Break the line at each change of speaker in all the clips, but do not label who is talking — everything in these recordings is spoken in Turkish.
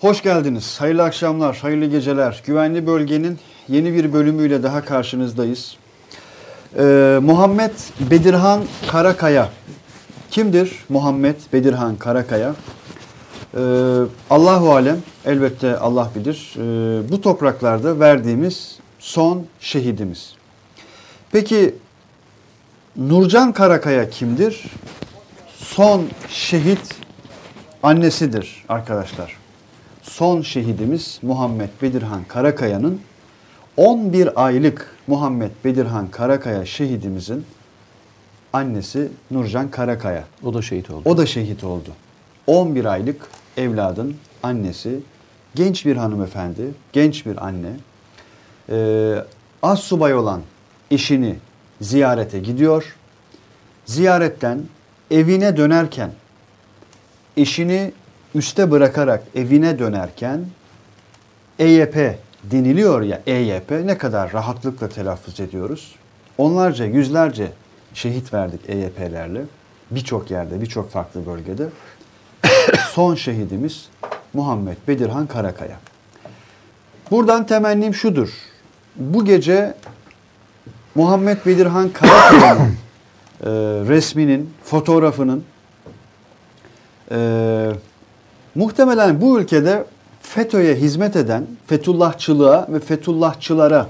Hoş geldiniz. Hayırlı akşamlar, hayırlı geceler. Güvenli Bölge'nin yeni bir bölümüyle daha karşınızdayız. Ee, Muhammed Bedirhan Karakaya. Kimdir Muhammed Bedirhan Karakaya? Ee, Allahu Alem, elbette Allah bilir. Ee, bu topraklarda verdiğimiz son şehidimiz. Peki Nurcan Karakaya kimdir? Son şehit annesidir arkadaşlar. Son şehidimiz Muhammed Bedirhan Karakaya'nın 11 aylık Muhammed Bedirhan Karakaya şehidimizin annesi Nurcan Karakaya.
O da şehit oldu.
O da şehit oldu. 11 aylık evladın annesi, genç bir hanımefendi, genç bir anne. Ee, az subay olan eşini ziyarete gidiyor. Ziyaretten evine dönerken, eşini üste bırakarak evine dönerken EYP deniliyor ya EYP ne kadar rahatlıkla telaffuz ediyoruz. Onlarca, yüzlerce şehit verdik EYP'lerle. Birçok yerde, birçok farklı bölgede. Son şehidimiz Muhammed Bedirhan Karakaya. Buradan temennim şudur. Bu gece Muhammed Bedirhan Karakaya'nın e, resminin, fotoğrafının e, muhtemelen bu ülkede FETÖ'ye hizmet eden, Fethullahçılığa ve Fethullahçılara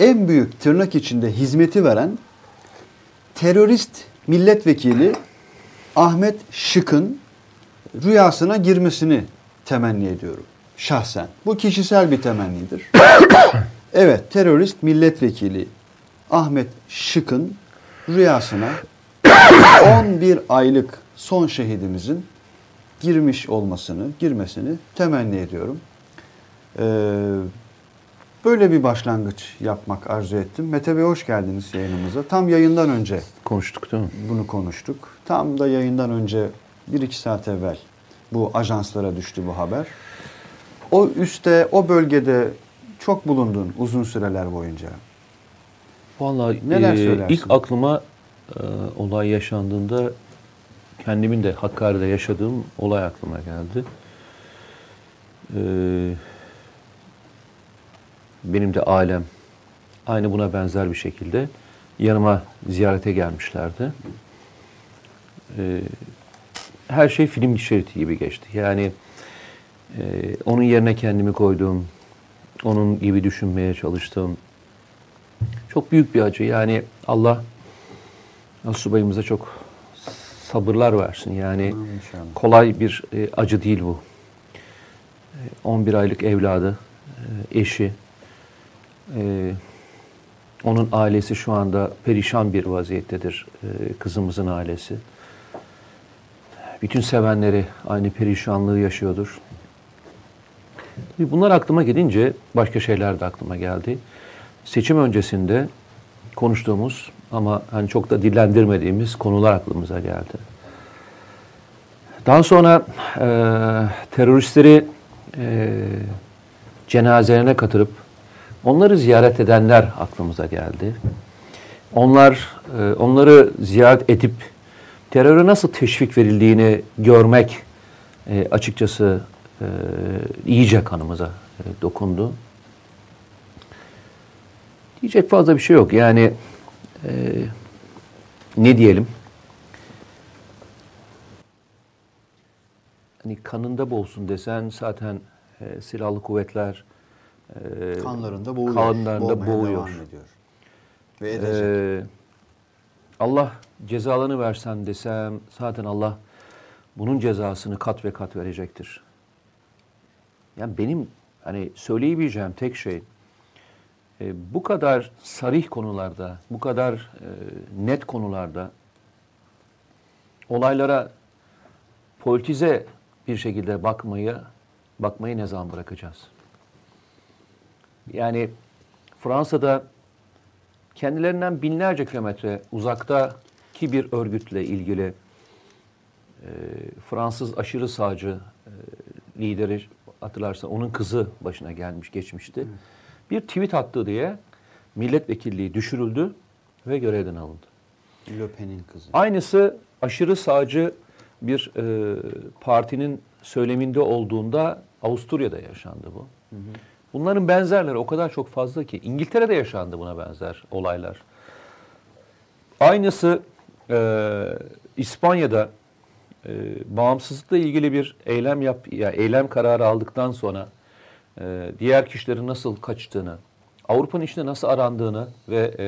en büyük tırnak içinde hizmeti veren terörist milletvekili Ahmet Şık'ın rüyasına girmesini temenni ediyorum şahsen. Bu kişisel bir temennidir. evet, terörist milletvekili Ahmet Şık'ın rüyasına 11 aylık son şehidimizin girmiş olmasını, girmesini temenni ediyorum. Ee, böyle bir başlangıç yapmak arzu ettim. Mete Bey hoş geldiniz yayınımıza. Tam yayından önce
Konuştuk değil mi?
bunu konuştuk. Tam da yayından önce bir iki saat evvel bu ajanslara düştü bu haber. O üstte, o bölgede çok bulundun uzun süreler boyunca.
Vallahi
Neler
e,
söylersin?
ilk aklıma e, olay yaşandığında kendimin de Hakkari'de yaşadığım olay aklıma geldi. E, benim de ailem aynı buna benzer bir şekilde yanıma ziyarete gelmişlerdi. E, her şey film şeridi gibi geçti. Yani e, onun yerine kendimi koydum. Onun gibi düşünmeye çalıştım. Çok büyük bir acı. Yani Allah subayımıza çok sabırlar versin. Yani kolay bir e, acı değil bu. E, 11 aylık evladı, e, eşi, e, onun ailesi şu anda perişan bir vaziyettedir. E, kızımızın ailesi. Bütün sevenleri aynı perişanlığı yaşıyordur. Tabii Bunlar aklıma gelince başka şeyler de aklıma geldi. Seçim öncesinde konuştuğumuz ama hani çok da dillendirmediğimiz konular aklımıza geldi. Daha sonra e, teröristleri e, cenazelerine katılıp onları ziyaret edenler aklımıza geldi. Onlar e, onları ziyaret edip teröre nasıl teşvik verildiğini görmek e, açıkçası e, iyice kanımıza e, dokundu. Diyecek fazla bir şey yok. Yani e, ne diyelim? Hani kanında boğulsun desen zaten e, silahlı kuvvetler e,
Kanlarında boğuyor.
kanlarında boğuyor.
Ve edecek.
Ee, Allah cezalarını versen desem zaten Allah bunun cezasını kat ve kat verecektir. Yani benim hani söyleyebileceğim tek şey e, bu kadar sarih konularda, bu kadar e, net konularda olaylara politize bir şekilde bakmayı bakmayı ne zaman bırakacağız? Yani Fransa'da kendilerinden binlerce kilometre uzaktaki bir örgütle ilgili e, Fransız aşırı sağcı e, lideri hatırlarsa onun kızı başına gelmiş geçmişti. Bir tweet attı diye milletvekilliği düşürüldü ve görevden alındı.
Le Pen'in kızı.
Aynısı aşırı sağcı bir e, partinin söyleminde olduğunda Avusturya'da yaşandı bu. Bunların benzerleri o kadar çok fazla ki İngiltere'de yaşandı buna benzer olaylar. Aynısı e, İspanya'da e, bağımsızlıkla ilgili bir eylem yap ya eylem kararı aldıktan sonra e, diğer kişilerin nasıl kaçtığını, Avrupa'nın içinde nasıl arandığını ve e,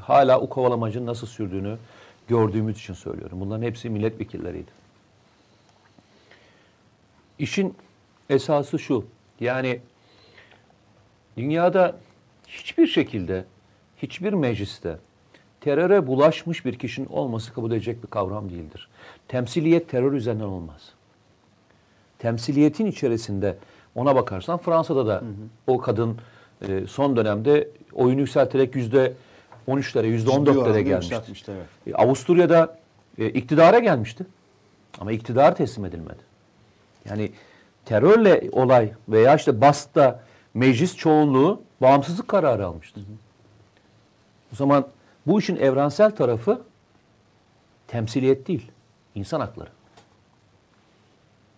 hala o kovalamacının nasıl sürdüğünü gördüğümüz için söylüyorum. Bunların hepsi milletvekilleriydi. İşin esası şu. Yani dünyada hiçbir şekilde, hiçbir mecliste teröre bulaşmış bir kişinin olması kabul edecek bir kavram değildir. Temsiliyet terör üzerinden olmaz. Temsiliyetin içerisinde ona bakarsan Fransa'da da o kadın e, son dönemde oyunu yükselterek yüzde 13'lere, yüzde
Ciddi
14'lere
oranda
gelmişti.
evet.
E, Avusturya'da e, iktidara gelmişti. Ama iktidar teslim edilmedi. Yani terörle olay veya işte BAS'ta meclis çoğunluğu bağımsızlık kararı almıştı. O zaman bu işin evrensel tarafı temsiliyet değil, insan hakları.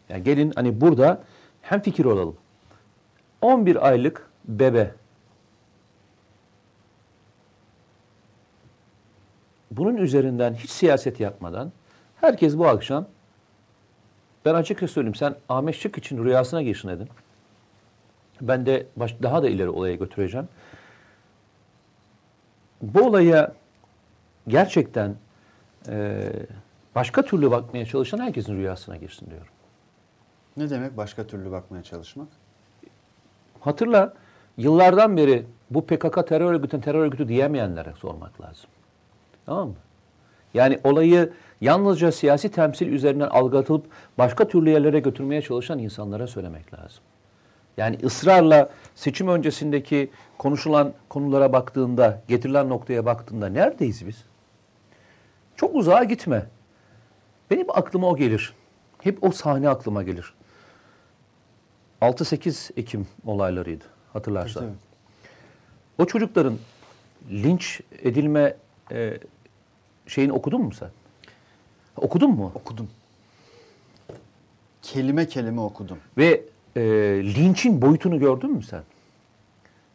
Yani gelin hani burada hem fikir olalım. 11 aylık bebe bunun üzerinden hiç siyaset yapmadan herkes bu akşam ben açıkça söyleyeyim sen Ahmet Şık için rüyasına girsin edin. Ben de baş, daha da ileri olaya götüreceğim. Bu olaya gerçekten e, başka türlü bakmaya çalışan herkesin rüyasına girsin diyorum.
Ne demek başka türlü bakmaya çalışmak?
Hatırla yıllardan beri bu PKK terör örgütü terör örgütü diyemeyenlere sormak lazım. Tamam mı? Yani olayı yalnızca siyasi temsil üzerinden algılatılıp başka türlü yerlere götürmeye çalışan insanlara söylemek lazım. Yani ısrarla seçim öncesindeki konuşulan konulara baktığında, getirilen noktaya baktığında neredeyiz biz? Çok uzağa gitme. Benim aklıma o gelir. Hep o sahne aklıma gelir. 6-8 Ekim olaylarıydı hatırlarsan.
Evet.
O çocukların linç edilme e, şeyini okudun mu sen? Okudun mu?
Okudum. Kelime kelime okudum.
Ve e, linçin boyutunu gördün mü sen?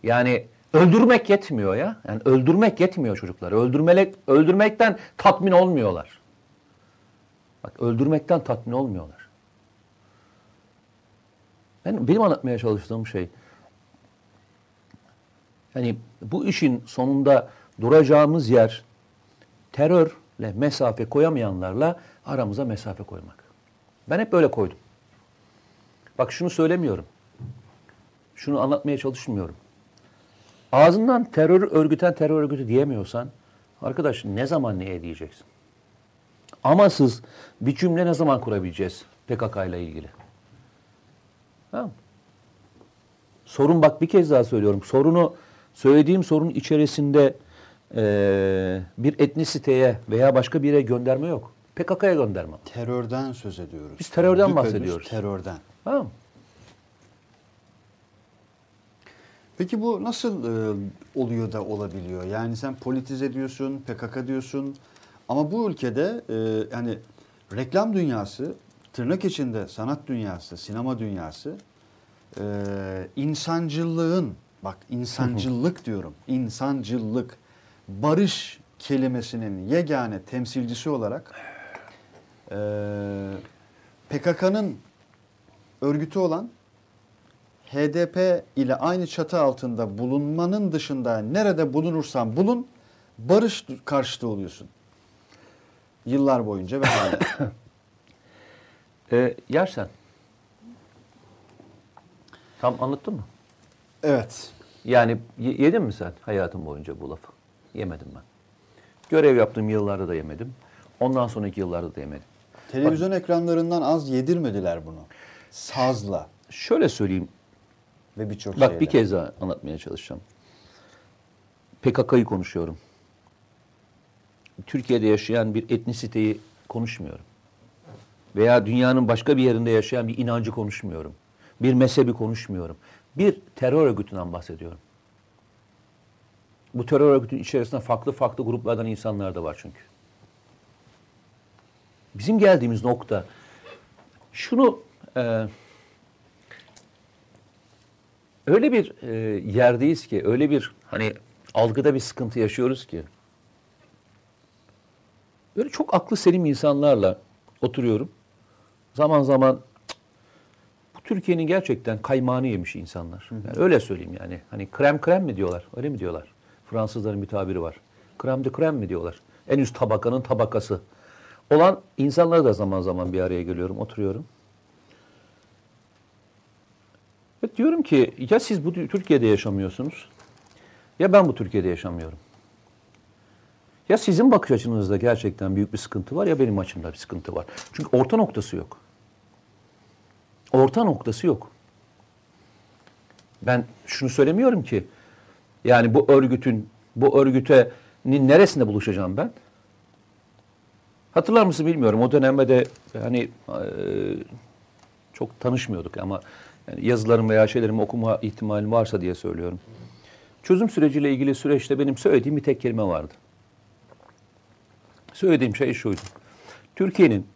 Yani öldürmek yetmiyor ya. Yani öldürmek yetmiyor çocuklar. Öldürmelek, öldürmekten tatmin olmuyorlar. Bak öldürmekten tatmin olmuyorlar. Ben, benim anlatmaya çalıştığım şey yani bu işin sonunda duracağımız yer terörle mesafe koyamayanlarla aramıza mesafe koymak. Ben hep böyle koydum. Bak şunu söylemiyorum. Şunu anlatmaya çalışmıyorum. Ağzından terör örgüten terör örgütü diyemiyorsan arkadaş ne zaman neye diyeceksin? Amasız bir cümle ne zaman kurabileceğiz PKK ile ilgili? Tamam. Sorun bak bir kez daha söylüyorum. Sorunu söylediğim sorunun içerisinde eee, bir etnisiteye veya başka bir yere gönderme yok. PKK'ya gönderme.
Terörden söz ediyoruz.
Biz terörden
Düpedüz
bahsediyoruz.
Terörden.
Tamam?
Peki bu nasıl e, oluyor da olabiliyor? Yani sen politize ediyorsun, PKK diyorsun ama bu ülkede e, yani reklam dünyası, tırnak içinde sanat dünyası, sinema dünyası e, insancılığın, bak insancılık diyorum, insancılık, barış kelimesinin yegane temsilcisi olarak e, PKK'nın örgütü olan HDP ile aynı çatı altında bulunmanın dışında nerede bulunursan bulun barış karşıtı oluyorsun. Yıllar boyunca ve hala.
Ee, yersen. Tam anlattın mı?
evet.
Yani ye- yedin mi sen hayatın boyunca bu lafı? Yemedim ben. Görev yaptığım yıllarda da yemedim. Ondan sonraki yıllarda da yemedim.
Televizyon ekranlarından az yedirmediler bunu. Sazla
Şöyle söyleyeyim.
ve birçok
Bak
şeyle.
bir kez daha anlatmaya çalışacağım. PKK'yı konuşuyorum. Türkiye'de yaşayan bir etnisiteyi konuşmuyorum. Veya dünyanın başka bir yerinde yaşayan bir inancı konuşmuyorum. Bir mezhebi konuşmuyorum. Bir terör örgütünden bahsediyorum. Bu terör örgütünün içerisinde farklı farklı gruplardan insanlar da var çünkü. Bizim geldiğimiz nokta şunu e, öyle bir e, yerdeyiz ki, öyle bir hani algıda bir sıkıntı yaşıyoruz ki. Böyle çok aklı selim insanlarla oturuyorum. Zaman zaman bu Türkiye'nin gerçekten kaymağını yemiş insanlar. Yani öyle söyleyeyim yani. Hani krem krem mi diyorlar? Öyle mi diyorlar? Fransızların bir tabiri var. Krem de krem mi diyorlar? En üst tabakanın tabakası. Olan insanlara da zaman zaman bir araya geliyorum, oturuyorum. Ve diyorum ki ya siz bu Türkiye'de yaşamıyorsunuz ya ben bu Türkiye'de yaşamıyorum. Ya sizin bakış açınızda gerçekten büyük bir sıkıntı var ya benim açımda bir sıkıntı var. Çünkü orta noktası yok. Orta noktası yok. Ben şunu söylemiyorum ki yani bu örgütün bu örgütenin neresinde buluşacağım ben? Hatırlar mısın bilmiyorum. O dönemde de hani e, çok tanışmıyorduk ama yani yazılarım veya şeylerimi okuma ihtimalim varsa diye söylüyorum. Çözüm süreciyle ilgili süreçte benim söylediğim bir tek kelime vardı. Söylediğim şey şuydu. Türkiye'nin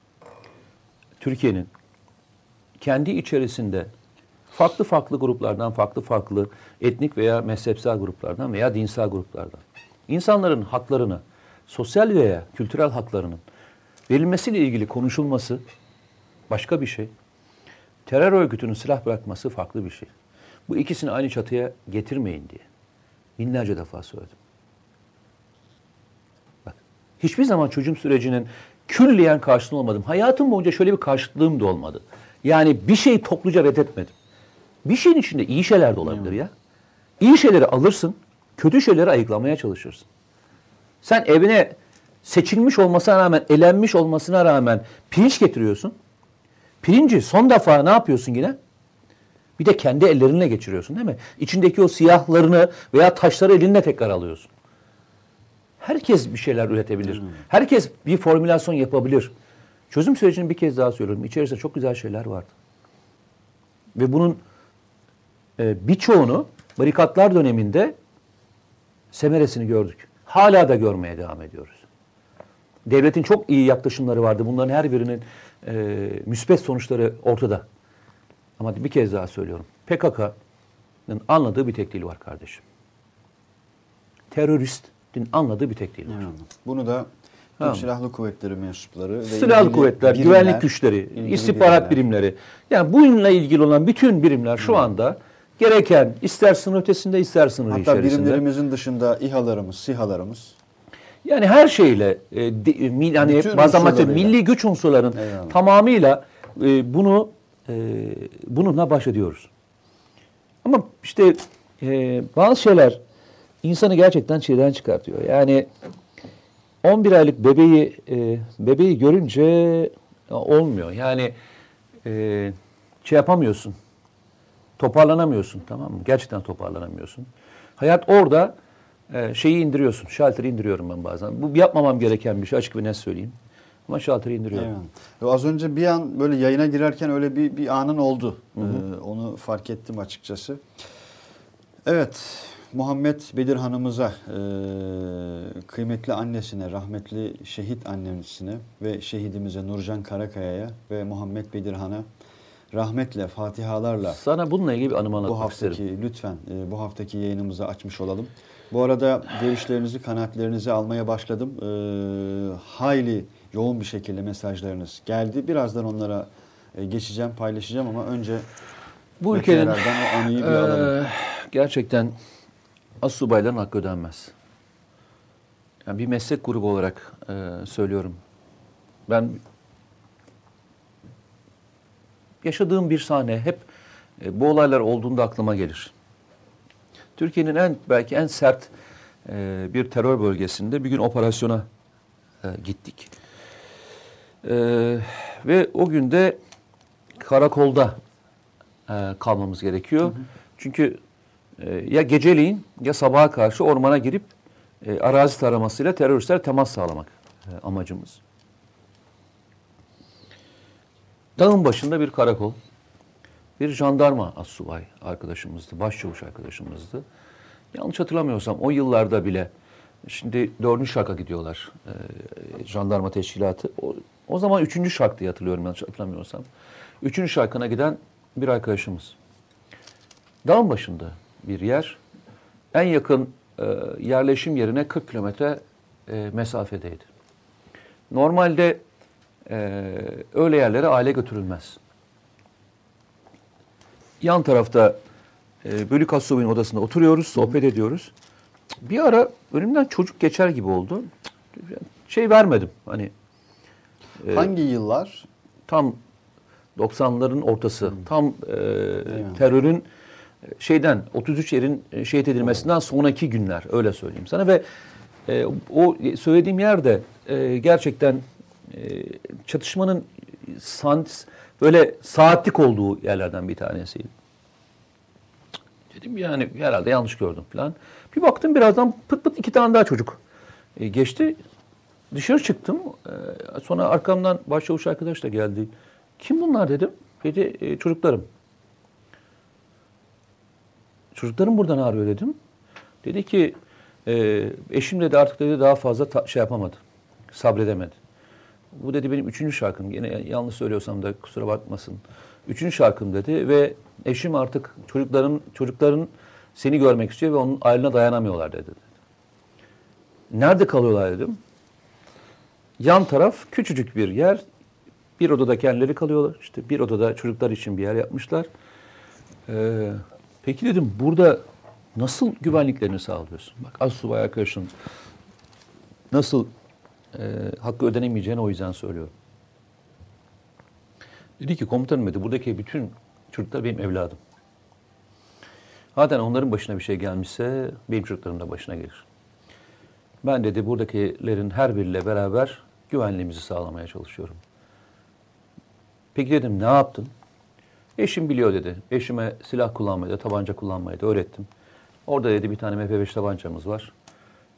Türkiye'nin kendi içerisinde farklı farklı gruplardan, farklı farklı etnik veya mezhepsel gruplardan veya dinsel gruplardan insanların haklarını, sosyal veya kültürel haklarının verilmesiyle ilgili konuşulması başka bir şey. Terör örgütünün silah bırakması farklı bir şey. Bu ikisini aynı çatıya getirmeyin diye binlerce defa söyledim. Bak, hiçbir zaman çözüm sürecinin külliyen karşılığı olmadım. Hayatım boyunca şöyle bir karşıtlığım da olmadı. Yani bir şeyi topluca reddetmedim. Bir şeyin içinde iyi şeyler de olabilir ya. İyi şeyleri alırsın, kötü şeyleri ayıklamaya çalışırsın. Sen evine seçilmiş olmasına rağmen, elenmiş olmasına rağmen pirinç getiriyorsun. Pirinci son defa ne yapıyorsun yine? Bir de kendi ellerinle geçiriyorsun değil mi? İçindeki o siyahlarını veya taşları elinle tekrar alıyorsun. Herkes bir şeyler üretebilir. Hmm. Herkes bir formülasyon yapabilir. Çözüm sürecini bir kez daha söylüyorum. İçerisinde çok güzel şeyler vardı. Ve bunun e, birçoğunu barikatlar döneminde semeresini gördük. Hala da görmeye devam ediyoruz. Devletin çok iyi yaklaşımları vardı. Bunların her birinin e, müspet sonuçları ortada. Ama bir kez daha söylüyorum. PKK'nın anladığı bir tek dil var kardeşim. Teröristin anladığı bir tek dil var.
Yani, bunu da Türk Silahlı Kuvvetleri mensupları ve
Silahlı kuvvetler, birimler, güvenlik güçleri, istihbarat birimler. birimleri. Yani bununla ilgili olan bütün birimler şu anda gereken ister sınır ötesinde ister sınır
Hatta
içerisinde.
Hatta birimlerimizin dışında İHA'larımız, SİHA'larımız
yani her şeyle e, de, mil, hani bazen milli güç unsurların Eyvallah. tamamıyla e, bunu e, bununla baş ediyoruz. Ama işte e, bazı şeyler insanı gerçekten çileden çıkartıyor. Yani 11 aylık bebeği e, bebeği görünce olmuyor. Yani e, şey yapamıyorsun. Toparlanamıyorsun tamam mı? Gerçekten toparlanamıyorsun. Hayat orada e, şeyi indiriyorsun. Şalteri indiriyorum ben bazen. Bu yapmamam gereken bir şey açık ve net söyleyeyim. Ama şalteri indiriyorum.
Evet. Az önce bir an böyle yayına girerken öyle bir, bir anın oldu. Hı hı. Ee, onu fark ettim açıkçası. Evet. Muhammed Bedir Hanımıza, e, kıymetli annesine, rahmetli şehit annemizine ve şehidimize Nurcan Karakaya'ya ve Muhammed Bedirhan'a rahmetle, fatihalarla
sana bununla ilgili bir anımı anlatmak
bu haftaki,
isterim.
Lütfen e, bu haftaki yayınımızı açmış olalım. Bu arada görüşlerinizi, kanaatlerinizi almaya başladım. E, hayli yoğun bir şekilde mesajlarınız geldi. Birazdan onlara e, geçeceğim, paylaşacağım ama önce
bu ülkenin o anıyı bir e, alalım. Gerçekten assubayların hakkı ödenmez. Yani bir meslek grubu olarak e, söylüyorum. Ben yaşadığım bir sahne hep e, bu olaylar olduğunda aklıma gelir. Türkiye'nin en belki en sert e, bir terör bölgesinde bir gün operasyona e, gittik. E, ve o günde karakolda e, kalmamız gerekiyor. Hı hı. Çünkü ya geceleyin ya sabaha karşı ormana girip e, arazi taramasıyla teröristler temas sağlamak e, amacımız. Dağın başında bir karakol. Bir jandarma assubay arkadaşımızdı, başçavuş arkadaşımızdı. Yanlış hatırlamıyorsam o yıllarda bile şimdi dördüncü şarka gidiyorlar e, jandarma teşkilatı. O, o zaman üçüncü şark diye hatırlıyorum yanlış hatırlamıyorsam. Üçüncü şarkına giden bir arkadaşımız. Dağın başında bir yer. En yakın e, yerleşim yerine 40 kilometre e, mesafedeydi. Normalde e, öyle yerlere aile götürülmez. Yan tarafta e, Bölük Assobi'nin odasında oturuyoruz, sohbet ediyoruz. Bir ara önümden çocuk geçer gibi oldu. Şey vermedim hani
Ee, Hangi yıllar?
tam 90'ların ortası. Tam e, terörün e, şeyden 33 yerin e, şehit edilmesinden sonraki günler öyle söyleyeyim sana ve e, o söylediğim yerde e, gerçekten e, çatışmanın sant böyle saatlik olduğu yerlerden bir tanesiydi. Dedim yani herhalde yanlış gördüm falan. Bir baktım birazdan pıt pıt iki tane daha çocuk e, geçti. Dışarı çıktım. E, sonra arkamdan başçavuş arkadaş da geldi. Kim bunlar dedim. Dedi e, çocuklarım. Çocuklarım buradan arıyor dedim. Dedi ki e, eşim dedi artık dedi daha fazla ta- şey yapamadı. Sabredemedi. Bu dedi benim üçüncü şarkım. Yine yanlış söylüyorsam da kusura bakmasın. Üçüncü şarkım dedi ve eşim artık çocukların çocukların seni görmek istiyor ve onun ayrılığına dayanamıyorlar dedi. Nerede kalıyorlar dedim. Yan taraf küçücük bir yer. Bir odada kendileri kalıyorlar. İşte bir odada çocuklar için bir yer yapmışlar. Ee, peki dedim burada nasıl güvenliklerini sağlıyorsun? Bak az subay arkadaşın nasıl e, hakkı ödenemeyeceğini o yüzden söylüyorum. Dedi ki komutanım dedi buradaki bütün çocuklar benim evladım. Zaten onların başına bir şey gelmişse benim çocuklarım da başına gelir. Ben dedi buradakilerin her biriyle beraber güvenliğimizi sağlamaya çalışıyorum. Peki dedim ne yaptın? Eşim biliyor dedi. Eşime silah kullanmayı da tabanca kullanmayı da öğrettim. Orada dedi bir tane MP5 tabancamız var.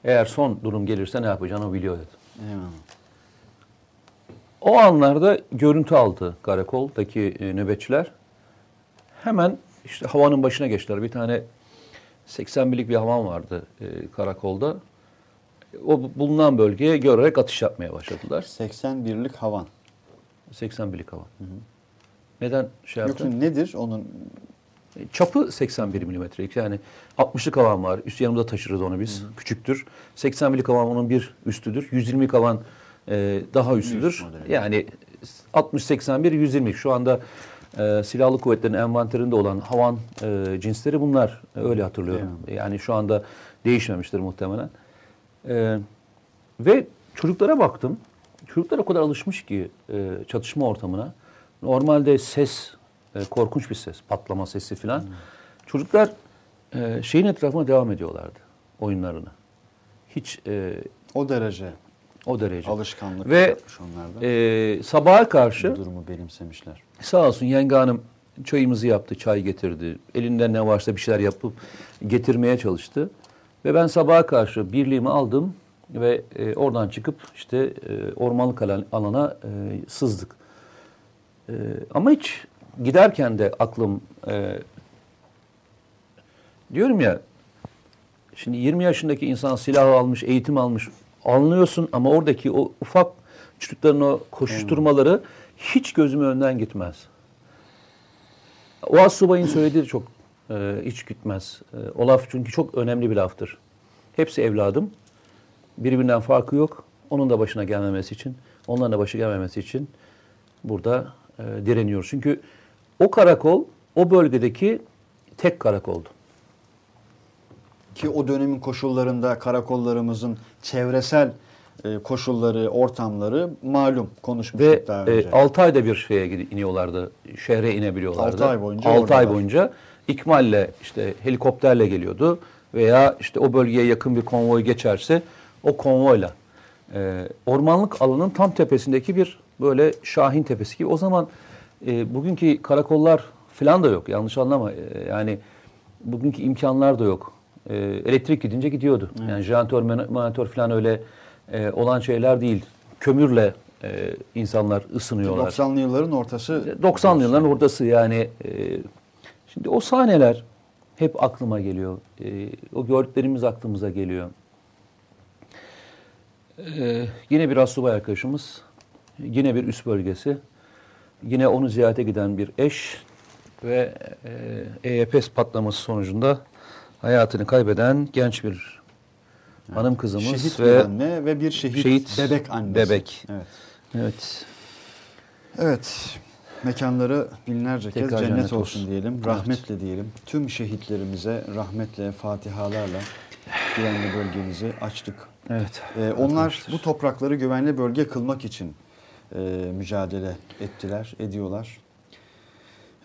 Eğer son durum gelirse ne yapacağını o biliyor dedi.
Eyvallah.
O anlarda görüntü aldı karakoldaki e, nöbetçiler. Hemen işte havanın başına geçtiler. Bir tane 81'lik bir havan vardı e, karakolda. O bulunan bölgeye görerek atış yapmaya başladılar.
81'lik havan.
81'lik havan. Neden şey
Yoksa
yaptın?
nedir onun?
Çapı 81 milimetrelik. Yani 60'lık havan var. Üst yanımıza taşırız onu biz. Küçüktür. 81'lik havan onun bir üstüdür. 120'lik havan e, daha üstüdür. Yani 60-81, 120. Şu anda e, silahlı kuvvetlerin envanterinde olan havan e, cinsleri bunlar. Öyle hatırlıyorum. Yani şu anda değişmemiştir muhtemelen. E, ve çocuklara baktım. Çocuklar o kadar alışmış ki e, çatışma ortamına. Normalde ses, e, korkunç bir ses, patlama sesi falan. Çocuklar e, şeyin etrafına devam ediyorlardı oyunlarına. Hiç e,
O derece
o derece.
alışkanlık
Ve
yapmış onlar da.
e, sabaha karşı
Bu durumu benimsemişler.
Sağ olsun yenge hanım çayımızı yaptı, çay getirdi. Elinden ne varsa bir şeyler yapıp getirmeye çalıştı. Ve ben sabaha karşı birliğimi aldım ve e, oradan çıkıp işte e, ormanlık alan- alana e, sızdık. E, ama hiç giderken de aklım e, diyorum ya şimdi 20 yaşındaki insan silah almış, eğitim almış anlıyorsun ama oradaki o ufak çocukların o koşuşturmaları hiç gözümün önünden gitmez. O asubayın söylediği çok e, hiç gitmez. E, o laf çünkü çok önemli bir laftır. Hepsi evladım. Birbirinden farkı yok. Onun da başına gelmemesi için, onların da başı gelmemesi için burada e, direniyoruz. Çünkü o karakol o bölgedeki tek karakoldu.
Ki o dönemin koşullarında karakollarımızın çevresel e, koşulları, ortamları malum konuşmuştuk
Ve
daha önce.
e, 6 ayda bir şeye iniyorlardı. Şehre inebiliyorlardı.
Altı ay boyunca
6 ay boyunca ikmalle işte helikopterle geliyordu veya işte o bölgeye yakın bir konvoy geçerse o konvoyla e, ormanlık alanın tam tepesindeki bir böyle Şahin Tepesi gibi. O zaman e, bugünkü karakollar falan da yok. Yanlış anlama. E, yani bugünkü imkanlar da yok. E, elektrik gidince gidiyordu. Yani jeneratör, men- monitör falan öyle e, olan şeyler değil. Kömürle e, insanlar ısınıyorlar.
90'lı yılların ortası.
90'lı yılların ortası yani. e, şimdi o sahneler hep aklıma geliyor. E, o gördüklerimiz aklımıza geliyor. E, yine bir asubay arkadaşımız, yine bir üst bölgesi. yine onu ziyarete giden bir eş ve e, EYP patlaması sonucunda hayatını kaybeden genç bir hanım kızımız
Şehit
ve
bir anne ve bir şehit,
şehit
bebek annesi.
bebek.
Evet.
evet
Evet. Mekanları binlerce kez
Tekrar
cennet,
cennet
olsun,
olsun.
diyelim.
Evet.
Rahmetle diyelim. Tüm şehitlerimize rahmetle, fatihalarla güvenli bölgemizi açtık.
evet.
Ee, onlar bu toprakları güvenli bölge kılmak için e, mücadele ettiler, ediyorlar.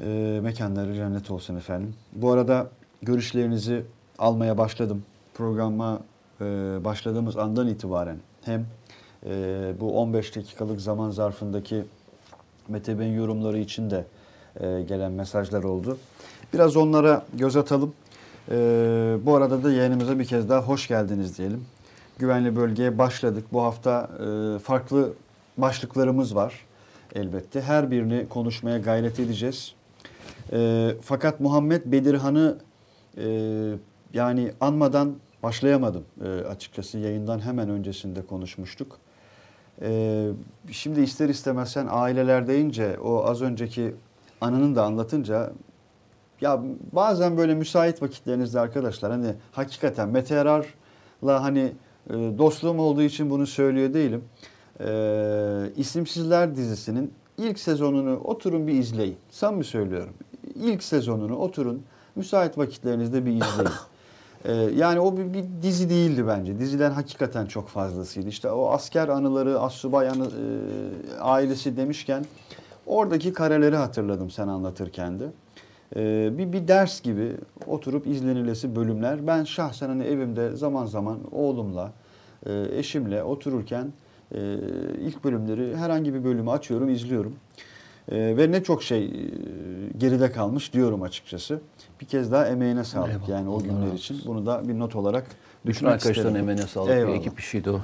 E, mekanları cennet olsun efendim. Bu arada görüşlerinizi almaya başladım. Programa e, başladığımız andan itibaren hem e, bu 15 dakikalık zaman zarfındaki Mete Bey'in yorumları için de e, gelen mesajlar oldu. Biraz onlara göz atalım. E, bu arada da yayınımıza bir kez daha hoş geldiniz diyelim. Güvenli bölgeye başladık. Bu hafta e, farklı başlıklarımız var elbette. Her birini konuşmaya gayret edeceğiz. E, fakat Muhammed Bedirhan'ı e, yani anmadan başlayamadım e, açıkçası. Yayından hemen öncesinde konuşmuştuk. Ee, şimdi ister istemez sen aileler deyince o az önceki anının da anlatınca ya bazen böyle müsait vakitlerinizde arkadaşlar hani hakikaten Mete Yarar'la hani e, dostluğum olduğu için bunu söylüyor değilim. Ee, İsimsizler dizisinin ilk sezonunu oturun bir izleyin. Samimi söylüyorum. İlk sezonunu oturun müsait vakitlerinizde bir izleyin. Ee, yani o bir, bir dizi değildi bence. Diziler hakikaten çok fazlasıydı. İşte o asker anıları, assubay anı, e, ailesi demişken oradaki kareleri hatırladım sen anlatırken de. Ee, bir, bir ders gibi oturup izlenilesi bölümler. Ben şahsen hani evimde zaman zaman oğlumla, e, eşimle otururken e, ilk bölümleri herhangi bir bölümü açıyorum, izliyorum. E, ve ne çok şey e, geride kalmış diyorum açıkçası. Bir kez daha emeğine sağlık
Eyvallah,
yani o günler için. Bunu da bir not olarak
Bütün arkadaşların emeğine sağlık.
Eyvallah.
Bir ekip işiydi o.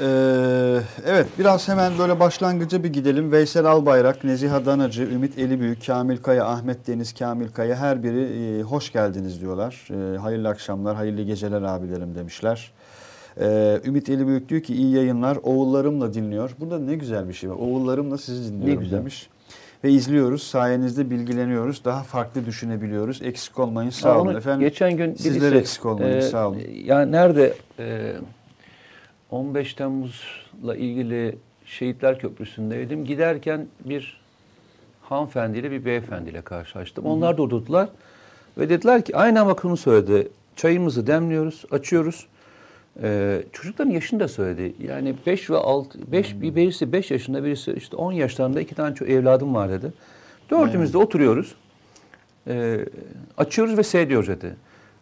Ee, evet biraz hemen böyle başlangıca bir gidelim. Veysel Albayrak, Neziha Danacı, Ümit Elibüyük, Kamil Kaya, Ahmet Deniz, Kamil Kaya her biri e, hoş geldiniz diyorlar. E, hayırlı akşamlar, hayırlı geceler abilerim demişler. E, Ümit Elibüyük diyor ki iyi yayınlar, oğullarımla dinliyor. Burada ne güzel bir şey var. Oğullarımla sizi dinliyorum
güzel.
demiş. Ve izliyoruz, sayenizde bilgileniyoruz, daha farklı düşünebiliyoruz. Eksik olmayın, sağ olun efendim.
Geçen gün
Sizler
birisi,
eksik olmayın,
e,
sağ olun.
Ya nerede e, 15 Temmuz'la ilgili Şehitler Köprüsü'ndeydim. Giderken bir hanımefendiyle bir beyefendiyle karşılaştım. Onlar da oturdular ve dediler ki aynen bakımı söyledi. Çayımızı demliyoruz, açıyoruz. Ee, çocukların yaşını da söyledi. Yani 5 ve 6, 5 bir birisi 5 yaşında birisi işte 10 yaşlarında iki tane ço- evladım var dedi. Dördümüz de oturuyoruz. Ee, açıyoruz ve seyrediyoruz dedi.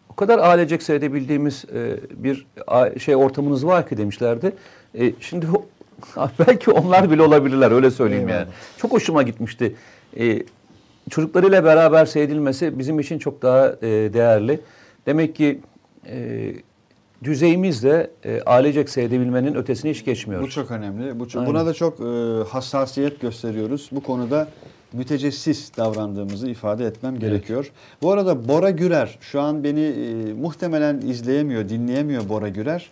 O kadar ailecek seyredebildiğimiz e, bir şey ortamınız var ki demişlerdi. E, şimdi belki onlar bile olabilirler öyle söyleyeyim yani.
Eyvallah.
Çok hoşuma gitmişti. E, çocuklarıyla beraber seyredilmesi bizim için çok daha e, değerli. Demek ki e, düzeyimiz de e, ailecek seyredebilmenin ötesine hiç geçmiyoruz.
Bu çok önemli. Bu çok,
Aynen.
buna da çok e, hassasiyet gösteriyoruz. Bu konuda mütecessis davrandığımızı ifade etmem gerekiyor. Bu arada Bora Gürer şu an beni e, muhtemelen izleyemiyor, dinleyemiyor Bora Gürer.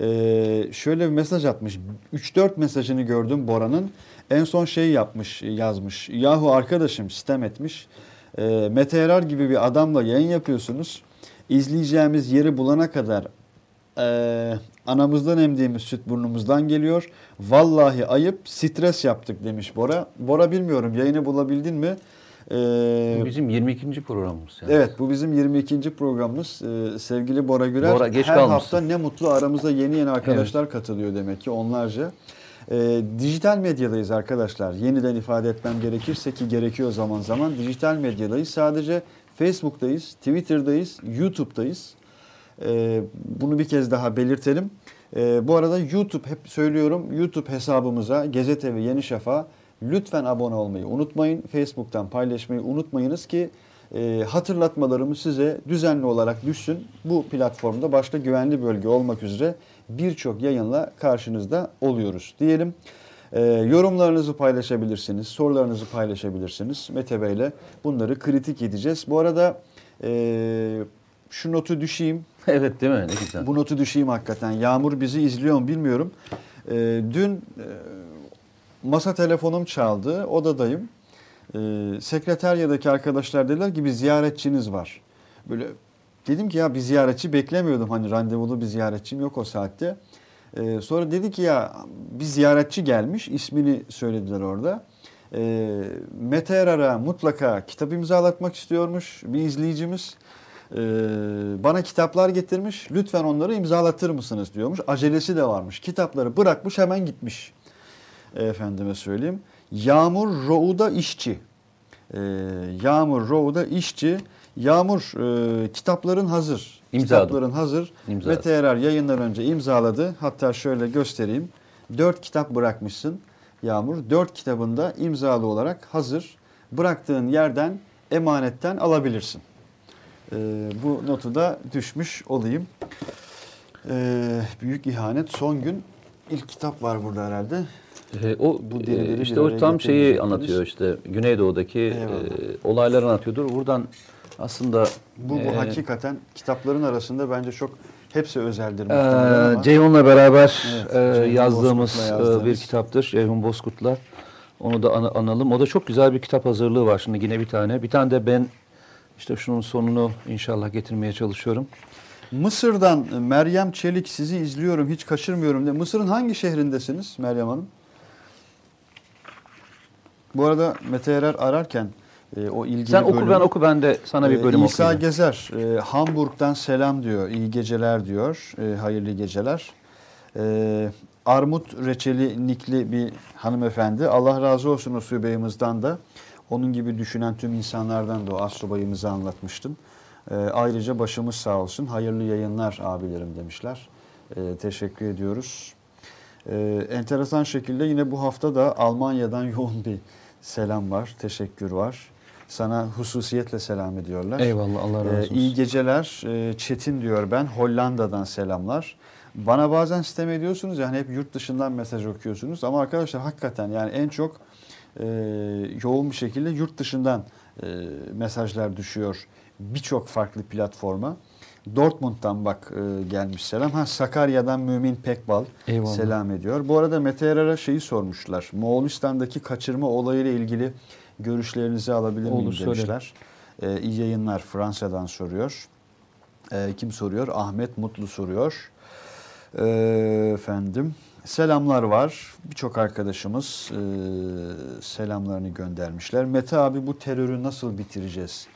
E, şöyle bir mesaj atmış. 3-4 mesajını gördüm Bora'nın. En son şey yapmış, yazmış. Yahu arkadaşım sistem etmiş. E, Mete Erar gibi bir adamla yayın yapıyorsunuz. İzleyeceğimiz yeri bulana kadar ee, anamızdan emdiğimiz süt burnumuzdan geliyor. Vallahi ayıp stres yaptık demiş Bora. Bora bilmiyorum yayını bulabildin mi? Ee,
Bu bizim 22. programımız. Yani.
evet bu bizim 22. programımız. Ee, sevgili Bora Gürer.
Bora, geç
Her
kalmışsın.
hafta ne mutlu aramıza yeni yeni arkadaşlar katılıyor demek ki onlarca. Ee, dijital medyadayız arkadaşlar. Yeniden ifade etmem gerekirse ki gerekiyor zaman zaman. Dijital medyadayız. Sadece Facebook'tayız, Twitter'dayız, YouTube'dayız. Ee, bunu bir kez daha belirtelim. Ee, bu arada YouTube hep söylüyorum YouTube hesabımıza Geze TV Yeni Şafak'a lütfen abone olmayı unutmayın. Facebook'tan paylaşmayı unutmayınız ki e, hatırlatmalarımı size düzenli olarak düşsün. Bu platformda başta güvenli bölge olmak üzere birçok yayınla karşınızda oluyoruz diyelim. Ee, yorumlarınızı paylaşabilirsiniz, sorularınızı paylaşabilirsiniz. Mete Bey'le bunları kritik edeceğiz. Bu arada e, şu notu düşeyim.
evet değil mi? Ne güzel.
Bu notu düşeyim hakikaten. Yağmur bizi izliyor mu bilmiyorum. Ee, dün e, masa telefonum çaldı. Odadayım. Ee, sekreteryadaki arkadaşlar dediler ki bir ziyaretçiniz var. Böyle dedim ki ya bir ziyaretçi beklemiyordum. Hani randevulu bir ziyaretçim yok o saatte. Ee, sonra dedi ki ya bir ziyaretçi gelmiş. ismini söylediler orada. Ee, Mete Erar'a mutlaka kitap imzalatmak istiyormuş bir izleyicimiz. Ee, bana kitaplar getirmiş. Lütfen onları imzalatır mısınız diyormuş. Acelesi de varmış. Kitapları bırakmış hemen gitmiş. Efendime söyleyeyim. Yağmur Roğu'da işçi. Ee, Yağmur Roğu'da işçi. Yağmur e, kitapların hazır.
İmzaladım.
Kitapların hazır.
İmzaladım.
Mete Erer yayından önce imzaladı. Hatta şöyle göstereyim. Dört kitap bırakmışsın Yağmur. Dört kitabında imzalı olarak hazır. Bıraktığın yerden emanetten alabilirsin. Ee, bu notu da düşmüş olayım. Ee, büyük ihanet son gün ilk kitap var burada herhalde.
E, o
Bu
e, işte
bir
o tam şeyi
getirmeyecektiniz.
anlatıyor işte Güneydoğu'daki e, olayları anlatıyordur. Buradan aslında
Bu, bu
e,
hakikaten kitapların arasında bence çok hepsi özeldir
e. Ceyhun'la beraber
Evet,
e,
Ceyhun
yazdığımız e,
yazdığımız.
bir kitaptır. Ceyhun Bozkurt'la. Onu da ana- analım. O da çok güzel bir kitap hazırlığı var. Şimdi yine bir tane. Bir tane de ben işte şunun sonunu inşallah getirmeye çalışıyorum.
Mısır'dan Meryem Çelik sizi izliyorum hiç kaçırmıyorum de. Mısır'ın hangi şehrindesiniz Meryem Hanım? Bu arada Mete Erer ararken e, o ilgili
Sen oku
bölümü-
ben oku ben de sana bir
Ee,
bölüm
İsa
okuyayım.
Gezer e, Hamburg'dan selam diyor. İyi geceler diyor. E, hayırlı geceler. E, Armut reçeli nikli bir hanımefendi. Allah razı olsun o subayımızdan da. Onun gibi düşünen tüm insanlardan da o astsubayımızı anlatmıştım. E, ayrıca başımız sağ olsun. Hayırlı yayınlar abilerim demişler. E, teşekkür ediyoruz. E, enteresan şekilde yine bu hafta da Almanya'dan yoğun bir selam var. Teşekkür var. Sana hususiyetle selam ediyorlar.
Eyvallah Allah razı
Ee,
olsun.
iyi geceler. Ee, Çetin diyor ben. Hollanda'dan selamlar. Bana bazen sistem ediyorsunuz yani hep yurt dışından mesaj okuyorsunuz ama arkadaşlar hakikaten yani en çok e, yoğun bir şekilde yurt dışından e, mesajlar düşüyor birçok farklı platforma. Dortmund'dan bak e, gelmiş selam. Ha Sakarya'dan Mümin Pekbal
Eyvallah.
selam ediyor. Bu arada Mete Erer'e şeyi sormuşlar. Moğolistan'daki kaçırma olayıyla ilgili görüşlerinizi alabilir miyim
Olur,
demişler. Ee, iyi yayınlar Fransa'dan soruyor. Ee, kim soruyor? Ahmet Mutlu soruyor. Ee, efendim selamlar var. Birçok arkadaşımız e, selamlarını göndermişler. Mete abi bu terörü nasıl bitireceğiz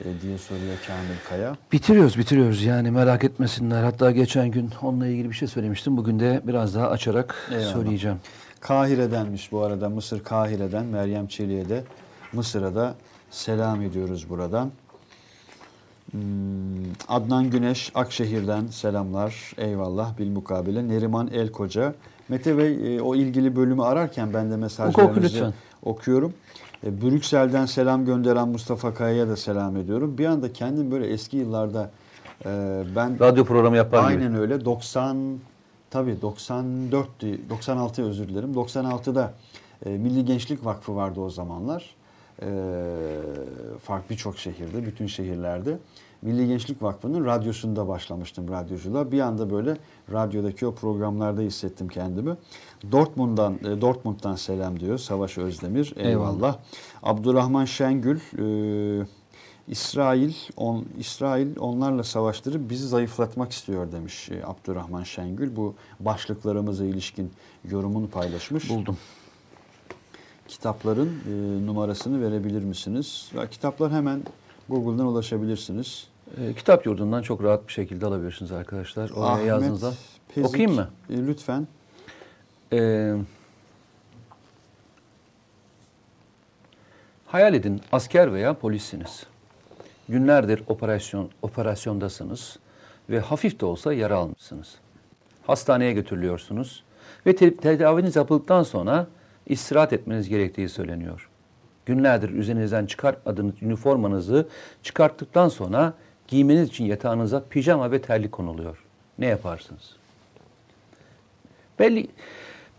e, diye soruyor Kamil Kaya.
Bitiriyoruz, bitiriyoruz. Yani merak etmesinler. Hatta geçen gün onunla ilgili bir şey söylemiştim. Bugün de biraz daha açarak
Eyvallah.
söyleyeceğim.
Kahire'denmiş bu arada Mısır Kahire'den Meryem Çelik'e de Mısır'a da selam ediyoruz buradan. Hmm, Adnan Güneş Akşehir'den selamlar. Eyvallah bilmukabele. Neriman Elkoca. Mete Bey e, o ilgili bölümü ararken ben de mesajlarınızı
lütfen.
okuyorum. E, Brüksel'den selam gönderen Mustafa Kaya'ya da selam ediyorum. Bir anda kendim böyle eski yıllarda e, ben
Radyo programı yapar gibi.
Aynen öyle. 90 tabii 94 96 özür dilerim. 96'da e, Milli Gençlik Vakfı vardı o zamanlar. E, farklı birçok şehirde, bütün şehirlerde. Milli Gençlik Vakfı'nın radyosunda başlamıştım radyoculuğa. Bir anda böyle radyodaki o programlarda hissettim kendimi. Dortmund'dan e, Dortmund'dan selam diyor Savaş Özdemir. Eyvallah.
Eyvallah.
Abdurrahman Şengül e, İsrail on, İsrail onlarla savaştırıp bizi zayıflatmak istiyor demiş e, Abdurrahman Şengül. Bu başlıklarımıza ilişkin yorumunu paylaşmış.
Buldum.
Kitapların e, numarasını verebilir misiniz? Kitaplar hemen Google'dan ulaşabilirsiniz.
Ee, kitap yurdundan çok rahat bir şekilde alabilirsiniz arkadaşlar. Oraya yazdığınızda.
Pezik,
Okuyayım mı?
e, lütfen.
Ee, hayal edin asker veya polissiniz. Günlerdir operasyon operasyondasınız ve hafif de olsa yara almışsınız. Hastaneye götürülüyorsunuz ve te- tedaviniz yapıldıktan sonra istirahat etmeniz gerektiği söyleniyor. Günlerdir üzerinizden çıkartmadığınız üniformanızı çıkarttıktan sonra giymeniz için yatağınıza pijama ve terlik konuluyor. Ne yaparsınız? Belli,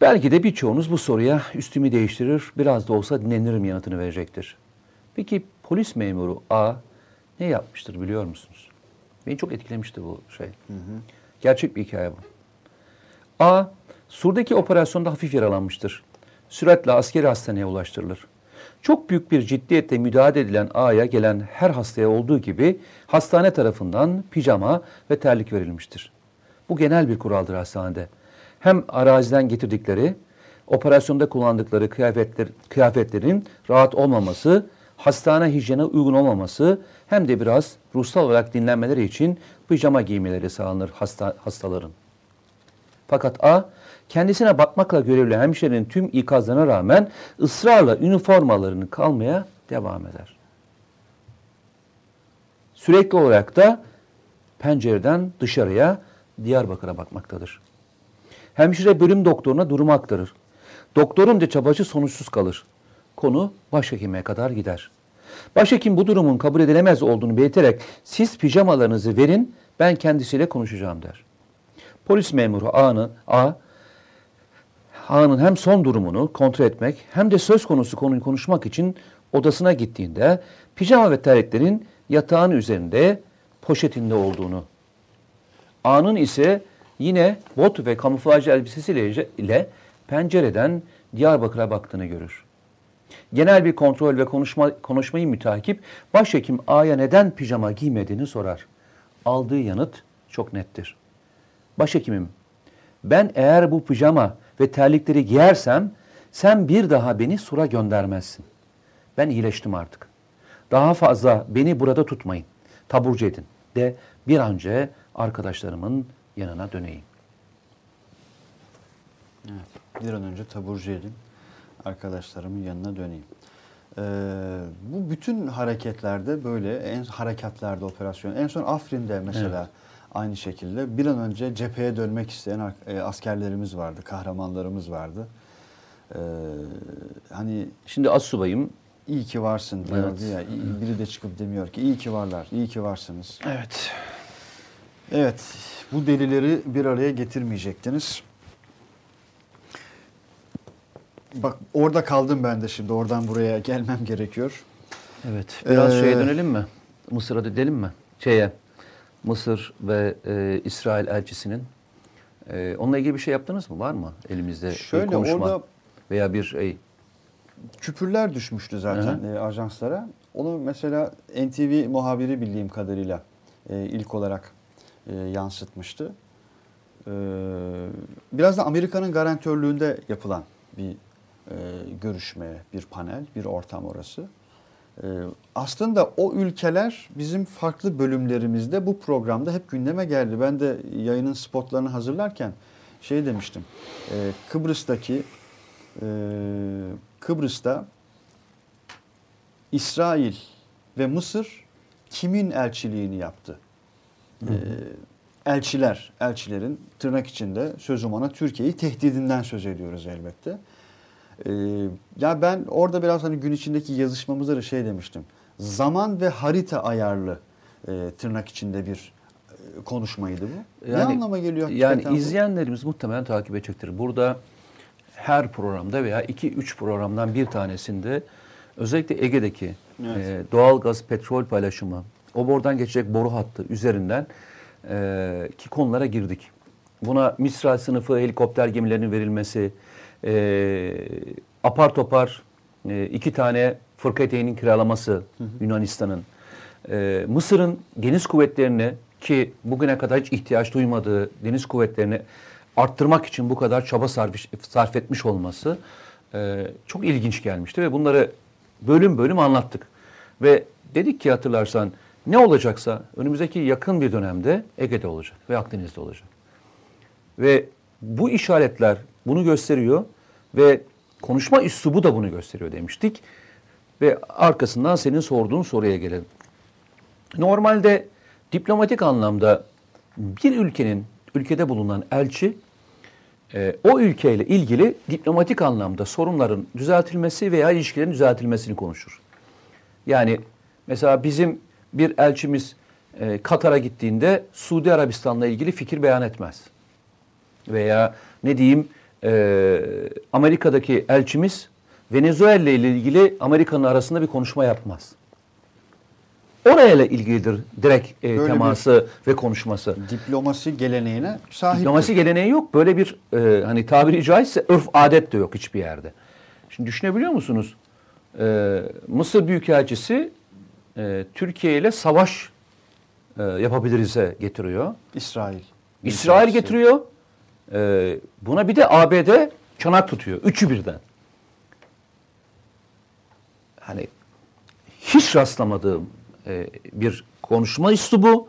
belki de birçoğunuz bu soruya üstümü değiştirir, biraz da olsa dinlenirim yanıtını verecektir. Peki polis memuru A ne yapmıştır biliyor musunuz? Beni çok etkilemişti bu şey. Gerçek bir hikaye bu. A, Sur'daki operasyonda hafif yaralanmıştır. süratle askeri hastaneye ulaştırılır. Çok büyük bir ciddiyetle müdahale edilen A'ya gelen her hastaya olduğu gibi hastane tarafından pijama ve terlik verilmiştir. Bu genel bir kuraldır hastanede. Hem araziden getirdikleri, operasyonda kullandıkları kıyafetler, kıyafetlerin rahat olmaması, hastane hijyene uygun olmaması hem de biraz ruhsal olarak dinlenmeleri için pijama giymeleri sağlanır hasta, hastaların. Fakat A, kendisine bakmakla görevli hemşirenin tüm ikazlarına rağmen ısrarla üniformalarını kalmaya devam eder. Sürekli olarak da pencereden dışarıya Diyarbakır'a bakmaktadır. Hemşire bölüm doktoruna durumu aktarır. Doktorun da çabacı sonuçsuz kalır. Konu başhekime kadar gider. Başhekim bu durumun kabul edilemez olduğunu belirterek siz pijamalarınızı verin ben kendisiyle konuşacağım der. Polis memuru A'nın A, A'nın hem son durumunu kontrol etmek hem de söz konusu konuyu konuşmak için odasına gittiğinde pijama ve terliklerin yatağın üzerinde poşetinde olduğunu. A'nın ise yine bot ve kamuflaj elbisesiyle ile pencereden Diyarbakır'a baktığını görür. Genel bir kontrol ve konuşma, konuşmayı mütakip başhekim A'ya neden pijama giymediğini sorar. Aldığı yanıt çok nettir. Başhekimim, ben eğer bu pijama ve terlikleri giyersem sen bir daha beni sura göndermezsin. Ben iyileştim artık. Daha fazla beni burada tutmayın. Taburcu edin de bir an önce arkadaşlarımın yanına döneyim.
Evet, bir an önce taburcu edin. Arkadaşlarımın yanına döneyim. Ee, bu bütün hareketlerde böyle, en harekatlarda operasyon. En son Afrin'de mesela evet. Aynı şekilde bir an önce cepheye dönmek isteyen e, askerlerimiz vardı, kahramanlarımız vardı. Ee,
hani şimdi az subayım
iyi ki varsın diyordu evet. ya. Biri de çıkıp demiyor ki iyi ki varlar, iyi ki varsınız.
Evet.
Evet, bu delileri bir araya getirmeyecektiniz. Bak orada kaldım ben de şimdi. Oradan buraya gelmem gerekiyor.
Evet. Biraz ee, şeye dönelim mi? Mısır'a dönelim mi? Şeye. Mısır ve e, İsrail elçisinin. E, onunla ilgili bir şey yaptınız mı? Var mı elimizde
şöyle,
bir konuşma
orada
veya bir şey?
Küpürler düşmüştü zaten e, ajanslara. Onu mesela NTV muhabiri bildiğim kadarıyla e, ilk olarak e, yansıtmıştı. E, biraz da Amerika'nın garantörlüğünde yapılan bir e, görüşme, bir panel, bir ortam orası. E, aslında o ülkeler bizim farklı bölümlerimizde bu programda hep gündeme geldi. Ben de yayının spotlarını hazırlarken şey demiştim. E, Kıbrıs'taki e, Kıbrıs'ta İsrail ve Mısır kimin elçiliğini yaptı? Hı hı. E, elçiler, elçilerin tırnak içinde sözüm ona Türkiye'yi tehdidinden söz ediyoruz elbette. Ee, ya ben orada biraz hani gün içindeki yazışmamızda da şey demiştim. Zaman ve harita ayarlı e, tırnak içinde bir e, konuşmaydı bu. Yani, ne anlama geliyor?
Yani bu? izleyenlerimiz muhtemelen takip edecektir. Burada her programda veya iki üç programdan bir tanesinde özellikle Ege'deki evet. e, doğal gaz petrol paylaşımı, o bordan geçecek boru hattı üzerinden e, ki konulara girdik. Buna Misra sınıfı helikopter gemilerinin verilmesi, e, apar topar e, iki tane fırkateyn'in kiralaması Yunanistan'ın. E, Mısır'ın deniz kuvvetlerini ki bugüne kadar hiç ihtiyaç duymadığı deniz kuvvetlerini arttırmak için bu kadar çaba sarf, sarf etmiş olması e, çok ilginç gelmişti ve bunları bölüm bölüm anlattık. Ve dedik ki hatırlarsan ne olacaksa önümüzdeki yakın bir dönemde Ege'de olacak ve Akdeniz'de olacak. Ve bu işaretler bunu gösteriyor ve konuşma üslubu da bunu gösteriyor demiştik. Ve arkasından senin sorduğun soruya gelelim. Normalde diplomatik anlamda bir ülkenin ülkede bulunan elçi e, o ülkeyle ilgili diplomatik anlamda sorunların düzeltilmesi veya ilişkilerin düzeltilmesini konuşur. Yani mesela bizim bir elçimiz e, Katar'a gittiğinde Suudi Arabistan'la ilgili fikir beyan etmez. Veya ne diyeyim e, Amerika'daki elçimiz Venezuela ile ilgili Amerika'nın arasında bir konuşma yapmaz. Orayla ilgilidir direkt e, teması ve konuşması.
Diplomasi geleneğine sahip.
Diplomasi geleneği yok. Böyle bir e, hani tabiri caizse örf adet de yok hiçbir yerde. Şimdi düşünebiliyor musunuz? Ee, Mısır Büyükelçisi e, Türkiye ile savaş e, yapabiliriz'e getiriyor.
İsrail.
İsrail getiriyor. Ee, buna bir de ABD çanak tutuyor. Üçü birden. Hani hiç rastlamadığım e, bir konuşma üslubu.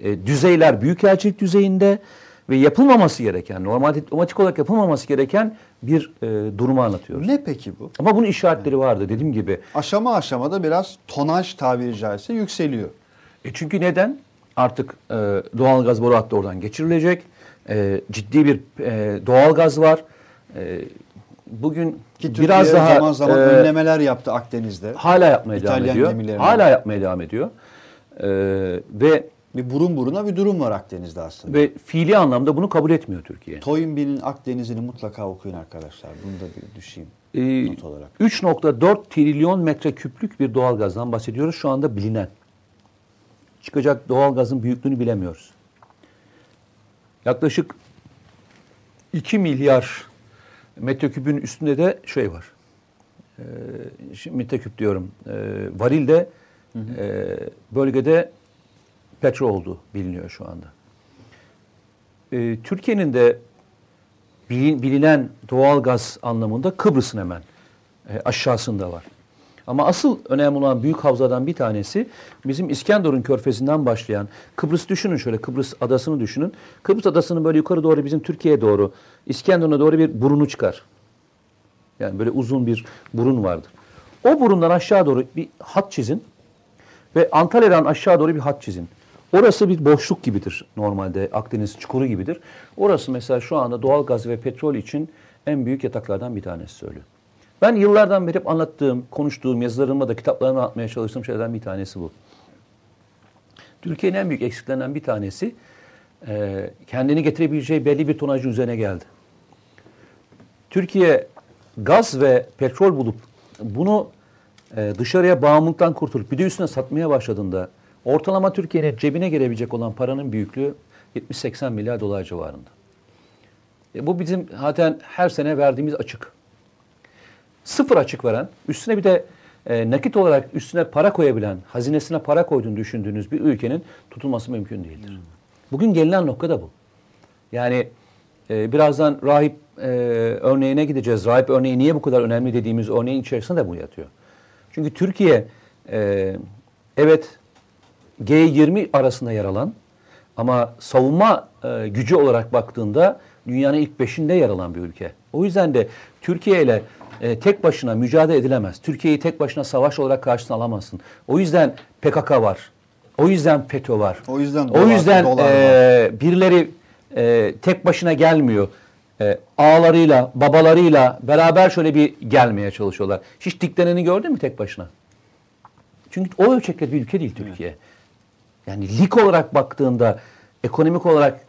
E, düzeyler büyükelçilik düzeyinde ve yapılmaması gereken, normal diplomatik olarak yapılmaması gereken bir e, durumu anlatıyoruz.
Ne peki bu?
Ama bunun işaretleri vardı dediğim gibi.
Aşama aşamada biraz tonaj tabiri caizse yükseliyor.
E çünkü neden? Artık e, doğalgaz boru hattı oradan geçirilecek. E, ciddi bir e, doğalgaz var. E, bugün
Ki Türkiye
biraz daha
zaman zaman
e,
önlemeler yaptı Akdeniz'de.
hala yapmaya devam
İtalyan
ediyor.
gemilerine.
Hala yapmaya devam ediyor. E, ve
Bir burun buruna bir durum var Akdeniz'de aslında.
ve fiili anlamda bunu kabul etmiyor Türkiye.
Toynbee'nin Akdeniz'ini mutlaka okuyun arkadaşlar. Bunu da bir düşeyim
E,
not olarak.
3.4 trilyon metreküplük bir doğalgazdan bahsediyoruz şu anda bilinen. Çıkacak doğalgazın büyüklüğünü bilemiyoruz. Yaklaşık 2 milyar metreküpün üstünde de şey var. Ee, şimdi metreküp diyorum. Ee, varilde e, bölgede petrol olduğu biliniyor şu anda. Ee, Türkiye'nin de bilin- bilinen doğalgaz anlamında Kıbrıs'ın hemen e, aşağısında var. Ama asıl önemli olan büyük havzadan bir tanesi bizim İskenderun körfezinden başlayan Kıbrıs düşünün şöyle Kıbrıs adasını düşünün. Kıbrıs adasının böyle yukarı doğru bizim Türkiye'ye doğru İskenderun'a doğru bir burunu çıkar. Yani böyle uzun bir burun vardır. O burundan aşağı doğru bir hat çizin ve Antalya'dan aşağı doğru bir hat çizin. Orası bir boşluk gibidir normalde Akdeniz çukuru gibidir. Orası mesela şu anda doğal gaz ve petrol için en büyük yataklardan bir tanesi söylüyor. Ben yıllardan beri hep anlattığım, konuştuğum, yazılarıma da kitaplarıma anlatmaya çalıştığım şeylerden bir tanesi bu. Türkiye'nin en büyük eksiklerinden bir tanesi e, kendini getirebileceği belli bir tonajın üzerine geldi. Türkiye gaz ve petrol bulup bunu e, dışarıya bağımlılıktan kurtulup bir de üstüne satmaya başladığında ortalama Türkiye'nin cebine gelebilecek olan paranın büyüklüğü 70-80 milyar dolar civarında. E, bu bizim zaten her sene verdiğimiz açık. Sıfır açık veren, üstüne bir de e, nakit olarak üstüne para koyabilen, hazinesine para koyduğunu düşündüğünüz bir ülkenin tutulması mümkün değildir. Bugün gelinen nokta da bu. Yani e, birazdan rahip e, örneğine gideceğiz. Rahip örneği niye bu kadar önemli dediğimiz örneğin içerisinde de bu yatıyor. Çünkü Türkiye e, evet G20 arasında yer alan ama savunma e, gücü olarak baktığında dünyanın ilk beşinde yer alan bir ülke. O yüzden de Türkiye ile e, tek başına mücadele edilemez. Türkiye'yi tek başına savaş olarak karşısına alamazsın. O yüzden PKK var. O yüzden FETÖ var.
O yüzden
o
dolar-
yüzden
dolar
e, birileri e, tek başına gelmiyor. E, ağalarıyla, babalarıyla beraber şöyle bir gelmeye çalışıyorlar. Hiç dikleneni gördün mü tek başına? Çünkü o ölçekte bir ülke değil Türkiye. Yani lig olarak baktığında ekonomik olarak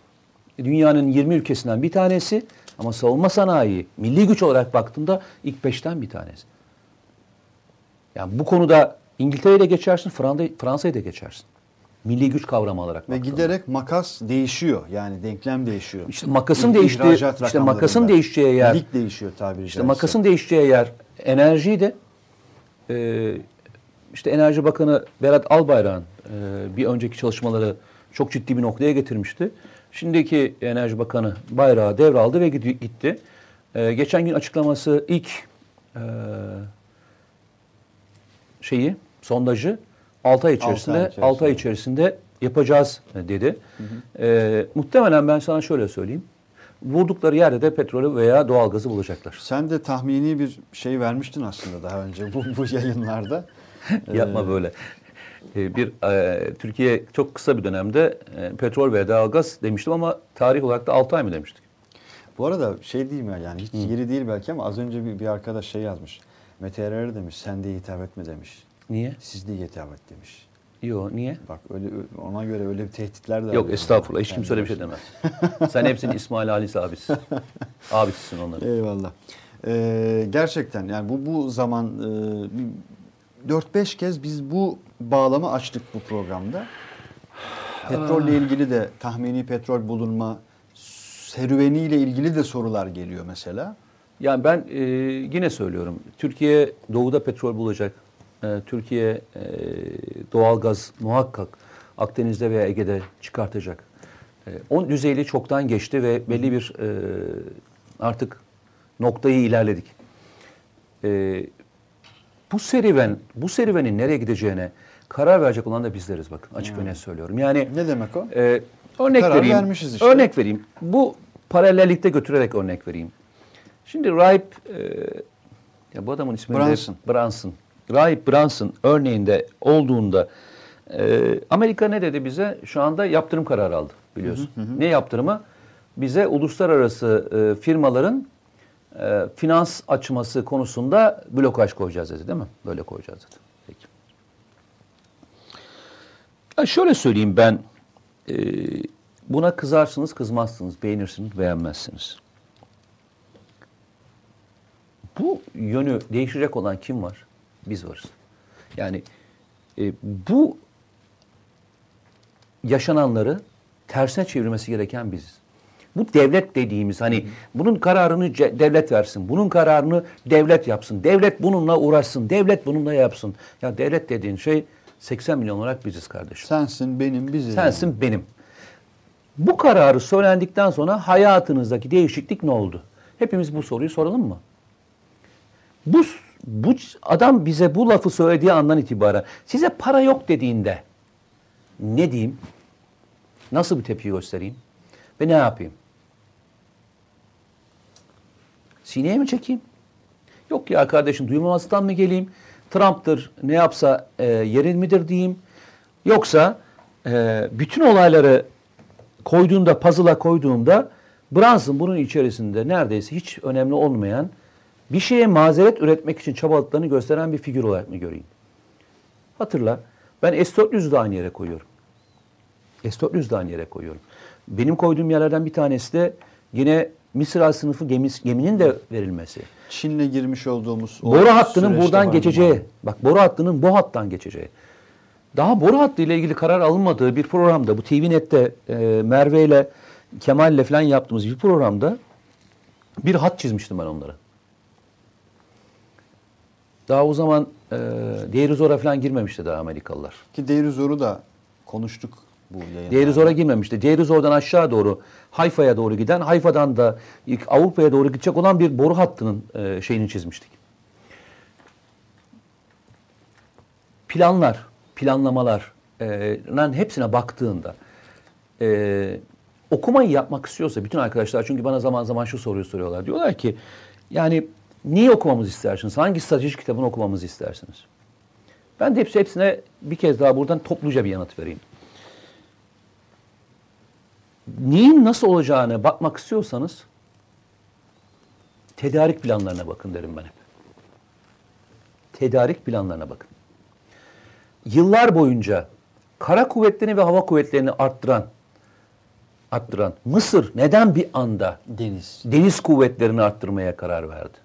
dünyanın 20 ülkesinden bir tanesi ama savunma sanayi, milli güç olarak baktığında ilk beşten bir tanesi. Yani bu konuda İngiltere'yi de geçersin, Fransa- Fransa'yı da geçersin. Milli güç kavramı olarak
Ve
baktığında.
giderek makas değişiyor. Yani denklem değişiyor.
İşte makasın
İh-
değiştiği, işte makasın değişeceği yer,
Lig değişiyor tabiri
işte makasın değişeceği yer enerjiyi de e, işte Enerji Bakanı Berat Albayrak'ın e, bir önceki çalışmaları çok ciddi bir noktaya getirmişti. Şimdiki Enerji Bakanı bayrağı devraldı ve gitti. E, geçen gün açıklaması ilk e, şeyi, sondajı 6 ay içerisinde,
ay
6
içerisinde.
ay içerisinde yapacağız e, dedi. E, muhtemelen ben sana şöyle söyleyeyim. Vurdukları yerde de petrolü veya doğalgazı bulacaklar.
Sen de tahmini bir şey vermiştin aslında daha önce bu, bu yayınlarda.
Yapma böyle. Ee, Bir e, Türkiye çok kısa bir dönemde e, petrol ve doğalgaz demiştim ama tarih olarak da 6 ay mı demiştik?
Bu arada şey diyeyim ya yani hiç yeri değil belki ama az önce bir, bir arkadaş şey yazmış. Mete Erer demiş sen de hitap etme demiş.
Niye?
Siz de hitap et demiş.
Yok niye?
Bak öyle ona göre öyle bir tehditler de
Yok estağfurullah hiç kimse öyle bir şey demez. Sen hepsinin İsmail Halis abisi. Abisisin onların.
Eyvallah. Ee, gerçekten yani bu bu zaman e, 4-5 kez biz bu bağlamı açtık bu programda. Petrolle ilgili de tahmini petrol bulunma serüveniyle ilgili de sorular geliyor mesela.
Yani ben e, yine söylüyorum. Türkiye doğuda petrol bulacak. E, Türkiye e, doğalgaz muhakkak Akdeniz'de veya Ege'de çıkartacak. E, on düzeyli çoktan geçti ve belli bir e, artık noktayı ilerledik. E, bu serüven, bu serüvenin nereye gideceğine karar verecek olan da bizleriz bakın. Açık ve net söylüyorum. Yani
Ne demek o?
ee, örnek
Karar
vereyim.
vermişiz işte.
Örnek vereyim. Bu paralellikte götürerek örnek vereyim. Şimdi Rahip e, ya bu adamın ismi
Brunson.
de Brunson. Rahip Brunson örneğinde olduğunda e, Amerika ne dedi bize? Şu anda yaptırım kararı aldı biliyorsun. Ne yaptırımı? Bize uluslararası e, firmaların e, finans açması konusunda blokaj koyacağız dedi değil mi? Böyle koyacağız dedi. Peki. Ya şöyle söyleyeyim ben e, buna kızarsınız kızmazsınız, beğenirsiniz beğenmezsiniz. Bu yönü değişecek olan kim var? Biz varız. Yani e, bu yaşananları tersine çevirmesi gereken biziz. Bu devlet dediğimiz hani bunun kararını devlet versin, bunun kararını devlet yapsın, devlet bununla uğraşsın, devlet bununla yapsın. Ya devlet dediğin şey 80 milyon olarak biziz kardeşim.
Sensin, benim, biziz.
Sensin benim. Bu kararı söylendikten sonra hayatınızdaki değişiklik ne oldu? Hepimiz bu soruyu soralım mı? Bu, bu adam bize bu lafı söylediği andan itibaren size para yok dediğinde ne diyeyim? Nasıl bir tepki göstereyim? Ve ne yapayım? Sineye mi çekeyim? Yok ya kardeşim duymamazlıktan mı geleyim? Trump'tır ne yapsa e, yerin midir diyeyim? Yoksa e, bütün olayları koyduğunda, puzzle'a koyduğumda Brunson bunun içerisinde neredeyse hiç önemli olmayan bir şeye mazeret üretmek için çabaladıklarını gösteren bir figür olarak mı göreyim? Hatırla ben S-400'ü de aynı yere koyuyorum. S-400'ü de aynı yere koyuyorum. Benim koyduğum yerlerden bir tanesi de yine Mısır sınıfı gemis, geminin de verilmesi.
Çin'le girmiş olduğumuz
Boru hattının buradan
var mı?
geçeceği. Bak boru hattının bu hattan geçeceği. Daha boru hattı ile ilgili karar alınmadığı bir programda bu TVNet'te e, Merve ile Kemal ile falan yaptığımız bir programda bir hat çizmiştim ben onlara. Daha o zaman e, Deir Zor'a falan girmemişti daha Amerikalılar.
Ki Deir Zor'u da konuştuk bu yayında.
Deir Zor'a girmemişti. Deir Zor'dan aşağı doğru Hayfa'ya doğru giden, Hayfa'dan da ilk Avrupa'ya doğru gidecek olan bir boru hattının e, şeyini çizmiştik. Planlar, planlamalar e, hepsine baktığında e, okumayı yapmak istiyorsa bütün arkadaşlar çünkü bana zaman zaman şu soruyu soruyorlar. Diyorlar ki yani niye okumamızı istersiniz? Hangi strateji kitabını okumamızı istersiniz? Ben de hepsi hepsine bir kez daha buradan topluca bir yanıt vereyim neyin nasıl olacağını bakmak istiyorsanız tedarik planlarına bakın derim ben hep. Tedarik planlarına bakın. Yıllar boyunca kara kuvvetlerini ve hava kuvvetlerini arttıran arttıran Mısır neden bir anda
Deniz.
deniz kuvvetlerini arttırmaya karar verdi?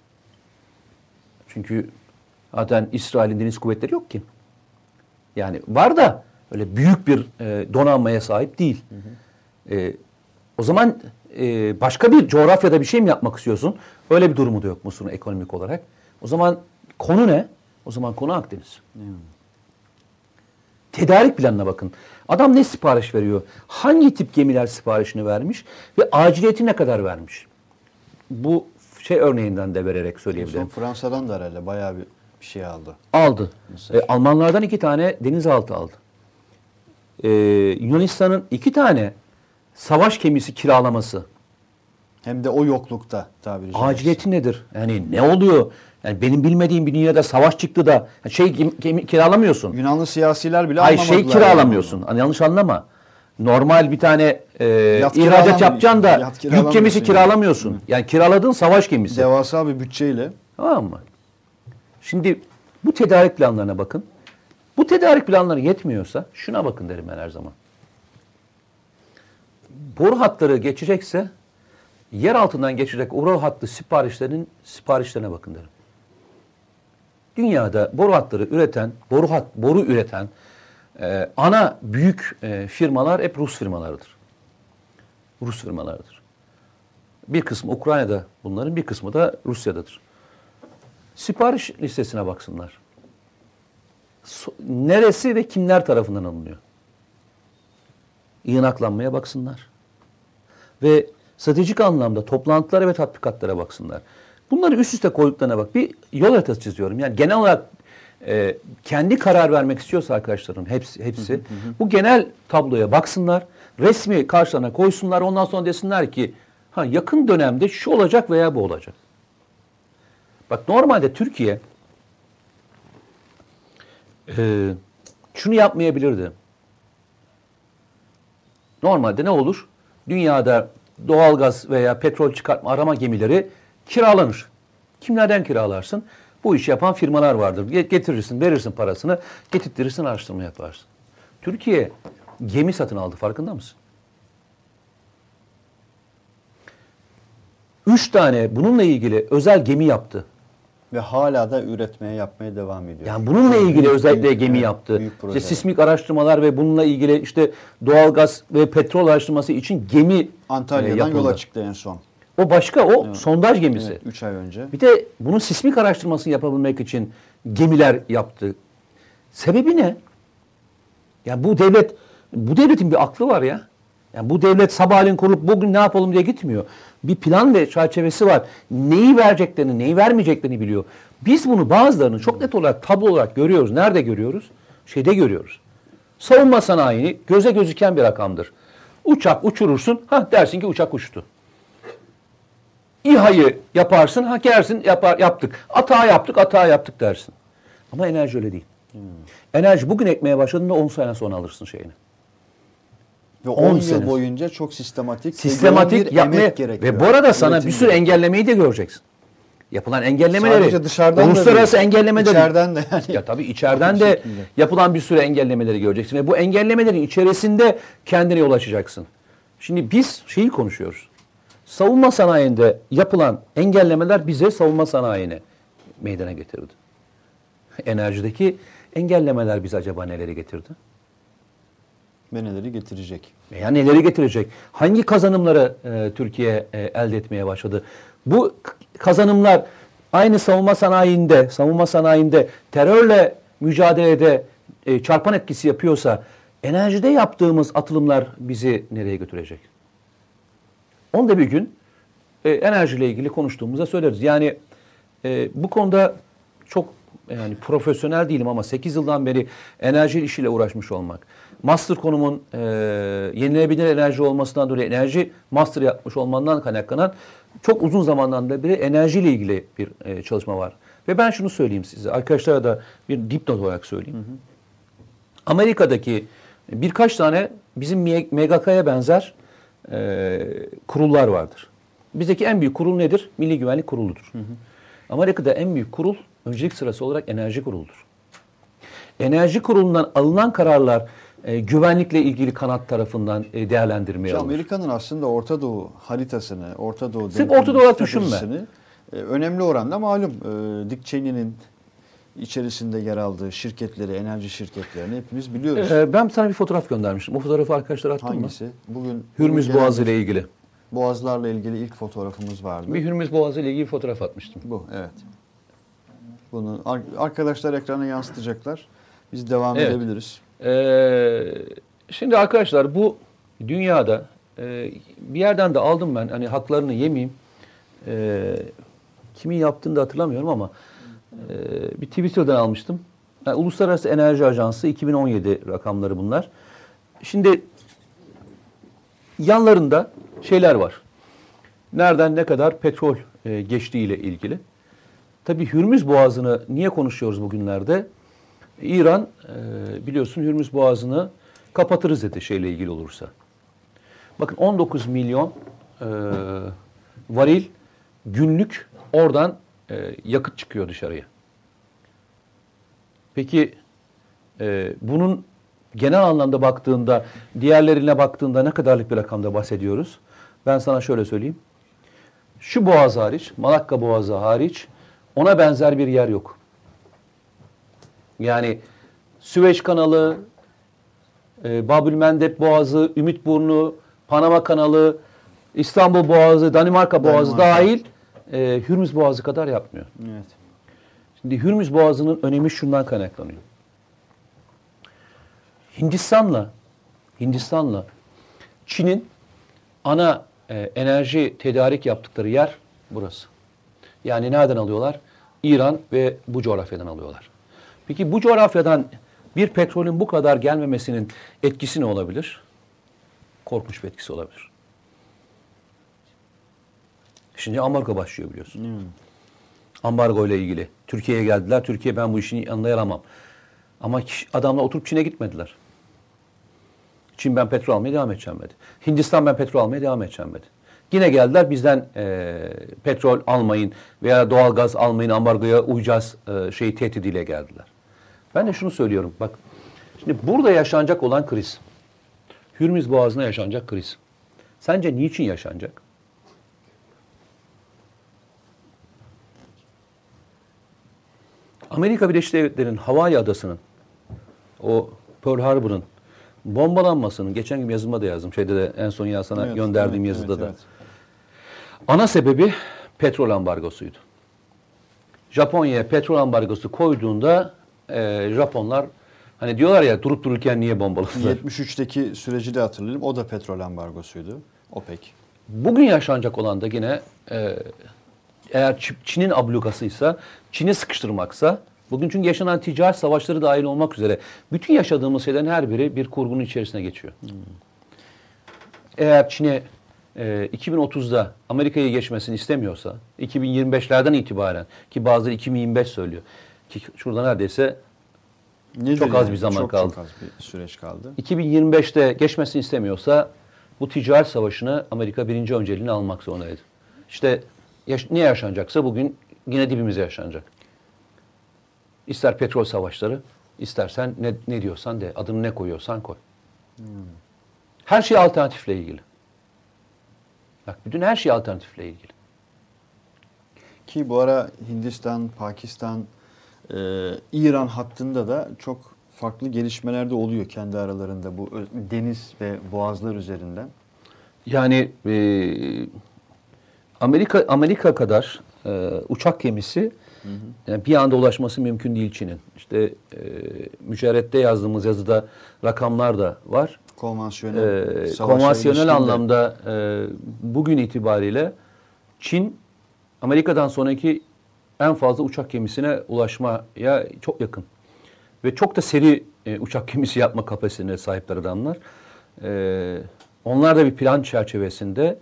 Çünkü zaten İsrail'in deniz kuvvetleri yok ki. Yani var da öyle büyük bir e, donanmaya sahip değil. Hı hı. E, o zaman e, başka bir coğrafyada bir şey mi yapmak istiyorsun? Öyle bir durumu da yok Mısır'ın ekonomik olarak. O zaman konu ne? O zaman konu Akdeniz. Hmm. Tedarik planına bakın. Adam ne sipariş veriyor? Hangi tip gemiler siparişini vermiş? Ve aciliyeti ne kadar vermiş? Bu şey örneğinden de vererek söyleyebilirim.
Son Fransa'dan da herhalde bayağı bir, bir şey aldı.
Aldı. E, Almanlardan iki tane denizaltı aldı. E, Yunanistan'ın iki tane savaş gemisi kiralaması.
Hem de o yoklukta tabiri caizse.
Aciliyeti nedir? Yani ne oluyor? Yani benim bilmediğim bir dünyada savaş çıktı da şey gemi, kiralamıyorsun.
Yunanlı siyasiler bile
Ay
almamadılar.
şey kiralamıyorsun. Hani yanlış anlama. Normal bir tane e,
Yat
ihracat yapacaksın da yük
kiralamıyorsun
gemisi
yani.
kiralamıyorsun. Yani kiraladığın savaş gemisi.
Devasa bir bütçeyle.
Tamam mı? Şimdi bu tedarik planlarına bakın. Bu tedarik planları yetmiyorsa şuna bakın derim ben her zaman. Boru hatları geçecekse yer altından geçecek boru hattı siparişlerinin siparişlerine bakın derim. Dünyada boru hatları üreten, boru hat, boru üreten e, ana büyük e, firmalar hep Rus firmalarıdır. Rus firmalarıdır. Bir kısmı Ukrayna'da bunların, bir kısmı da Rusya'dadır. Sipariş listesine baksınlar. So- neresi ve kimler tarafından alınıyor? İğnaklanmaya baksınlar. Ve stratejik anlamda toplantılara ve tatbikatlara baksınlar. Bunları üst üste koyduklarına bak. Bir yol haritası çiziyorum. Yani genel olarak e, kendi karar vermek istiyorsa arkadaşların hepsi, hepsi bu genel tabloya baksınlar. Resmi karşılarına koysunlar. Ondan sonra desinler ki ha yakın dönemde şu olacak veya bu olacak. Bak normalde Türkiye e, şunu yapmayabilirdi. Normalde ne olur? Dünyada doğalgaz veya petrol çıkartma arama gemileri kiralanır. Kimlerden kiralarsın? Bu işi yapan firmalar vardır. Ge- Getirirsin, verirsin parasını, getirtirirsin, araştırma yaparsın. Türkiye gemi satın aldı farkında mısın? Üç tane bununla ilgili özel gemi yaptı.
Ve hala da üretmeye yapmaya devam ediyor.
Yani bununla ilgili
büyük-
özellikle
büyük-
gemi
evet,
yaptı.
Büyük
İşte
proje.
sismik araştırmalar ve bununla ilgili işte doğalgaz ve petrol araştırması için gemi e,
Antalya'dan
yapıldı.
yola çıktı en son.
O başka, o sondaj gemisi.
3 ay önce.
Bir de bunun sismik araştırmasını yapabilmek için gemiler yaptı. Sebebi ne? Ya bu devlet, bu devletin bir aklı var ya. Yani bu devlet sabahleyin kurup bugün ne yapalım diye gitmiyor. Bir plan ve çerçevesi var. Neyi vereceklerini, neyi vermeyeceklerini biliyor. Biz bunu bazılarını çok net olarak tablo olarak görüyoruz. Nerede görüyoruz? Şeyde görüyoruz. Savunma sanayini göze gözüken bir rakamdır. Uçak uçurursun, ha dersin ki uçak uçtu. İHA'yı yaparsın, ha gelsin yapar, yaptık. Atağı yaptık, atağı yaptık dersin. Ama enerji öyle değil. Enerji bugün ekmeye başladığında 10 sene sonra alırsın şeyini.
Ve
10
10 yıl
sene.
boyunca çok sistematik,
Sistematik yapmaya ve bu arada sana
Üretim
bir sürü engellemeyi de göreceksin. Yapılan engellemeleri,
Sadece dışarıdan da
uluslararası
değil,
engellemeleri,
içeriden de yani.
Ya tabii içeriden de
şekilde.
yapılan bir sürü engellemeleri göreceksin ve bu engellemelerin içerisinde kendine yol açacaksın. Şimdi biz şeyi konuşuyoruz. Savunma sanayinde yapılan engellemeler bize savunma sanayini meydana getirdi. Enerjideki engellemeler bize acaba neleri getirdi?
Ve neleri getirecek?
Veya neleri getirecek? Hangi kazanımları e, Türkiye e, elde etmeye başladı? Bu kazanımlar aynı savunma sanayinde, savunma sanayinde terörle mücadelede e, çarpan etkisi yapıyorsa enerjide yaptığımız atılımlar bizi nereye götürecek? Onu da bir gün e, enerjiyle ilgili konuştuğumuzda söyleriz. Yani e, bu konuda çok yani profesyonel değilim ama 8 yıldan beri enerji işiyle uğraşmış olmak. Master konumun e, yenilenebilir enerji olmasından dolayı enerji master yapmış olmandan kaynaklanan çok uzun zamandan beri enerjiyle ilgili bir e, çalışma var. Ve ben şunu söyleyeyim size. Arkadaşlara da bir dipnot olarak söyleyeyim. Amerika'daki birkaç tane bizim MGK'ya benzer e, kurullar vardır. Bizdeki en büyük kurul nedir? Milli Güvenlik Kurulu'dur. Amerika'da en büyük kurul öncelik sırası olarak enerji kuruludur. Enerji kurulundan alınan kararlar e, güvenlikle ilgili kanat tarafından e, değerlendirmeye
Şu
alınır.
Amerika'nın aslında Orta Doğu haritasını, Orta Doğu
Sırf Orta Doğu olarak düşünme.
e, önemli oranda malum e, Dick Cheney'nin içerisinde yer aldığı şirketleri, enerji şirketlerini hepimiz biliyoruz.
E, ben sana bir fotoğraf göndermiştim. O fotoğrafı arkadaşlar attım mı?
Hangisi? Bugün
Hürmüz
bugün
Boğazı ile ilgili.
Boğazlarla ilgili ilk fotoğrafımız vardı.
Bir Hürmüz Boğazı ile ilgili fotoğraf atmıştım.
Bu, evet. Bunu ar- arkadaşlar ekrana yansıtacaklar. Biz devam
Evet.
edebiliriz.
Ee, şimdi arkadaşlar bu dünyada e, bir yerden de aldım ben hani haklarını yemeyeyim. Ee, kimin yaptığını da hatırlamıyorum ama e, bir Twitter'dan almıştım. Yani Uluslararası Enerji Ajansı 2017 rakamları bunlar. Şimdi yanlarında şeyler var. Nereden ne kadar petrol e, geçtiğiyle ilgili. Tabii Hürmüz Boğazı'nı niye konuşuyoruz bugünlerde? İran e, biliyorsun Hürmüz Boğazı'nı kapatırız dedi şeyle ilgili olursa. Bakın 19 milyon e, varil günlük oradan e, yakıt çıkıyor dışarıya. Peki bunun genel anlamda baktığında, diğerlerine baktığında ne kadarlık bir rakamda bahsediyoruz? Ben sana şöyle söyleyeyim. Şu boğaz hariç, Malakka Boğazı hariç ona benzer bir yer yok. Yani Süveyş kanalı, e, Babül Mendeb Boğazı, Ümit Burnu, Panama kanalı, İstanbul Boğazı, Danimarka Boğazı
Danimarka.
dahil e, Hürmüz Boğazı kadar yapmıyor.
Evet.
Şimdi Hürmüz Boğazı'nın önemi şundan kaynaklanıyor. Hindistan'la Hindistan'la Çin'in ana e, enerji tedarik yaptıkları yer burası. Yani nereden alıyorlar? İran ve bu coğrafyadan alıyorlar. Peki bu coğrafyadan bir petrolün bu kadar gelmemesinin etkisi ne olabilir? Korkunç bir etkisi olabilir. Şimdi ambargo başlıyor biliyorsun.
Hmm.
Ambargo ile ilgili. Türkiye'ye geldiler. Türkiye ben bu işin yanında yer. Ama adamlar oturup Çin'e gitmediler. Çin ben petrol almaya devam edeceğim dedi. Hindistan ben petrol almaya devam edeceğim dedi. Yine geldiler bizden eee, petrol almayın veya doğal gaz almayın ambargoya uyacağız eee, şey tehdidiyle geldiler. Ben de şunu söylüyorum bak. Şimdi burada yaşanacak olan kriz. Hürmüz Boğazı'na yaşanacak kriz. Sence niçin yaşanacak? Amerika Birleşik Devletleri'nin Hawaii adasının o Pearl Harbor'ın bombalanmasının geçen gün yazımda da yazdım. Şeyde de en son ya sana
Evet,
gönderdiğim
evet,
yazıda
evet,
da.
evet.
Ana sebebi petrol ambargosuydu. Japonya'ya petrol ambargosu koyduğunda e, Japonlar hani diyorlar ya durup dururken niye bombaladılar?
73'teki süreci de hatırlayalım. O da petrol ambargosuydu. OPEC.
Bugün yaşanacak olan da yine e, eğer Çin'in ablukasıysa, Çin'i sıkıştırmaksa, bugün çünkü yaşanan ticaret savaşları dahil olmak üzere bütün yaşadığımız şeylerin her biri bir kurgunun içerisine geçiyor. Eğer Çin'e e, 2030'da Amerika'yı geçmesini istemiyorsa, 2025'lerden itibaren ki bazıları 2025 söylüyor ki şurada neredeyse
Nedir
Çok az bir zaman
çok,
kaldı.
Çok az bir süreç kaldı.
2025'te geçmesini istemiyorsa bu ticaret savaşını Amerika birinci önceliğini almak zorundaydı. İşte yaş- ne yaşanacaksa bugün yine dibimize yaşanacak. İster petrol savaşları, istersen ne, ne diyorsan de, adını ne koyuyorsan koy. Her şey alternatifle ilgili. Bak bütün her şey alternatifle ilgili.
Ki bu ara Hindistan, Pakistan, e, İran hattında da çok farklı gelişmeler de oluyor kendi aralarında bu deniz ve boğazlar üzerinden.
Yani e, Amerika Amerika kadar e, uçak gemisi yani bir anda ulaşması mümkün değil Çin'in. İşte e, mücerrette yazdığımız yazıda rakamlar da var.
Konvansiyonel,
E, konvansiyonel anlamda e, bugün itibariyle Çin Amerika'dan sonraki en fazla uçak gemisine ulaşmaya çok yakın. Ve çok da seri e, uçak gemisi yapma kapasitesine sahipler adamlar. E, onlar da bir plan çerçevesinde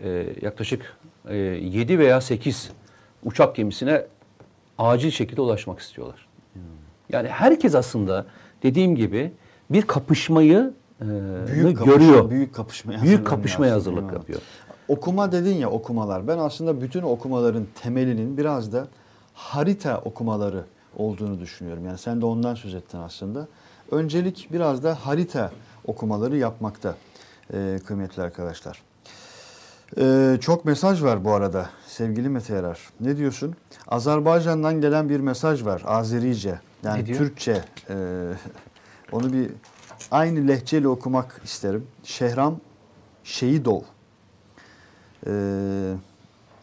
e, yaklaşık e, 7 veya 8 uçak gemisine acil şekilde ulaşmak istiyorlar. Yani herkes aslında dediğim gibi bir kapışmayı e,
büyük
görüyor.
kapışma, büyük kapışmaya
Büyük kapışmaya hazırlık yapıyor.
Okuma dedin ya okumalar. Ben aslında bütün okumaların temelinin biraz da harita okumaları olduğunu düşünüyorum. Yani sen de ondan söz ettin aslında. Öncelik biraz da harita okumaları yapmakta e, kıymetli arkadaşlar. E, çok mesaj var bu arada sevgili Mete Yarar. Ne diyorsun? Azerbaycan'dan gelen bir mesaj var Azerice. Yani? Türkçe. E, onu bir aynı lehçeyle okumak isterim. Şehram Şehidov. Ee,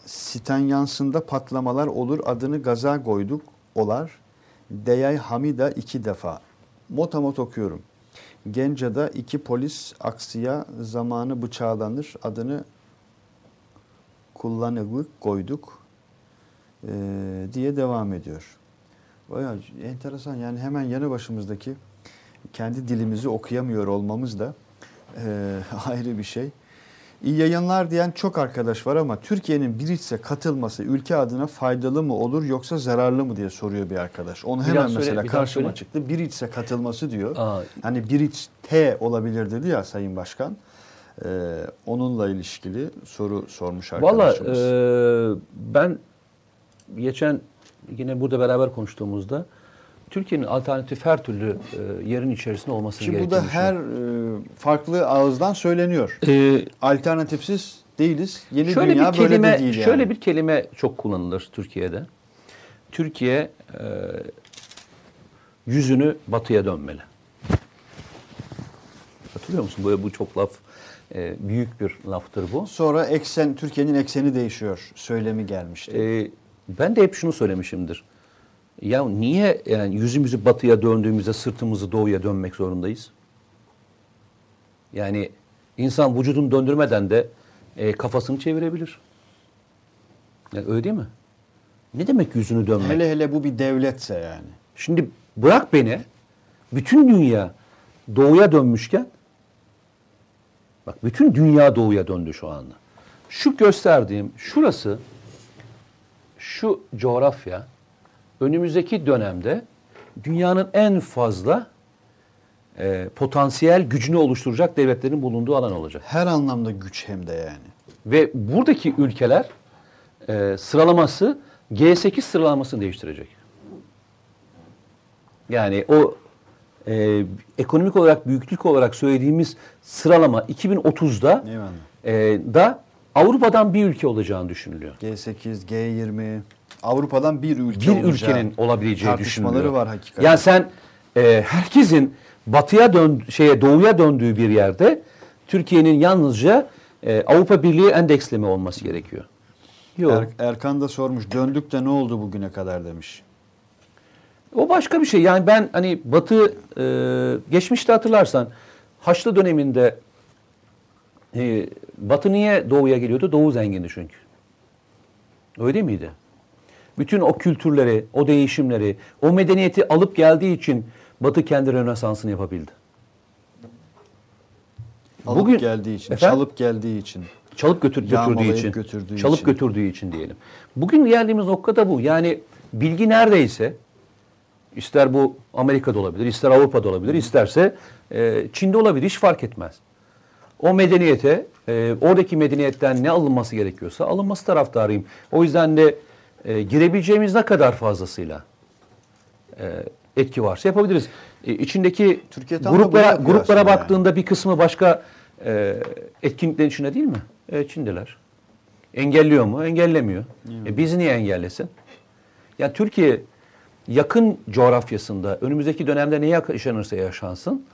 Sitanyansında patlamalar olur adını gaza koyduk olar. Deyay Hamida iki defa. Motamot okuyorum. Genca'da iki polis aksiya zamanı bıçağlanır adını kullanıklık koyduk ee, diye devam ediyor. Bayağı enteresan yani hemen yanı başımızdaki kendi dilimizi okuyamıyor olmamız da e, ayrı bir şey. İyi yayınlar diyen çok arkadaş var ama Türkiye'nin Biriç'e katılması ülke adına faydalı mı olur yoksa zararlı mı diye soruyor bir arkadaş. Onu hemen
söyle,
mesela karşıma
söyle.
çıktı. Biriç'e katılması diyor.
Aa,
Hani Biriç T olabilir dedi ya Sayın Başkan. Ee, onunla ilişkili soru sormuş
Valla
arkadaşımız.
e, ben geçen yine burada beraber konuştuğumuzda Türkiye'nin alternatif her türlü e, yerin içerisinde olmasını
Ki bu
gerektiğini
da her e, farklı ağızdan söyleniyor.
E,
Alternatifsiz değiliz. Yeni
şöyle
dünya
bir
böyle
kelime
de değil yani.
şöyle bir kelime çok kullanılır Türkiye'de. Türkiye e, yüzünü batıya dönmeli. Hatırlıyor musun? Böyle bu çok laf, e, büyük bir laftır bu.
Sonra eksen Türkiye'nin ekseni değişiyor söylemi gelmişti.
E, ben de hep şunu söylemişimdir. Ya niye yani yüzümüzü batıya döndüğümüzde sırtımızı doğuya dönmek zorundayız? Yani insan vücudunu döndürmeden de e, kafasını çevirebilir. Ya öyle değil mi? Ne demek yüzünü dönmek?
hele hele bu bir devletse yani.
Şimdi bırak beni. Bütün dünya doğuya dönmüşken bak bütün dünya doğuya döndü şu anda. Şu gösterdiğim şurası şu coğrafya önümüzdeki dönemde dünyanın en fazla e, potansiyel gücünü oluşturacak devletlerin bulunduğu alan olacak.
Her anlamda güç hem de yani.
Ve buradaki ülkeler e, sıralaması G8 sıralamasını değiştirecek. Yani o e, ekonomik olarak, büyüklük olarak söylediğimiz sıralama 2030'da
Eyvallah.
e, da Avrupa'dan bir ülke olacağını düşünülüyor.
G8, G20 Avrupa'dan bir ülke
Bir
olacağı
ülkenin olabileceği düşünülüyor.
var hakikaten.
Yani sen e, herkesin batıya dön şeye doğuya döndüğü bir yerde Türkiye'nin yalnızca e, Avrupa Birliği endeksleme olması gerekiyor. Yok.
Er- Erkan da sormuş döndük de ne oldu bugüne kadar demiş.
O başka bir şey. Yani ben hani Batı e, geçmişte hatırlarsan Haçlı döneminde e, Batı niye Doğu'ya geliyordu? Doğu zengindi çünkü. Öyle miydi? Bütün o kültürleri, o değişimleri, o medeniyeti alıp geldiği için Batı kendi Rönesans'ını yapabildi.
Alıp
Bugün-
geldiği için,
Efendim?
çalıp geldiği için.
Çalıp götür, götürdüğü için,
götürdüğü
çalıp
için.
götürdüğü için diyelim. Bugün geldiğimiz nokta da bu. Yani bilgi neredeyse, ister bu Amerika'da olabilir, ister Avrupa'da olabilir, isterse e, Çin'de olabilir, hiç fark etmez. O medeniyete, e, oradaki medeniyetten ne alınması gerekiyorsa alınması taraftarıyım. O yüzden de e, girebileceğimiz ne kadar fazlasıyla e, etki varsa yapabiliriz. E, içindeki
Türkiye
gruplara, gruplara baktığında bir kısmı başka e, etkinliklerin içinde değil mi? Evet Çin'deler. Engelliyor mu? Engellemiyor. E, biz niye engellesin? Ya Türkiye yakın coğrafyasında önümüzdeki dönemde ne yaşanırsa yaşansın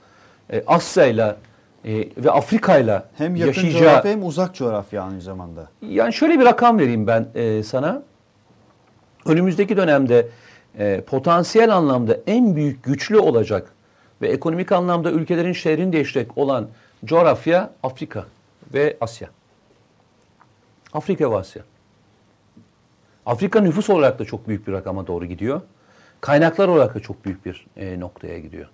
e, Asya'yla e, ve Afrika'yla
Hem yakın
yaşayacağı
coğrafya hem uzak coğrafya aynı zamanda.
yani şöyle bir rakam vereyim ben e, sana. Önümüzdeki dönemde e, potansiyel anlamda en büyük güçlü olacak ve ekonomik anlamda ülkelerin şehrini değiştirecek olan coğrafya Afrika ve Asya. Afrika ve Asya. Afrika nüfus olarak da çok büyük bir rakama doğru gidiyor. Kaynaklar olarak da çok büyük bir e, noktaya gidiyor.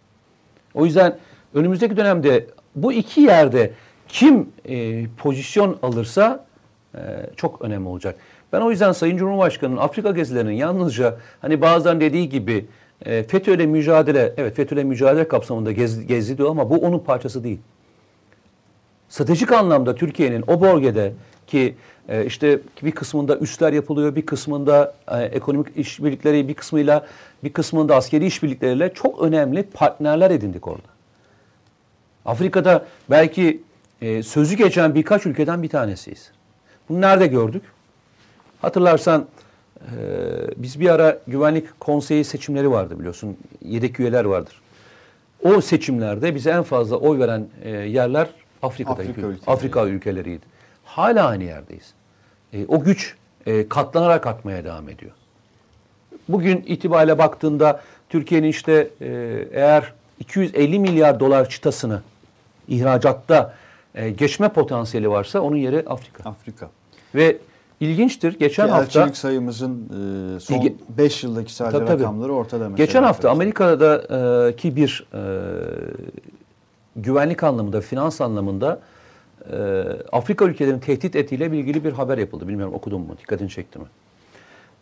O yüzden önümüzdeki dönemde bu iki yerde kim e, pozisyon alırsa e, çok önemli olacak. Ben o yüzden Sayın Cumhurbaşkanı'nın Afrika gezilerinin yalnızca hani bazen dediği gibi e, FETÖ'yle mücadele, evet FETÖ'yle mücadele kapsamında gez, gezdi diyor ama bu onun parçası değil. Stratejik anlamda Türkiye'nin o bölgede ki e, işte bir kısmında üsler yapılıyor, bir kısmında e, ekonomik işbirlikleri, bir kısmıyla bir kısmında askeri işbirlikleriyle çok önemli partnerler edindik orada. Afrika'da belki e, sözü geçen birkaç ülkeden bir tanesiyiz. Bunu nerede gördük? Hatırlarsan e, biz bir ara güvenlik konseyi seçimleri vardı biliyorsun. Yedek üyeler vardır. O seçimlerde bize en fazla oy veren e, yerler Afrika'da
Afrika
ülke-
ülkeleri.
Afrika ülkeleriydi. Hala aynı yerdeyiz. E, o güç e, katlanarak artmaya devam ediyor. Bugün itibariyle baktığında Türkiye'nin işte e, eğer 250 milyar dolar çıtasını ihracatta e, geçme potansiyeli varsa onun yeri Afrika.
Afrika.
Ve ilginçtir geçen
Ki
hafta
elçilik sayımızın e, son
İlgi-
5 yıldaki sadece
Tabii,
rakamları ortada mesela.
Geçen hafta Amerika'daki bir e, güvenlik anlamında, finans anlamında e, Afrika ülkelerini tehdit ettiğiyle ilgili bir haber yapıldı. Bilmiyorum okudun mu, dikkatini çekti mi?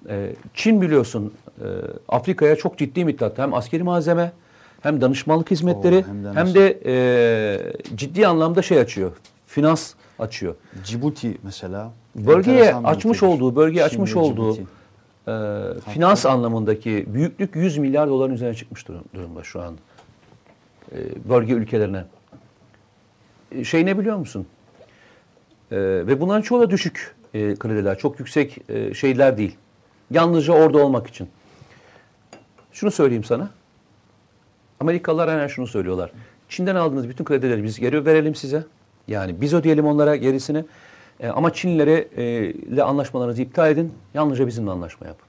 E, Çin biliyorsun e, Afrika'ya çok ciddi miktarda hem askeri malzeme hem danışmanlık hizmetleri
Oo, hem
hem,
de
de e, ciddi anlamda şey açıyor, finans açıyor.
Cibuti mesela.
Bölgeye açmış
ülkedir.
olduğu, bölgeye açmış olduğu e, finans anlamındaki büyüklük 100 milyar doların üzerine çıkmış durum- durumda şu an. E, bölge ülkelerine. E, şey ne biliyor musun? E, ve bunların çoğu da düşük e, krediler. Çok yüksek e, şeyler değil. Yalnızca orada olmak için. Şunu söyleyeyim sana. Amerikalılar aynen şunu söylüyorlar. Çin'den aldığınız bütün kredileri biz geri verelim size. Yani biz ödeyelim onlara gerisini. E, ama Çinlilere e, ile anlaşmalarınızı iptal edin. Yalnızca bizimle anlaşma yapın.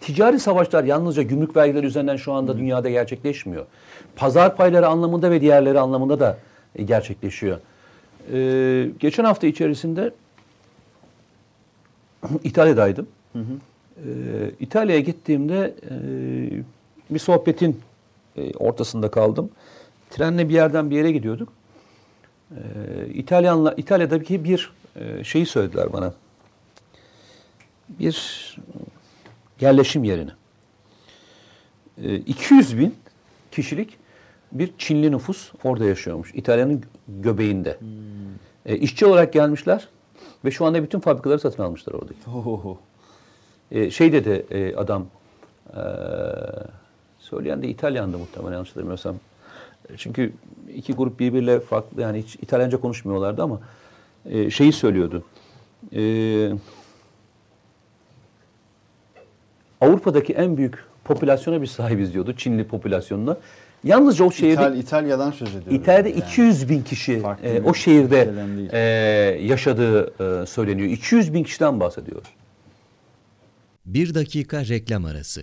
Ticari savaşlar yalnızca gümrük vergileri üzerinden şu anda dünyada gerçekleşmiyor. Pazar payları anlamında ve diğerleri anlamında da e, gerçekleşiyor. E, geçen hafta içerisinde İtalya'daydım. Hı hı. E, İtalya'ya gittiğimde e, bir sohbetin e, ortasında kaldım. Trenle bir yerden bir yere gidiyorduk. E, İtalyanla İtalya'daki bir e, şeyi söylediler bana. Bir yerleşim yerini. E, 200 bin kişilik bir Çinli nüfus orada yaşıyormuş. İtalya'nın göbeğinde. Hmm. E, işçi olarak gelmişler ve şu anda bütün fabrikaları satın almışlar orada. E, şey dedi e, adam, e, söyleyen de İtalyandı muhtemelen yanlış hatırlamıyorsam. Çünkü iki grup birbiriyle farklı yani hiç İtalyanca konuşmuyorlardı ama e, şeyi söylüyordu. E, Avrupa'daki en büyük popülasyona bir sahibiz diyordu. Çinli popülasyonuna. Yalnızca o şehirde
İtal, İtalya'dan söz ediyoruz.
İtalya'da yani. 200 bin kişi e, o şehirde e, yaşadığı e, söyleniyor. 200 bin kişiden bahsediyor.
Bir dakika reklam arası.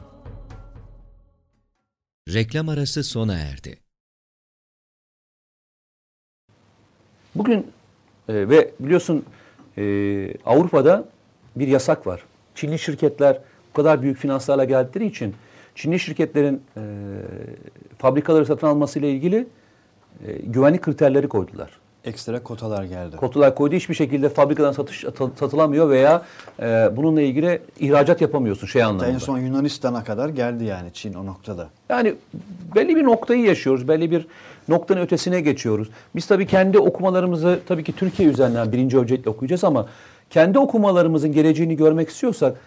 Reklam arası sona erdi.
Bugün e, ve biliyorsun e, Avrupa'da bir yasak var. Çinli şirketler bu kadar büyük finanslarla geldikleri için Çinli şirketlerin e, fabrikaları satın alması ile ilgili e, güvenlik kriterleri koydular.
Ekstra kotalar geldi.
Kotalar koydu. Hiçbir şekilde fabrikadan satış satılamıyor veya e, bununla ilgili ihracat yapamıyorsun şey anlamında.
En son Yunanistan'a kadar geldi yani Çin o noktada.
Yani belli bir noktayı yaşıyoruz. Belli bir noktanın ötesine geçiyoruz. Biz tabii kendi okumalarımızı tabii ki Türkiye üzerinden birinci ölçekle okuyacağız ama kendi okumalarımızın geleceğini görmek istiyorsak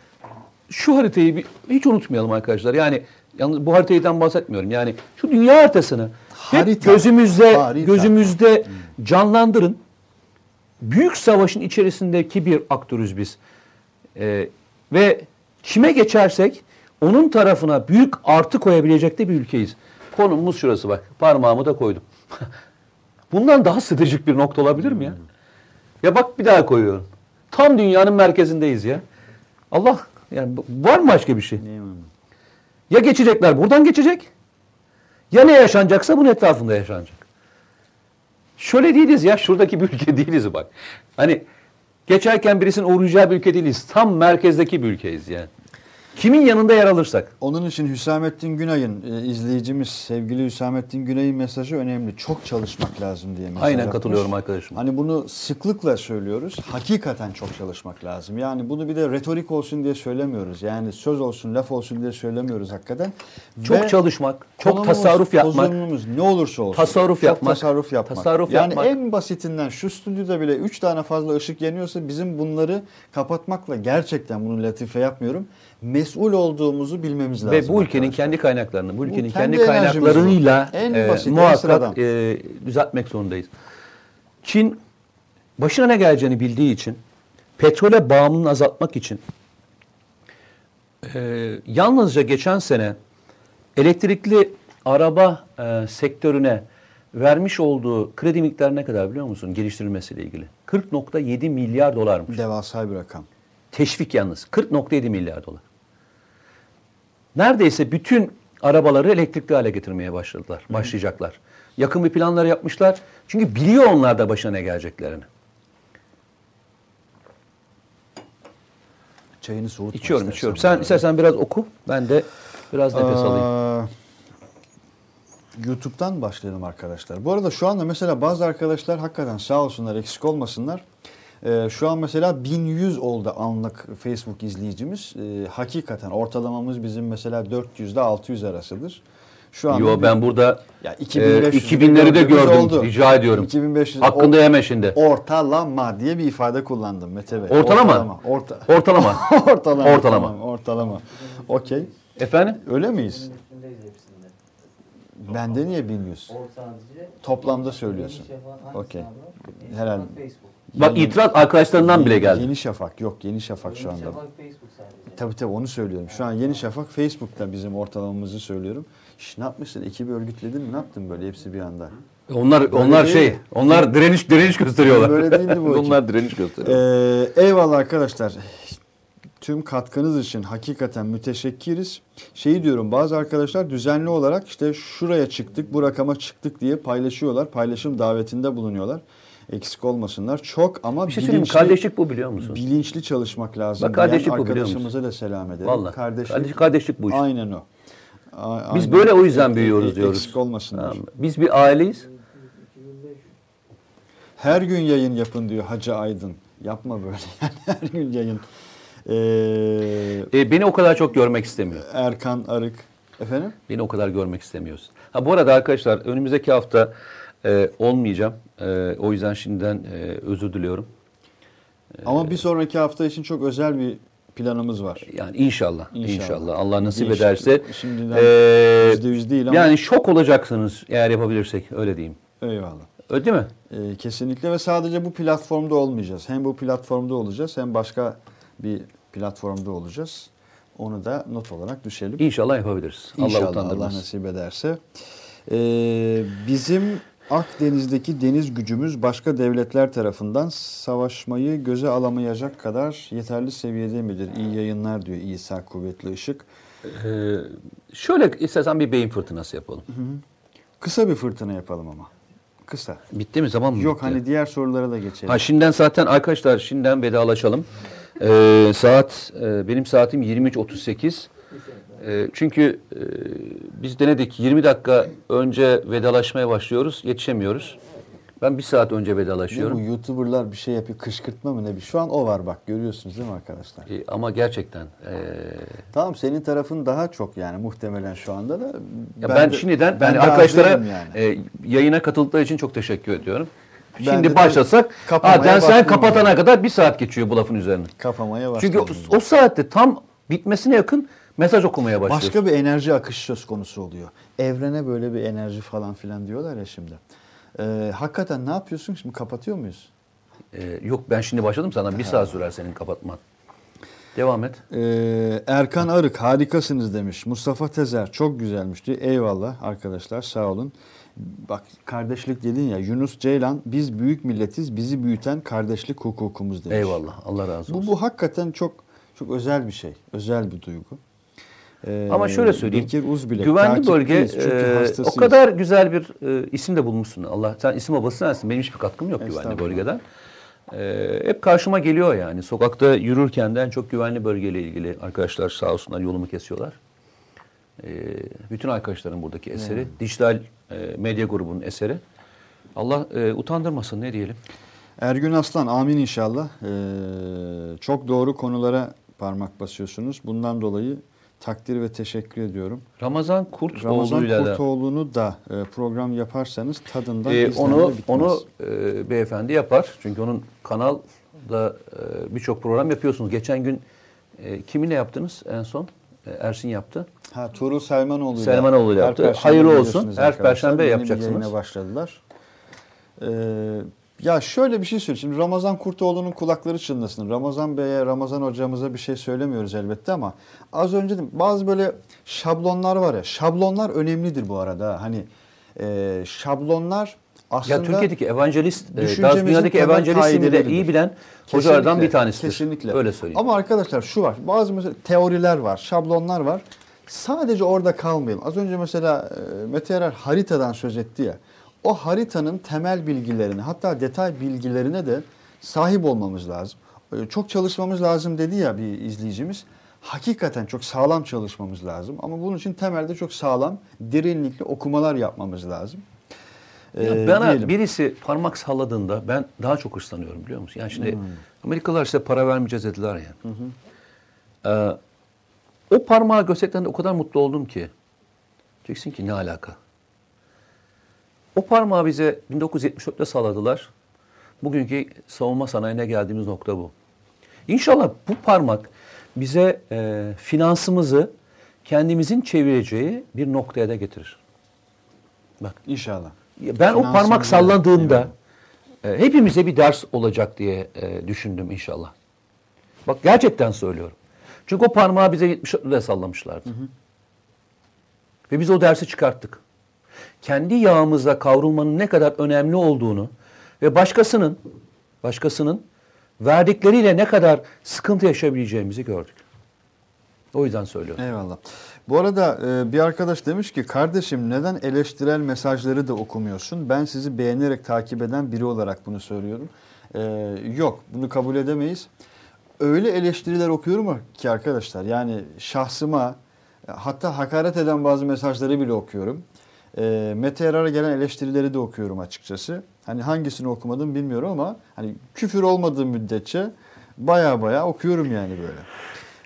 şu haritayı bir, hiç unutmayalım arkadaşlar. Yani yalnız bu haritaydan bahsetmiyorum. Yani şu dünya haritasını Harita. gözümüzde Harita. gözümüzde canlandırın. Büyük savaşın içerisindeki bir aktörüz biz. Ee, ve kime geçersek onun tarafına büyük artı koyabilecek de bir ülkeyiz. Konumumuz şurası bak. Parmağımı da koydum. Bundan daha stratejik bir nokta olabilir mi ya? Ya bak bir daha koyuyorum. Tam dünyanın merkezindeyiz ya. Allah yani var mı başka bir şey? Ya geçecekler buradan geçecek. Ya ne yaşanacaksa bunun etrafında yaşanacak. Şöyle değiliz ya şuradaki bir ülke değiliz bak. Hani geçerken birisinin uğrayacağı bir ülke değiliz. Tam merkezdeki bir ülkeyiz yani. Kimin yanında yer alırsak.
Onun için Hüsamettin Günay'ın e, izleyicimiz sevgili Hüsamettin Günay'ın mesajı önemli. Çok çalışmak lazım diye mesaj
Aynen
yapmış.
katılıyorum arkadaşım.
Hani bunu sıklıkla söylüyoruz. Hakikaten çok çalışmak lazım. Yani bunu bir de retorik olsun diye söylemiyoruz. Yani söz olsun, laf olsun diye söylemiyoruz hakikaten.
Çok Ve çalışmak, çok tasarruf yapmak.
ne olursa olsun.
Tasarruf
çok
yapmak.
tasarruf yapmak.
Tasarruf
yani
yapmak.
en basitinden şu stüdyoda bile 3 tane fazla ışık yanıyorsa bizim bunları kapatmakla gerçekten bunu latife yapmıyorum mesul olduğumuzu bilmemiz lazım.
Ve bu ülkenin arkadaşlar. kendi kaynaklarını, bu ülkenin bu kendi, kendi kaynaklarıyla e, basit, muhakkak e, düzeltmek zorundayız. Çin başına ne geleceğini bildiği için petrole bağımlılığını azaltmak için e, yalnızca geçen sene elektrikli araba e, sektörüne vermiş olduğu kredi miktarı ne kadar biliyor musun geliştirilmesiyle ilgili? 40.7 milyar dolarmış.
Devasa bir rakam.
Teşvik yalnız 40.7 milyar dolar neredeyse bütün arabaları elektrikli hale getirmeye başladılar, başlayacaklar. Yakın bir planlar yapmışlar. Çünkü biliyor onlar da başına ne geleceklerini.
Çayını soğutma.
İçiyorum içiyorum. Sen istersen biraz oku. Ben de biraz nefes alayım.
Aa, YouTube'dan başlayalım arkadaşlar. Bu arada şu anda mesela bazı arkadaşlar hakikaten sağ olsunlar eksik olmasınlar. Ee, şu an mesela 1100 oldu anlık Facebook izleyicimiz. Ee, hakikaten ortalamamız bizim mesela 400 ile 600 arasıdır. Şu anda
Yo
bir-
ben burada
ya
e,
2500
2000'leri de gördüm.
oldu.
Rica ediyorum.
2500
Hakkında yeme şimdi.
Ortalama diye bir ifade kullandım Mete Bey.
Ortalama?
Ortalama. Orta,
Ortalama.
ortalama.
Ortalama.
tamam, ortalama. Okey.
Efendim?
Öyle miyiz? Bende niye 1100?
O sadece
Toplamda söylüyorsun.
Hangisi
Okey. Herhalde.
Facebook.
Bak itiraz arkadaşlarından bile geldi.
Yeni Şafak yok Yeni Şafak şu
Yeni
anda.
Şafak Facebook sadece.
Tabii tabii onu söylüyorum. Şu an Yeni Şafak Facebook'ta bizim ortalamamızı söylüyorum. Şş, ne yapmışsın? Ekibi örgütledin mi? Ne yaptın böyle hepsi bir anda?
Onlar onlar
değil
şey,
mi?
onlar direniş direniş gösteriyorlar.
Böyle değildi bu
onlar direniş gösteriyor.
Ee, eyvallah arkadaşlar. Tüm katkınız için hakikaten müteşekkiriz. Şeyi diyorum bazı arkadaşlar düzenli olarak işte şuraya çıktık bu rakama çıktık diye paylaşıyorlar. Paylaşım davetinde bulunuyorlar. Eksik olmasınlar. Çok ama
bir şey
bilinçli,
Kardeşlik bu biliyor musun?
bilinçli çalışmak lazım.
Bak kardeşlik bu
Arkadaşımıza da selam ederim.
Vallahi.
Kardeşlik,
Kardeş, kardeşlik bu iş.
Aynen o. A-
Biz
aynen.
böyle o yüzden
E-
büyüyoruz
e-
diyoruz.
Eksik olmasınlar.
Tamam? Biz bir aileyiz.
Her gün yayın yapın diyor Hacı Aydın. Yapma böyle. Yani her gün yayın. Ee,
E, beni o kadar çok görmek istemiyor.
Erkan Arık. Efendim?
Beni o kadar görmek istemiyorsun. Ha bu arada arkadaşlar önümüzdeki hafta e, olmayacağım. E, o yüzden şimdiden e, özür diliyorum.
Ama bir sonraki hafta için çok özel bir planımız var.
Yani inşallah,
İnşallah.
inşallah, Allah nasip
Değişik-
ederse.
şimdiden yüzde yüz değil ama-
Yani şok olacaksınız eğer yapabilirsek öyle diyeyim.
Eyvallah.
Öyle değil mi?
Ee, kesinlikle ve sadece bu platformda olmayacağız. Hem bu platformda olacağız hem başka bir platformda olacağız. Onu da not olarak düşelim.
İnşallah yapabiliriz.
İnşallah
Allah
Allah, nasip ederse. Ee, bizim Akdeniz'deki deniz gücümüz başka devletler tarafından savaşmayı göze alamayacak kadar yeterli seviyede midir? İyi yayınlar diyor İsa Kuvvetli Işık.
Ee, şöyle istersen bir beyin fırtınası yapalım.
Kısa bir fırtına yapalım ama. Kısa.
Bitti mi zaman mı
Yok
bitti?
hani diğer sorulara da geçelim.
Ha şimdiden zaten arkadaşlar şimdiden vedalaşalım. Ee, saat e, benim saatim 23.38. Ee, çünkü e, biz denedik 20 dakika önce vedalaşmaya başlıyoruz. Yetişemiyoruz. Ben bir saat önce
Ne bu
vedalaşıyorum.
YouTuber'lar bir şey yapıyor kışkırtma mı ne bir. Şu an o var bak görüyorsunuz değil mi arkadaşlar?
Ee, ama gerçekten e,
Tamam senin tarafın daha çok yani muhtemelen şu anda da.
ya ben,
de-
şimdiden
ben
yani arkadaşlara
yani.
e, yayına katıldıkları için çok teşekkür ediyorum.
Ben
Şimdi
de
başlasak ha, sen kapatana
yani.
kadar bir saat geçiyor bu lafın üzerine.
Kafamaya başladım.
Çünkü o, o saatte tam bitmesine yakın mesaj okumaya başlıyorsun.
Başka bir enerji akışı söz konusu oluyor. Evrene böyle bir enerji falan filan diyorlar ya şimdi. Ee, hakikaten ne yapıyorsun şimdi kapatıyor muyuz?
Ee, yok ben şimdi başladım sana bir saat sürer senin kapatman. Devam et.
Ee, Erkan Arık harikasınız demiş. Mustafa Tezer çok güzelmiş diyor. Eyvallah arkadaşlar sağ olun. Bak kardeşlik dedin ya Yunus Ceylan biz büyük milletiz bizi büyüten kardeşlik hukukumuz demiş.
Eyvallah Allah razı olsun.
Bu, bu hakikaten çok çok özel bir şey. Özel bir duygu. Ee,
Ama şöyle söyleyeyim.
Bekir Uzbilek.
güvenli bölge e, o kadar güzel bir e, isim de bulmuşsun. Allah sen isim babası sensin. Benim hiçbir katkım yok güvenli bölgeden. E, hep karşıma geliyor yani. Sokakta yürürken de en çok güvenli bölgeyle ilgili arkadaşlar sağ olsunlar yolumu kesiyorlar. E, bütün arkadaşlarım buradaki eseri. Dijital e, medya grubunun eseri. Allah e, utandırmasın ne diyelim.
Ergün Aslan amin inşallah. Ee, çok doğru konulara parmak basıyorsunuz. Bundan dolayı takdir ve teşekkür ediyorum.
Ramazan Kurt
Ramazan
da
Kurtoğlu'nu da e, program yaparsanız tadından izlenme
onu
bitmez.
onu e, beyefendi yapar. Çünkü onun kanalda e, birçok program yapıyorsunuz. Geçen gün e, kiminle yaptınız en son? E, Ersin yaptı.
Ha Tuğrul Selmanoğlu
Selmanoğlu yaptı. Hayırlı olsun. Her. Perşembe
Yeni
yapacaksınız.
yayına başladılar. Ee, ya şöyle bir şey söyleyeyim. Şimdi Ramazan Kurtoğlu'nun kulakları çınlasın. Ramazan Bey'e, Ramazan hocamıza bir şey söylemiyoruz elbette ama az önce de bazı böyle şablonlar var ya. Şablonlar önemlidir bu arada. Hani e, şablonlar aslında
ya Türkiye'deki evangelist, e, daha dünyadaki evangelizmi de iyi bilen hocalardan
Kesinlikle,
bir tanesidir.
Kesinlikle.
Öyle söyleyeyim.
Ama arkadaşlar şu var. Bazı mesela teoriler var, şablonlar var. Sadece orada kalmayalım. Az önce mesela e, Mete Erer haritadan söz etti ya. O haritanın temel bilgilerine hatta detay bilgilerine de sahip olmamız lazım. e, çok çalışmamız lazım dedi ya bir izleyicimiz. Hakikaten çok sağlam çalışmamız lazım. Ama bunun için temelde çok sağlam, derinlikli okumalar yapmamız lazım.
Ya
Ee,
bana
diyelim.
birisi parmak salladığında ben daha çok hırslanıyorum biliyor musun? Yani şimdi
Hmm.
Amerikalılar size para vermeyeceğiz dediler ya. Ee, o parmağı gösterdiklerinde o kadar mutlu oldum ki. Diyeceksin ki ne alaka? O parmağı bize 1974'te salladılar. Bugünkü savunma sanayine geldiğimiz nokta bu. İnşallah bu parmak bize e, finansımızı kendimizin çevireceği bir noktaya da getirir. Bak
İnşallah.
ben o
Finansımızı-
parmak sallandığında e, hepimize bir ders olacak diye e, düşündüm inşallah. Bak gerçekten söylüyorum. Çünkü o parmağı bize 74'de sallamışlardı. Ve biz o dersi çıkarttık. Kendi yağımızla kavrulmanın ne kadar önemli olduğunu ve başkasının başkasının verdikleriyle ne kadar sıkıntı yaşayabileceğimizi gördük. O yüzden söylüyorum.
Eyvallah. Bu arada e, bir arkadaş demiş ki kardeşim neden eleştirel mesajları da okumuyorsun? Ben sizi beğenerek takip eden biri olarak bunu söylüyorum. E, yok bunu kabul edemeyiz. Öyle eleştiriler okuyorum ki arkadaşlar yani şahsıma hatta hakaret eden bazı mesajları bile okuyorum. E, Mete Yarar'a gelen eleştirileri de okuyorum açıkçası. Hani hangisini okumadım bilmiyorum ama hani küfür olmadığı müddetçe baya baya okuyorum yani böyle.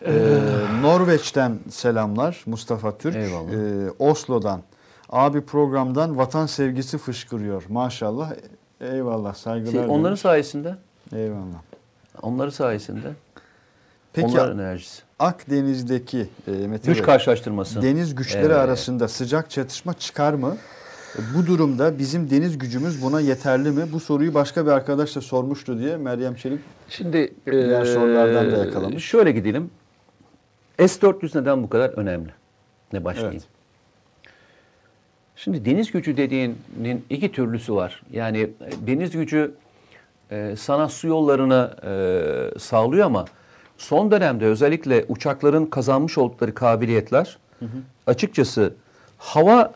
Ee, Norveç'ten selamlar Mustafa Türk.
Eyvallah.
Ee, Oslo'dan. Abi programdan vatan sevgisi fışkırıyor. Maşallah. Eyvallah. Saygılar.
Şey, onların
demiş.
sayesinde,
Eyvallah.
onların sayesinde,
Peki
onların enerjisi.
Akdeniz'deki e, Mete
Güç karşılaştırması.
deniz güçleri
Evet.
arasında sıcak çatışma çıkar mı? Bu durumda bizim deniz gücümüz buna yeterli mi? Bu soruyu başka bir arkadaş da sormuştu diye Meryem Çelik
Şimdi
Diğer
eee,
sorulardan da yakalamış.
Şöyle gidelim. S-400 neden bu kadar önemli? Ne başlayayım?
Evet.
Şimdi deniz gücü dediğinin iki türlüsü var. Yani e, deniz gücü e, sana su yollarını e, sağlıyor ama son dönemde özellikle uçakların kazanmış oldukları kabiliyetler açıkçası hava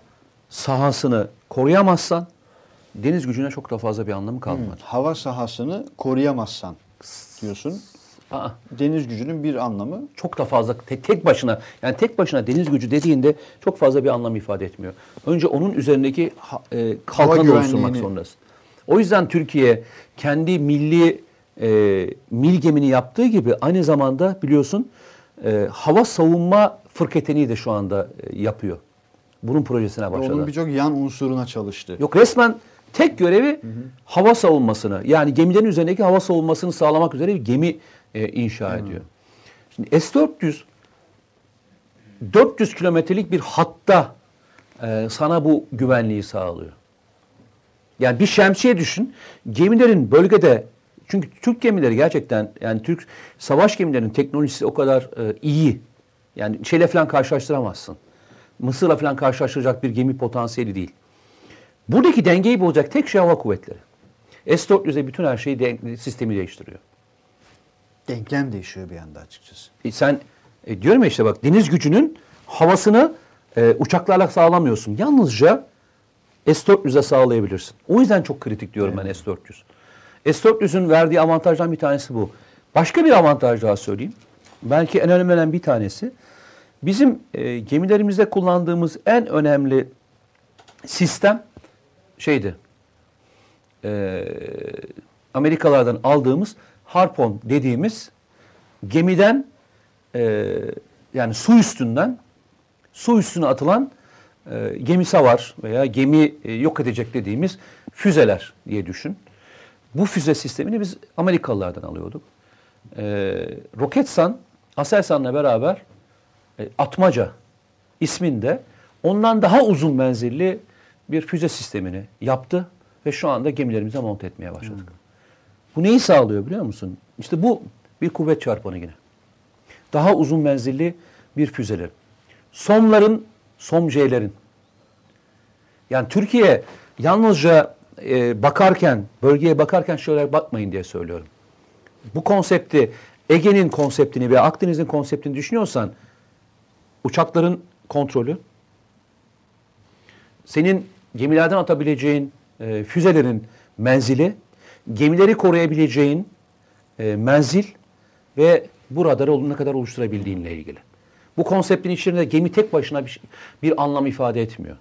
sahasını koruyamazsan deniz gücüne çok da fazla bir anlamı kalmaz.
hava sahasını koruyamazsan diyorsun.
Aa,
Deniz gücünün bir anlamı
çok da fazla tek, tek başına yani tek başına deniz gücü dediğinde çok fazla bir anlam ifade etmiyor. Önce onun üzerindeki ha, e,
güvenliğini-
oluşturmak zorundasın. O yüzden Türkiye kendi milli e, mil gemini yaptığı gibi aynı zamanda biliyorsun e, hava savunma fırketeni de şu anda e, yapıyor. Bunun projesine başladı.
onun birçok yan unsuruna çalıştı.
Yok resmen tek görevi hava savunmasını yani gemilerin üzerindeki hava savunmasını sağlamak üzere bir gemi e, inşa ediyor. Şimdi S-400 400 kilometrelik bir hatta e, sana bu güvenliği sağlıyor. Yani bir şemsiye düşün. Gemilerin bölgede çünkü Türk gemileri gerçekten yani Türk savaş gemilerinin teknolojisi o kadar e, iyi. Yani şeyle falan karşılaştıramazsın. Mısır'la falan karşılaştıracak bir gemi potansiyeli değil. Buradaki dengeyi bozacak tek şey hava kuvvetleri. S-400'e bütün her şeyi de- sistemi değiştiriyor.
Denklem değişiyor bir anda açıkçası.
E sen e, diyorum ya işte bak deniz gücünün havasını e, uçaklarla sağlamıyorsun. Yalnızca S-400'e sağlayabilirsin. O yüzden çok kritik diyorum ben S-400. S-400'ün verdiği avantajdan bir tanesi bu. Başka bir avantaj daha söyleyeyim. Belki en önemli bir tanesi. Bizim e, gemilerimizde kullandığımız en önemli sistem şeydi. E, Amerikalardan aldığımız harpon dediğimiz gemiden e, yani su üstünden su üstüne atılan e, gemi savar veya gemi e, yok edecek dediğimiz füzeler diye düşün. Bu füze sistemini biz Amerikalılardan alıyorduk. E, Roketsan, Aselsan'la beraber e, Atmaca isminde ondan daha uzun menzilli bir füze sistemini yaptı ve şu anda gemilerimize monte etmeye başladık. Bu neyi sağlıyor biliyor musun? İşte bu bir kuvvet çarpanı yine. Daha uzun menzilli bir füzeler. Somların, Somj'lerin. Yani Türkiye yalnızca e, bakarken, bölgeye bakarken şöyle bakmayın diye söylüyorum. Bu konsepti, Ege'nin konseptini ve Akdeniz'in konseptini düşünüyorsan uçakların kontrolü, senin gemilerden atabileceğin e, füzelerin menzili, gemileri koruyabileceğin e, menzil ve bu radarı ne kadar oluşturabildiğinle ilgili. Bu konseptin içinde gemi tek başına bir, bir anlam ifade etmiyor.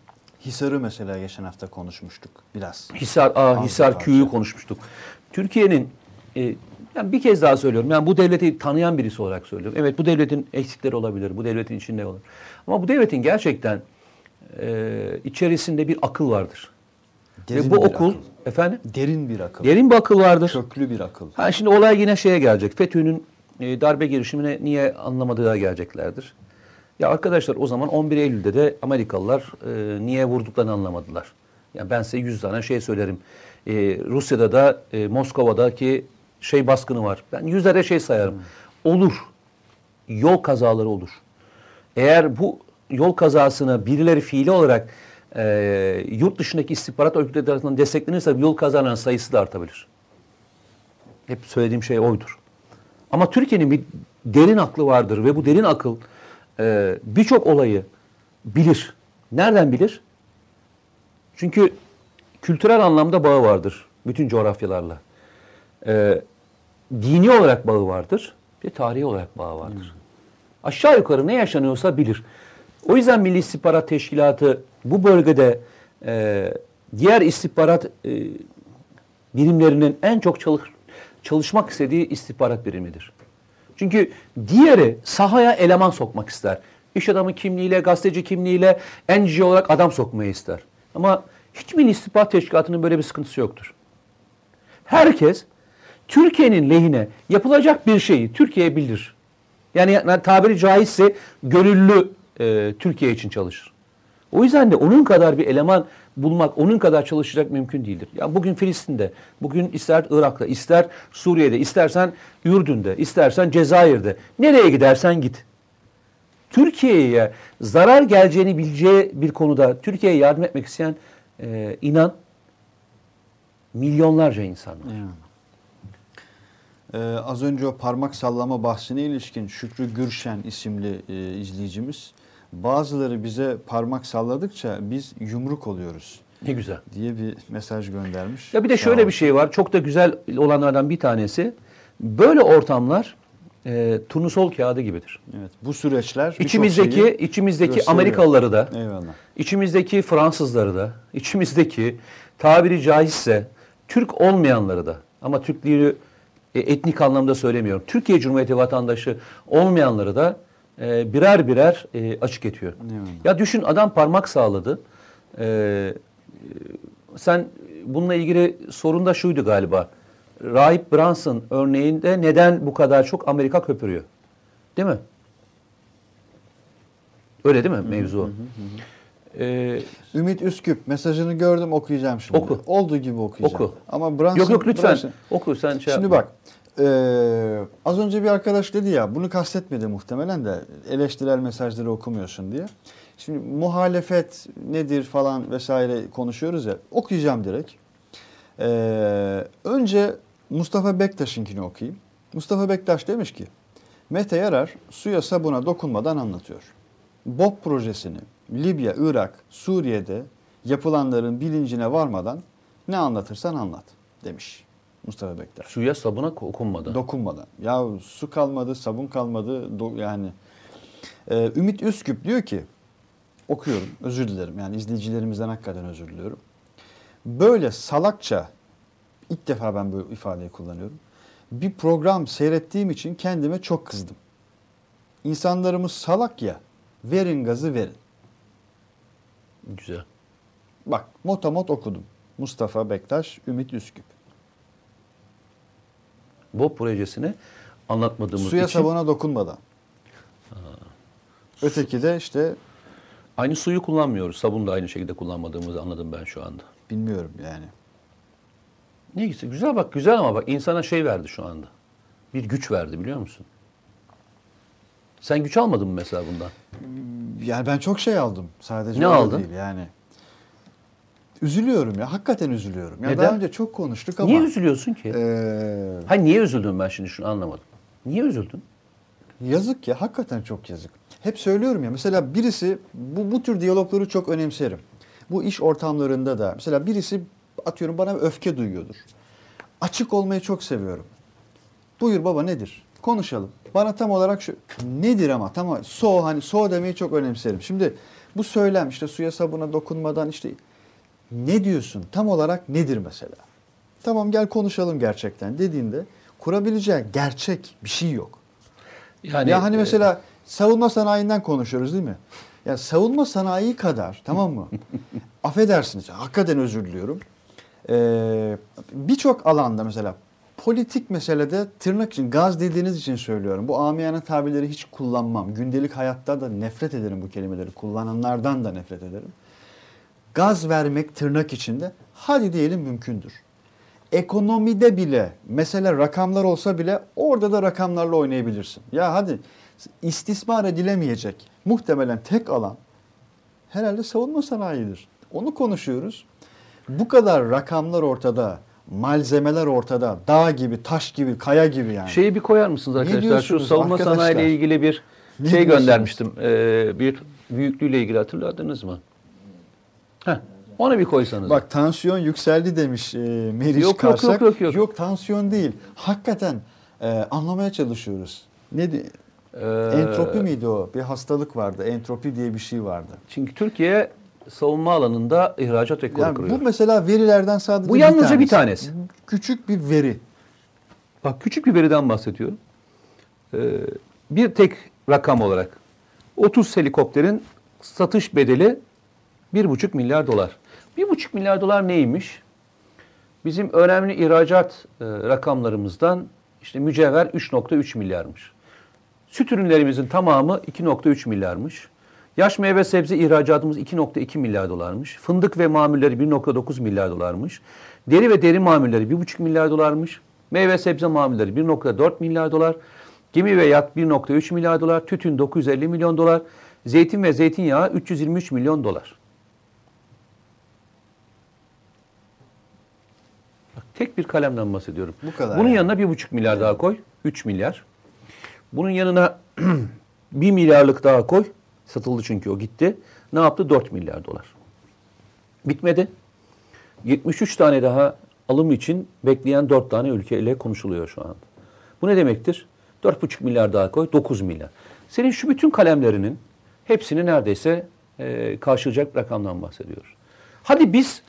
Hisar'ı mesela geçen hafta konuşmuştuk biraz.
Hisar, A, Hisar. Q'yu konuşmuştuk. Türkiye'nin e, yani bir kez daha söylüyorum. Yani bu devleti tanıyan birisi olarak söylüyorum. Evet bu devletin eksikleri olabilir. Bu devletin içinde olur. Ama bu devletin gerçekten e, içerisinde bir akıl vardır.
Derin
Ve bu
bir
okul
akıl.
efendim
Derin bir akıl.
derin bir akıl vardır.
Köklü bir akıl.
Ha şimdi olay yine şeye gelecek. FETÖ'nün e, darbe girişimine niye anlamadığı geleceklerdir. Ya arkadaşlar o zaman 11 Eylül'de de Amerikalılar e, niye vurduklarını anlamadılar. Ya ben size 100 tane şey söylerim. E, Rusya'da da e, Moskova'daki şey baskını var. Ben yüzlere şey sayarım. Olur. Yol kazaları olur. Eğer bu yol kazasını birileri fiili olarak e, yurt dışındaki istihbarat örgütleri tarafından desteklenirse yol kazalarının sayısı da artabilir. Hep söylediğim şey oydur. Ama Türkiye'nin bir derin aklı vardır ve bu derin akıl e, birçok olayı bilir. Nereden bilir? Çünkü kültürel anlamda bağı vardır bütün coğrafyalarla. E, dini olarak bağı vardır ve tarihi olarak bağı vardır. Aşağı yukarı ne yaşanıyorsa bilir. O yüzden Milli İstihbarat Teşkilatı bu bölgede e, diğer istihbarat e, birimlerinin en çok çalış, çalışmak istediği istihbarat birimidir. Çünkü diğeri sahaya eleman sokmak ister. İş adamı kimliğiyle, gazeteci kimliğiyle, NGO olarak adam sokmayı ister. Ama hiç Milli İstihbarat Teşkilatı'nın böyle bir sıkıntısı yoktur. Herkes Türkiye'nin lehine yapılacak bir şeyi Türkiye'ye bildirir. Yani, yani tabiri caizse gönüllü e, Türkiye için çalışır. O yüzden de onun kadar bir eleman bulmak, onun kadar çalışacak mümkün değildir. Ya bugün Filistin'de, bugün ister Irak'ta, ister Suriye'de, istersen Ürdün'de, istersen Cezayir'de, nereye gidersen git. Türkiye'ye zarar geleceğini bileceği bir konuda Türkiye'ye yardım etmek isteyen e, inan milyonlarca insan var.
Ee, az önce o parmak sallama bahsine ilişkin Şükrü Gürşen isimli e, izleyicimiz bazıları bize parmak salladıkça biz yumruk oluyoruz
Ne güzel.
diye bir mesaj göndermiş.
Ya bir de şöyle bir şey var. Çok da güzel olanlardan bir tanesi. Böyle ortamlar e, turnusol kağıdı gibidir.
Evet, bu süreçler
İçimizdeki içimizdeki
gösteriyor.
Amerikalıları da,
Eyvallah.
içimizdeki Fransızları da, içimizdeki tabiri caizse Türk olmayanları da ama Türklüğü e, etnik anlamda söylemiyorum. Türkiye Cumhuriyeti vatandaşı olmayanları da e, birer birer e, açık ediyor. Ya düşün adam parmak sağladı. E, e, sen bununla ilgili sorun da şuydu galiba. Rahip Brunson örneğinde neden bu kadar çok Amerika köpürüyor? Değil mi? Öyle değil mi mevzu? o? Ee,
Ümit Üsküp mesajını gördüm okuyacağım şimdi.
Oku.
Olduğu gibi okuyacağım.
Oku.
Ama Brunson,
yok yok lütfen
Brunson-
oku sen şey
Şimdi
yapma.
bak eee, az önce bir arkadaş dedi ya bunu kastetmedi muhtemelen de eleştirel mesajları okumuyorsun diye. Şimdi muhalefet nedir falan vesaire konuşuyoruz ya okuyacağım direkt. Eee, önce Mustafa Bektaş'ınkini okuyayım. Mustafa Bektaş demiş ki Mete Yarar suya sabuna dokunmadan anlatıyor. BOP projesini Libya, Irak, Suriye'de yapılanların bilincine varmadan ne anlatırsan anlat demiş Mustafa Bektaş.
Suya sabuna okunmadı.
Dokunmadan. Ya su kalmadı, sabun kalmadı yani. Ee, Ümit Üsküp diyor ki okuyorum özür dilerim yani izleyicilerimizden hakikaten özür diliyorum. Böyle salakça ilk defa ben bu ifadeyi kullanıyorum. Bir program seyrettiğim için kendime çok kızdım. İnsanlarımız salak ya. Verin gazı verin.
Güzel.
Bak motamot okudum. Mustafa Bektaş, Ümit Üsküp.
Bu projesini anlatmadığımız
Suya
için
sabuna dokunmadan. Öteki de işte
aynı suyu kullanmıyoruz. Sabun da aynı şekilde kullanmadığımızı anladım ben şu anda.
bilmiyorum yani.
Ne güzel. Bak güzel ama bak insana şey verdi şu anda. Bir güç verdi biliyor musun? Sen güç almadın mı mesela bundan?
Yani ben çok şey aldım. Sadece
Ne aldın?
değil yani. Üzülüyorum ya. Hakikaten üzülüyorum. Ya
Neden?
daha önce çok konuştuk ama.
Niye üzülüyorsun ki?
eee,
Ha niye üzüldün ben şimdi şunu anlamadım. Niye üzüldün?
yazık ya. Hakikaten çok yazık. Hep söylüyorum ya. Mesela birisi bu, bu tür diyalogları çok önemserim. Bu iş ortamlarında da. Mesela birisi atıyorum bana öfke duyuyordur. Açık olmayı çok seviyorum. Buyur baba nedir? konuşalım. Bana tam olarak şu nedir ama tamam so hani so demeyi çok önemserim. Şimdi bu söylem işte suya sabuna dokunmadan işte ne diyorsun? Tam olarak nedir mesela? Tamam gel konuşalım gerçekten dediğinde kurabileceğin gerçek bir şey yok.
Yani,
ya hani
e,
mesela savunma sanayinden konuşuyoruz değil mi? Ya savunma sanayi kadar tamam mı? Affedersiniz hakikaten özür diliyorum. Ee, Birçok alanda mesela politik meselede tırnak için gaz dediğiniz için söylüyorum. Bu amiyane tabirleri hiç kullanmam. Gündelik hayatta da nefret ederim bu kelimeleri. Kullananlardan da nefret ederim. Gaz vermek tırnak içinde hadi diyelim mümkündür. Ekonomide bile mesela rakamlar olsa bile orada da rakamlarla oynayabilirsin. Ya hadi istismar edilemeyecek muhtemelen tek alan herhalde savunma sanayidir. Onu konuşuyoruz. Bu kadar rakamlar ortada, malzemeler ortada, dağ gibi, taş gibi, kaya gibi yani.
Şeyi bir koyar mısınız arkadaşlar? Şu savunma sanayi ile ilgili bir
Ne
şey göndermiştim. Ee, bir büyüklüğüyle ilgili hatırladınız mı? Heh, onu bir koysanız.
Bak tansiyon yükseldi demiş e, Meriç
Yok, yok,
Karsak.
yok, yok, yok.
tansiyon değil. Hakikaten e, anlamaya çalışıyoruz. Ne di-
Ee,
entropi miydi o? Bir hastalık vardı. Entropi diye bir şey vardı.
Çünkü Türkiye savunma alanında ihracat rekoru
Yani
kuruyor.
bu mesela verilerden sadece
Bu
bir
yalnızca
tanesi.
bir tanesi.
Küçük bir veri.
Bak küçük bir veriden bahsediyorum. Ee, bir tek rakam olarak 30 helikopterin satış bedeli 1,5 milyar dolar. 1,5 milyar dolar neymiş? Bizim önemli ihracat e, rakamlarımızdan işte mücevher 3.3 milyarmış. Süt ürünlerimizin tamamı 2.3 milyarmış. Yaş meyve sebze ihracatımız 2.2 milyar dolarmış. Fındık ve mamulleri 1.9 milyar dolarmış. Deri ve deri mamulleri 1.5 milyar dolarmış. Meyve sebze mamulleri 1.4 milyar dolar. Gemi ve yat 1.3 milyar dolar. Tütün 950 milyon dolar. Zeytin ve zeytinyağı 323 milyon dolar. Tek bir kalemden bahsediyorum.
Bu kadar
Bunun
yani.
yanına 1.5 milyar daha koy. 3 milyar. Bunun yanına 1 milyarlık daha koy. Satıldı çünkü o gitti. Ne yaptı? 4 milyar dolar. Bitmedi. 73 tane daha alım için bekleyen 4 tane ülkeyle konuşuluyor şu anda. Bu ne demektir? 4,5 milyar daha koy, 9 milyar. Senin şu bütün kalemlerinin hepsini neredeyse e, karşılayacak bir rakamdan bahsediyoruz. Hadi biz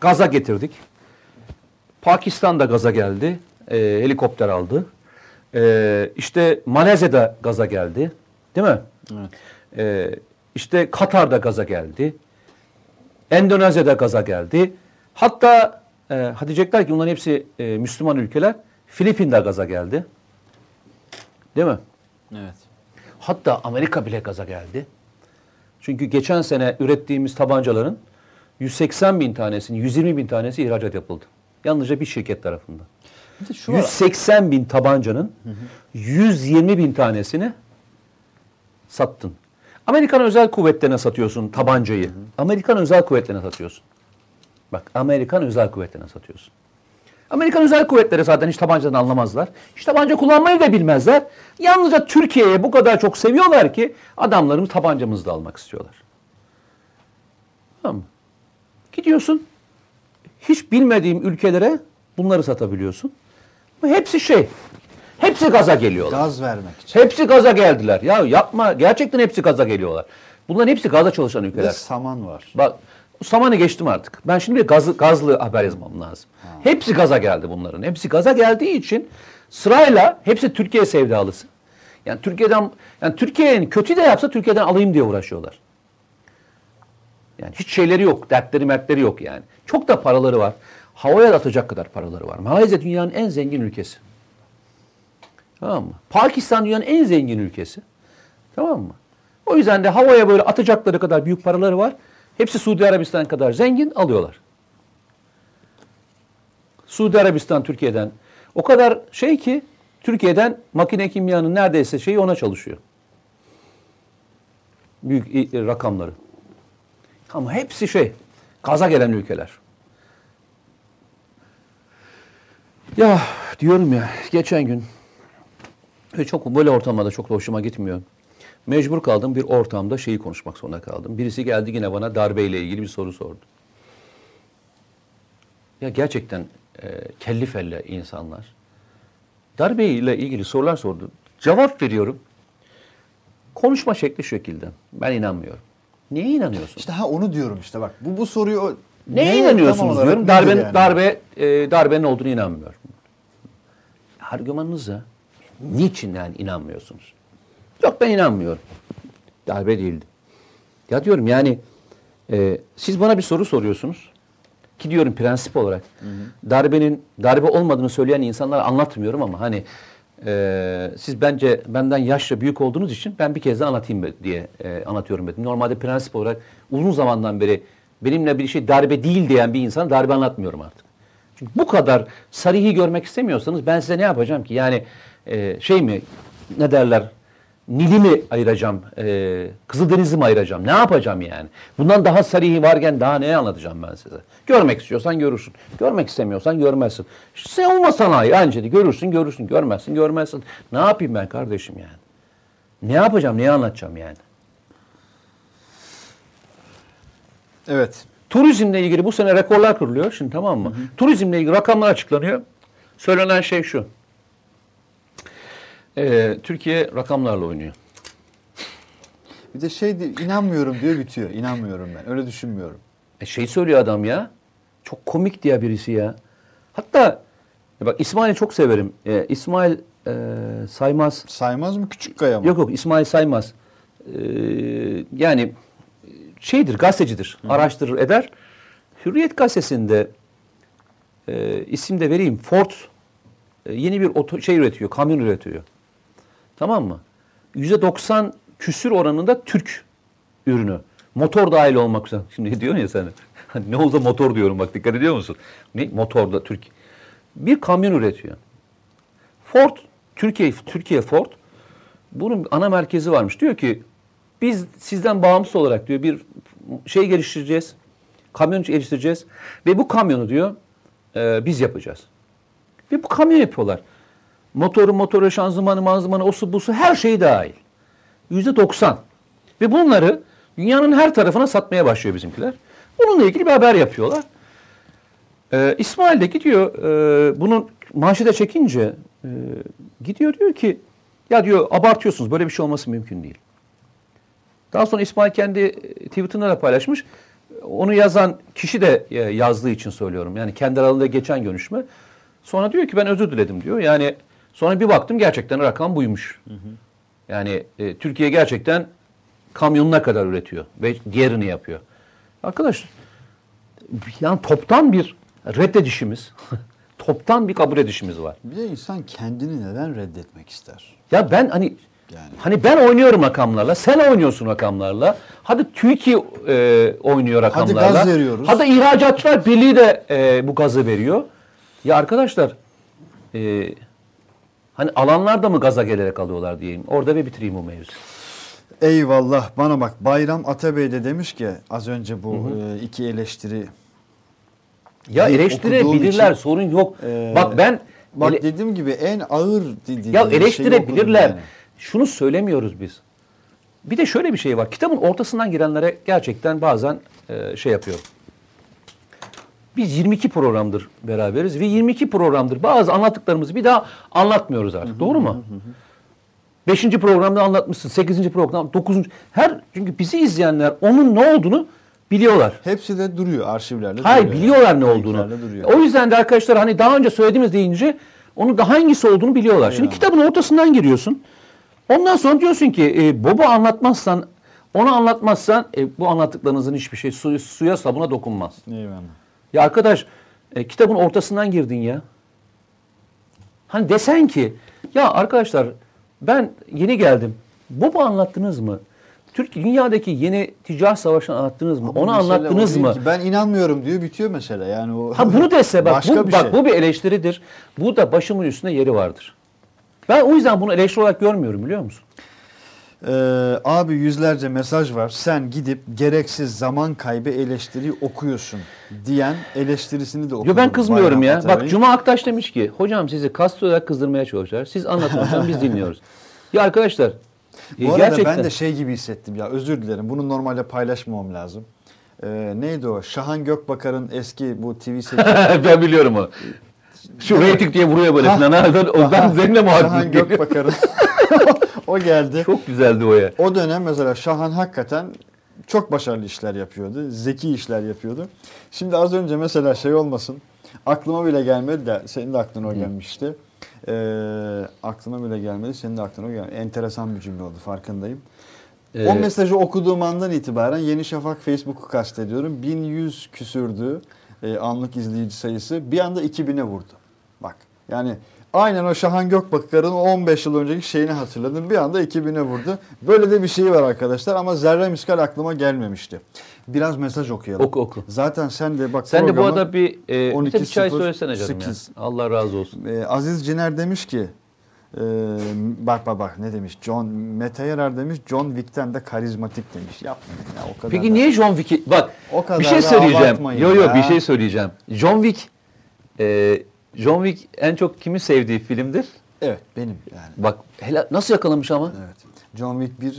gaza getirdik. Pakistan da gaza geldi. e, helikopter aldı. E, işte Malezya'da gaza geldi. Değil mi?
Evet.
E, işte Katar'da gaza geldi. Endonezya'da gaza geldi. Hatta e, hadi diyecekler ki bunların hepsi e, Müslüman ülkeler. Filipin'de gaza geldi. Değil mi?
Evet.
Hatta Amerika bile gaza geldi. Çünkü geçen sene ürettiğimiz tabancaların 180 bin tanesinin 120 bin tanesi ihracat yapıldı. Yalnızca bir şirket tarafından.
Bir şu var.
180 bin tabancanın 120 bin tanesini sattın. Amerikan özel kuvvetlerine satıyorsun tabancayı. Amerikan özel kuvvetlerine satıyorsun. Bak Amerikan özel kuvvetlerine satıyorsun. Amerikan özel kuvvetleri zaten hiç tabancadan anlamazlar. Hiç tabanca kullanmayı da bilmezler. Yalnızca Türkiye'ye bu kadar çok seviyorlar ki adamlarımız tabancamızı da almak istiyorlar. Tamam mı? Gidiyorsun hiç bilmediğim ülkelere bunları satabiliyorsun. Bu hepsi şey. Hepsi gaza geliyorlar.
Gaz vermek için.
Hepsi gaza geldiler. Ya yapma. Gerçekten hepsi gaza geliyorlar. Bunların hepsi gaza çalışan
Bir
ülkeler.
de saman var.
Bak samanı geçtim artık. Ben şimdi bir gazlı, gazlı haber yazmam lazım. Hepsi gaza geldi bunların. Hepsi gaza geldiği için sırayla hepsi Türkiye sevdalısı. Yani Türkiye'den yani Türkiye'nin kötü de yapsa Türkiye'den alayım diye uğraşıyorlar. Yani hiç şeyleri yok, dertleri mertleri yok yani. Çok da paraları var. Havaya da atacak kadar paraları var. Malezya dünyanın en zengin ülkesi. Tamam mı? Pakistan dünyanın en zengin ülkesi. Tamam mı? O yüzden de havaya böyle atacakları kadar büyük paraları var. Hepsi Suudi Arabistan kadar zengin alıyorlar. Suudi Arabistan Türkiye'den o kadar şey ki Türkiye'den makine kimyanın neredeyse şeyi ona çalışıyor. Büyük rakamları. Ama hepsi şey gaza gelen ülkeler. Ya diyorum ya geçen gün ve çok böyle ortamlarda çok da hoşuma gitmiyor. Mecbur kaldım bir ortamda şeyi konuşmak zorunda kaldım. Birisi geldi yine bana darbeyle ilgili bir soru sordu. Ya gerçekten e, kelli felle insanlar darbe ile ilgili sorular sordu. Cevap veriyorum. Konuşma şekli şu şekilde. Ben inanmıyorum. Neye inanıyorsun?
İşte ha onu diyorum işte bak. Bu bu soruyu
Neye
tam
inanıyorsunuz diyorum. Darbe,
yani?
darbe, e, darbenin olduğunu inanmıyorum. Argümanınıza niçin yani inanmıyorsunuz? Yok ben inanmıyorum. Darbe değildi. Ya diyorum yani e, siz bana bir soru soruyorsunuz. Ki diyorum prensip olarak darbenin darbe olmadığını söyleyen insanlara anlatmıyorum ama hani e, siz bence benden yaşça büyük olduğunuz için ben bir kez de anlatayım diye e, anlatıyorum dedim. Normalde prensip olarak uzun zamandan beri benimle bir şey darbe değil diyen bir insan darbe anlatmıyorum artık. Çünkü bu kadar sarihi görmek istemiyorsanız ben size ne yapacağım ki? Yani e, şey mi ne derler Nil'i mi ayıracağım, e, Kızıldeniz'i mi ayıracağım? Ne yapacağım yani? Bundan daha sarihi varken daha ne anlatacağım ben size? Görmek istiyorsan görürsün. Görmek istemiyorsan görmezsin. Sen olma sanayi aynı Görürsün, görürsün. Görmezsin, görmezsin. Ne yapayım ben kardeşim yani? Ne yapacağım, ne anlatacağım yani?
Evet.
Turizmle ilgili bu sene rekorlar kırılıyor şimdi tamam mı? Turizmle ilgili rakamlar açıklanıyor. Söylenen şey şu. Ee, Türkiye rakamlarla oynuyor.
Bir de şey di- inanmıyorum diyor bitiyor. İnanmıyorum ben. Öyle düşünmüyorum.
E şey söylüyor adam ya. Çok komik diye birisi ya. Hatta bak İsmail'i çok severim. E, İsmail e, Saymaz.
Saymaz mı küçük kaya mı?
Yok yok İsmail Saymaz. E, yani şeydir gazetecidir. Araştırır eder. Hürriyet gazetesinde e, isim de vereyim. Ford e, yeni bir oto, şey üretiyor. Kamyon üretiyor. Tamam mı? %90 küsür oranında Türk ürünü. Motor dahil olmak üzere. Şimdi ne diyorsun ya sen? Ne oldu motor diyorum bak dikkat ediyor musun? Ne? Motor da Türk. Bir kamyon üretiyor. Ford, Türkiye, Türkiye Ford bunun ana merkezi varmış. Diyor ki biz sizden bağımsız olarak diyor bir şey geliştireceğiz. Kamyon geliştireceğiz. Ve bu kamyonu diyor e, biz yapacağız. Ve bu kamyon yapıyorlar. Motoru, motoru, şanzımanı, manzımanı, osu busu her şeyi dahil. Yüzde doksan. Ve bunları dünyanın her tarafına satmaya başlıyor bizimkiler. Bununla ilgili bir haber yapıyorlar. Ee, İsmail de gidiyor e, bunun manşete çekince e, gidiyor diyor ki ya diyor abartıyorsunuz böyle bir şey olması mümkün değil. Daha sonra İsmail kendi e, Twitter'ında da paylaşmış. Onu yazan kişi de e, yazdığı için söylüyorum. Yani kendi aralarında geçen görüşme. Sonra diyor ki ben özür diledim diyor. Yani sonra bir baktım gerçekten rakam buymuş. Yani e, Türkiye gerçekten kamyonuna kadar üretiyor ve diğerini yapıyor. Arkadaş yani toptan bir reddedişimiz, toptan bir kabul edişimiz var.
Bir de insan kendini neden reddetmek ister?
Ya ben hani
Yani.
hani ben oynuyorum rakamlarla, sen oynuyorsun rakamlarla. Hadi TÜİK'i e, oynuyor rakamlarla.
gaz veriyoruz.
Hadi ihracatçılar birliği de e, bu gazı veriyor. Ya arkadaşlar e, hani alanlar da mı gaza gelerek alıyorlar diyeyim. Orada ve bitireyim bu mevzuyu.
Eyvallah bana bak Bayram Atabey de demiş ki az önce bu e, iki eleştiri
Ya
Okuduğum
eleştirebilirler
için,
sorun yok.
e,
Bak ben
bak
ele-
dediğim gibi en ağır dediğim
Ya eleştirebilirler.
yani.
Şunu söylemiyoruz biz. Bir de şöyle bir şey var. Kitabın ortasından girenlere gerçekten bazen e, şey yapıyorum. Biz 22 programdır beraberiz ve 22 programdır bazı anlattıklarımızı bir daha anlatmıyoruz artık. Doğru mu? Beşinci programda anlatmışsın, sekizinci programda, dokuzuncu. Her çünkü bizi izleyenler onun ne olduğunu biliyorlar.
Hepsi de duruyor arşivlerde
Hayır
duruyor.
biliyorlar ne olduğunu. O yüzden de arkadaşlar hani daha önce söylediğimiz deyince onun da hangisi olduğunu biliyorlar. Şimdi
Eyvallah.
kitabın ortasından giriyorsun. Ondan sonra diyorsun ki e, Bob'u anlatmazsan, onu anlatmazsan e, bu anlattıklarınızın hiçbir şey su- suya sabuna dokunmaz.
Eyvallah.
Ya arkadaş e, kitabın ortasından girdin ya. Hani desen ki ya arkadaşlar ben yeni geldim. Bob'u anlattınız mı? Türkiye dünyadaki yeni ticaret savaşını anlattınız mı?
Ama
Onu anlattınız mı?
Ben inanmıyorum diyor bitiyor mesela. Yani o
Ha bunu dese bak
başka
bu,
bir
bak
şey.
bu bir eleştiridir. Bu da başımın üstünde yeri vardır. Ben o yüzden bunu eleştiri olarak görmüyorum biliyor musun?
Ee, abi yüzlerce mesaj var. Sen gidip gereksiz zaman kaybı eleştiri okuyorsun diyen eleştirisini de okudum.
Yo ben kızmıyorum
Bayram
ya.
Atabey'in.
Bak Cuma Aktaş demiş ki hocam sizi kast olarak kızdırmaya çalışıyorlar. Siz anlatmazsan biz dinliyoruz. Ya arkadaşlar e,
Bu arada
gerçekten
ben de şey gibi hissettim ya özür dilerim. Bunu normalde paylaşmamam lazım. Ee, neydi o? Şahan Gökbakar'ın eski bu TV8
ben biliyorum onu. Şu reyting diye vuruyor böyle falan. Ben üzerine
Şahan
muhabbet geliyor.
Gökbakar'ın o geldi.
Çok güzeldi o ya.
O dönem mesela Şahan hakikaten çok başarılı işler yapıyordu. Zeki işler yapıyordu. Şimdi az önce mesela şey olmasın. Aklıma bile gelmedi de senin de aklına o gelmişti. Ee, aklıma bile gelmedi. Senin de aklına o gelmedi. Enteresan bir cümle oldu farkındayım. o
Ee,
mesajı okuduğum andan itibaren Yeni Şafak Facebook'u kastediyorum. 1100 küsürdü e, anlık izleyici sayısı. Bir anda 2000'e vurdu. Bak yani aynen o Şahan Gökbakar'ın 15 yıl önceki şeyini hatırladım. Bir anda 2000'e vurdu. Böyle de bir şey var arkadaşlar ama zerre miskal aklıma gelmemişti. Biraz mesaj okuyalım.
Oku oku.
Zaten sen de bak
Sen de bu arada bir, e,
12.08.
bir çay söylesene canım ya. Allah razı olsun.
Ee, Aziz Ciner demiş ki e, bak bak bak ne demiş John Mete Yarar demiş John Wick'ten de karizmatik demiş. Yapmayın ya o kadar.
Peki
da-
niye John Wick'i... Bak
O kadar
bir şey söyleyeceğim. Yo yo
ya.
bir şey söyleyeceğim. John Wick... e, John Wick en çok kimin sevdiği filmdir?
Evet benim yani.
Bak helal, nasıl yakalamış ama?
Evet. John Wick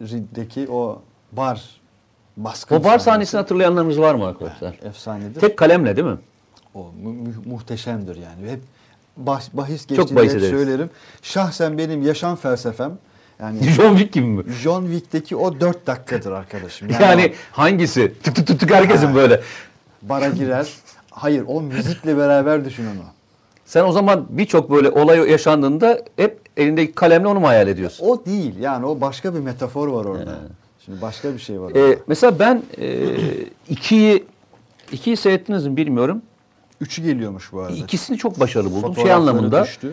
1'deki o bar baskın
O bar sahnesini hatırlayanlarımız var mı arkadaşlar?
efsanedir.
Tek kalemle değil mi?
O mu- mu- muhteşemdir yani. Hep bahis, bahis geçtiğinde hep
ederiz.
söylerim. Şahsen benim yaşam felsefem yani
John Wick gibi mi?
John Wick'teki o 4 dakikadır arkadaşım.
Yani, hangisi? Tık tık tık tık herkesin böyle.
bara girer. Hayır o müzikle beraber düşün onu.
Sen o zaman birçok böyle olay yaşandığında hep elindeki kalemle onu mu hayal ediyorsun?
O değil yani o başka bir metafor var orada. Şimdi başka bir şey var
Ee,
orada.
mesela ben e, ikiyi ikiyi seyrettiniz mi bilmiyorum.
Üçü geliyormuş bu arada.
İkisini çok başarılı buldum. Şey anlamında
düştü.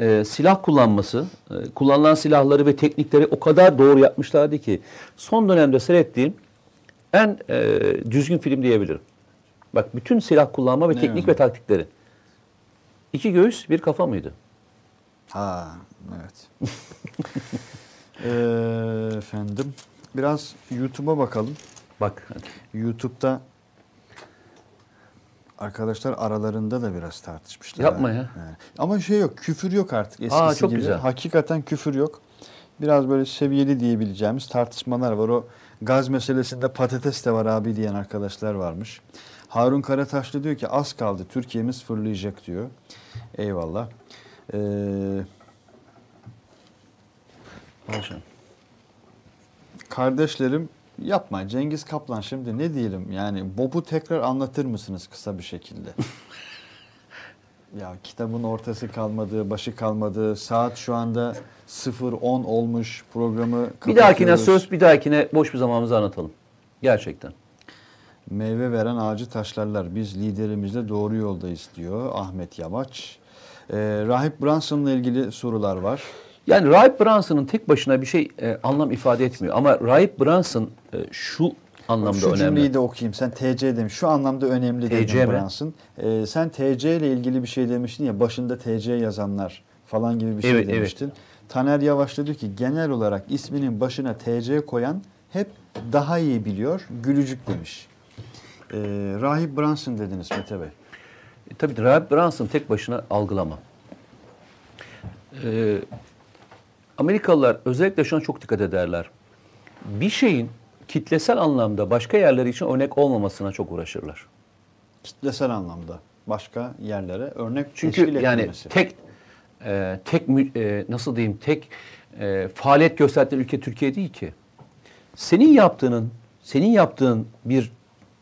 e, silah kullanması, e, kullanılan silahları ve teknikleri o kadar doğru yapmışlardı ki son dönemde seyrettiğim en e, düzgün film diyebilirim. Bak bütün silah kullanma ve
Ne
teknik
yani?
ve taktikleri. İki göğüs, bir kafa mıydı?
Ha evet. Ee, efendim biraz YouTube'a bakalım.
Bak
YouTube'da arkadaşlar aralarında da biraz tartışmışlar.
Yapma ya.
Yani. Ama şey yok, küfür yok artık eskisi
Aa, çok
gibi.
güzel.
Hakikaten küfür yok. Biraz böyle seviyeli diyebileceğimiz tartışmalar var. O gaz meselesinde patates de var abi diyen arkadaşlar varmış. Harun Karataşlı diyor ki az kaldı Türkiye'miz fırlayacak diyor. Eyvallah. Ee,
Hocam.
Kardeşlerim yapma Cengiz Kaplan şimdi ne diyelim yani Bob'u tekrar anlatır mısınız kısa bir şekilde? ya kitabın ortası kalmadı, başı kalmadı. Saat şu anda 0-10 olmuş programı
Bir dahakine söz, bir dahakine boş bir zamanımızı anlatalım. Gerçekten.
Meyve veren ağacı taşlarlar. Biz liderimizle doğru yoldayız diyor Ahmet Yamaç. Ee, Rahip Branson'la ilgili sorular var.
Yani Rahip Branson'ın tek başına bir şey e, anlam ifade etmiyor. Ama Rahip Branson e, şu anlamda
Şu
önemli.
cümleyi de okuyayım. Sen TC demiş. Şu anlamda önemli
TC
dedin
mi?
Brunson. Ee, sen TC ile ilgili bir şey demiştin ya başında TC yazanlar falan gibi bir şey
Evet, evet.
demiştin. Taner Yavaş diyor ki genel olarak isminin başına TC koyan hep daha iyi biliyor. Gülücük demiş. Ee, Rahip Brunson dediniz Mete Bey.
E, Tabii Rahip Brunson tek başına algılama. Ee, Amerikalılar özellikle şuna çok dikkat ederler. Bir şeyin kitlesel anlamda başka yerler için örnek olmamasına çok uğraşırlar.
Kitlesel anlamda başka yerlere örnek
Çünkü yani
etmemesi.
tek e, tek e, nasıl diyeyim tek e, faaliyet gösterdiğin ülke Türkiye değil ki. Senin yaptığının senin yaptığın bir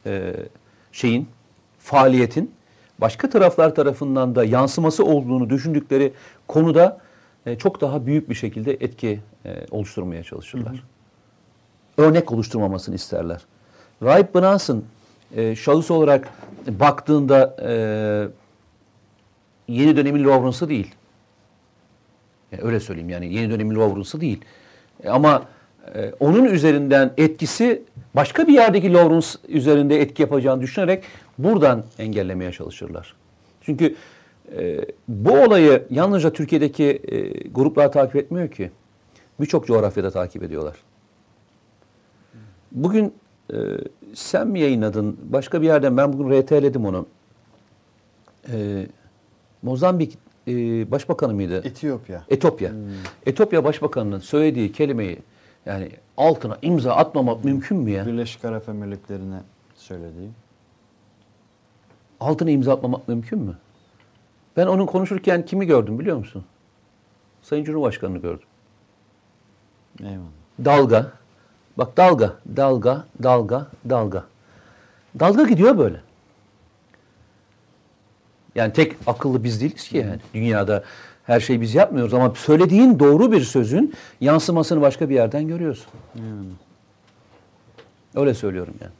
e, şeyin faaliyetin başka taraflar tarafından da yansıması olduğunu düşündükleri konuda e, çok daha büyük bir şekilde etki e, oluşturmaya çalışırlar. Örnek oluşturmamasını isterler. Rahip Brunson e, şahıs olarak baktığında e, yeni dönemin Lawrence'ı değil. Yani öyle söyleyeyim yani yeni dönemin Lawrence'ı değil. E, ama e, onun üzerinden etkisi başka bir yerdeki Lawrence üzerinde etki yapacağını düşünerek buradan engellemeye çalışırlar. Çünkü e, bu olayı yalnızca Türkiye'deki e, gruplar takip etmiyor ki. Birçok coğrafyada takip ediyorlar. Bugün e, sen mi yayınladın? Başka bir yerden ben bugün RT'ledim onu. E, Mozambik e, Başbakanı mıydı?
Etiyopya.
Etopya. Etopya Başbakanı'nın söylediği kelimeyi yani altına imza atmamak mümkün mü ya?
Birleşik Arap Emirlikleri'ne söylediği.
Altına imza atmamak mümkün mü? Ben onun konuşurken kimi gördüm biliyor musun? Sayın Cumhurbaşkanı'nı gördüm.
Eyvallah.
Dalga. Bak dalga, dalga, dalga, dalga. Dalga gidiyor böyle. Yani tek akıllı biz değiliz ki yani. Dünyada her şeyi biz yapmıyoruz ama söylediğin doğru bir sözün yansımasını başka bir yerden görüyorsun. Öyle söylüyorum yani.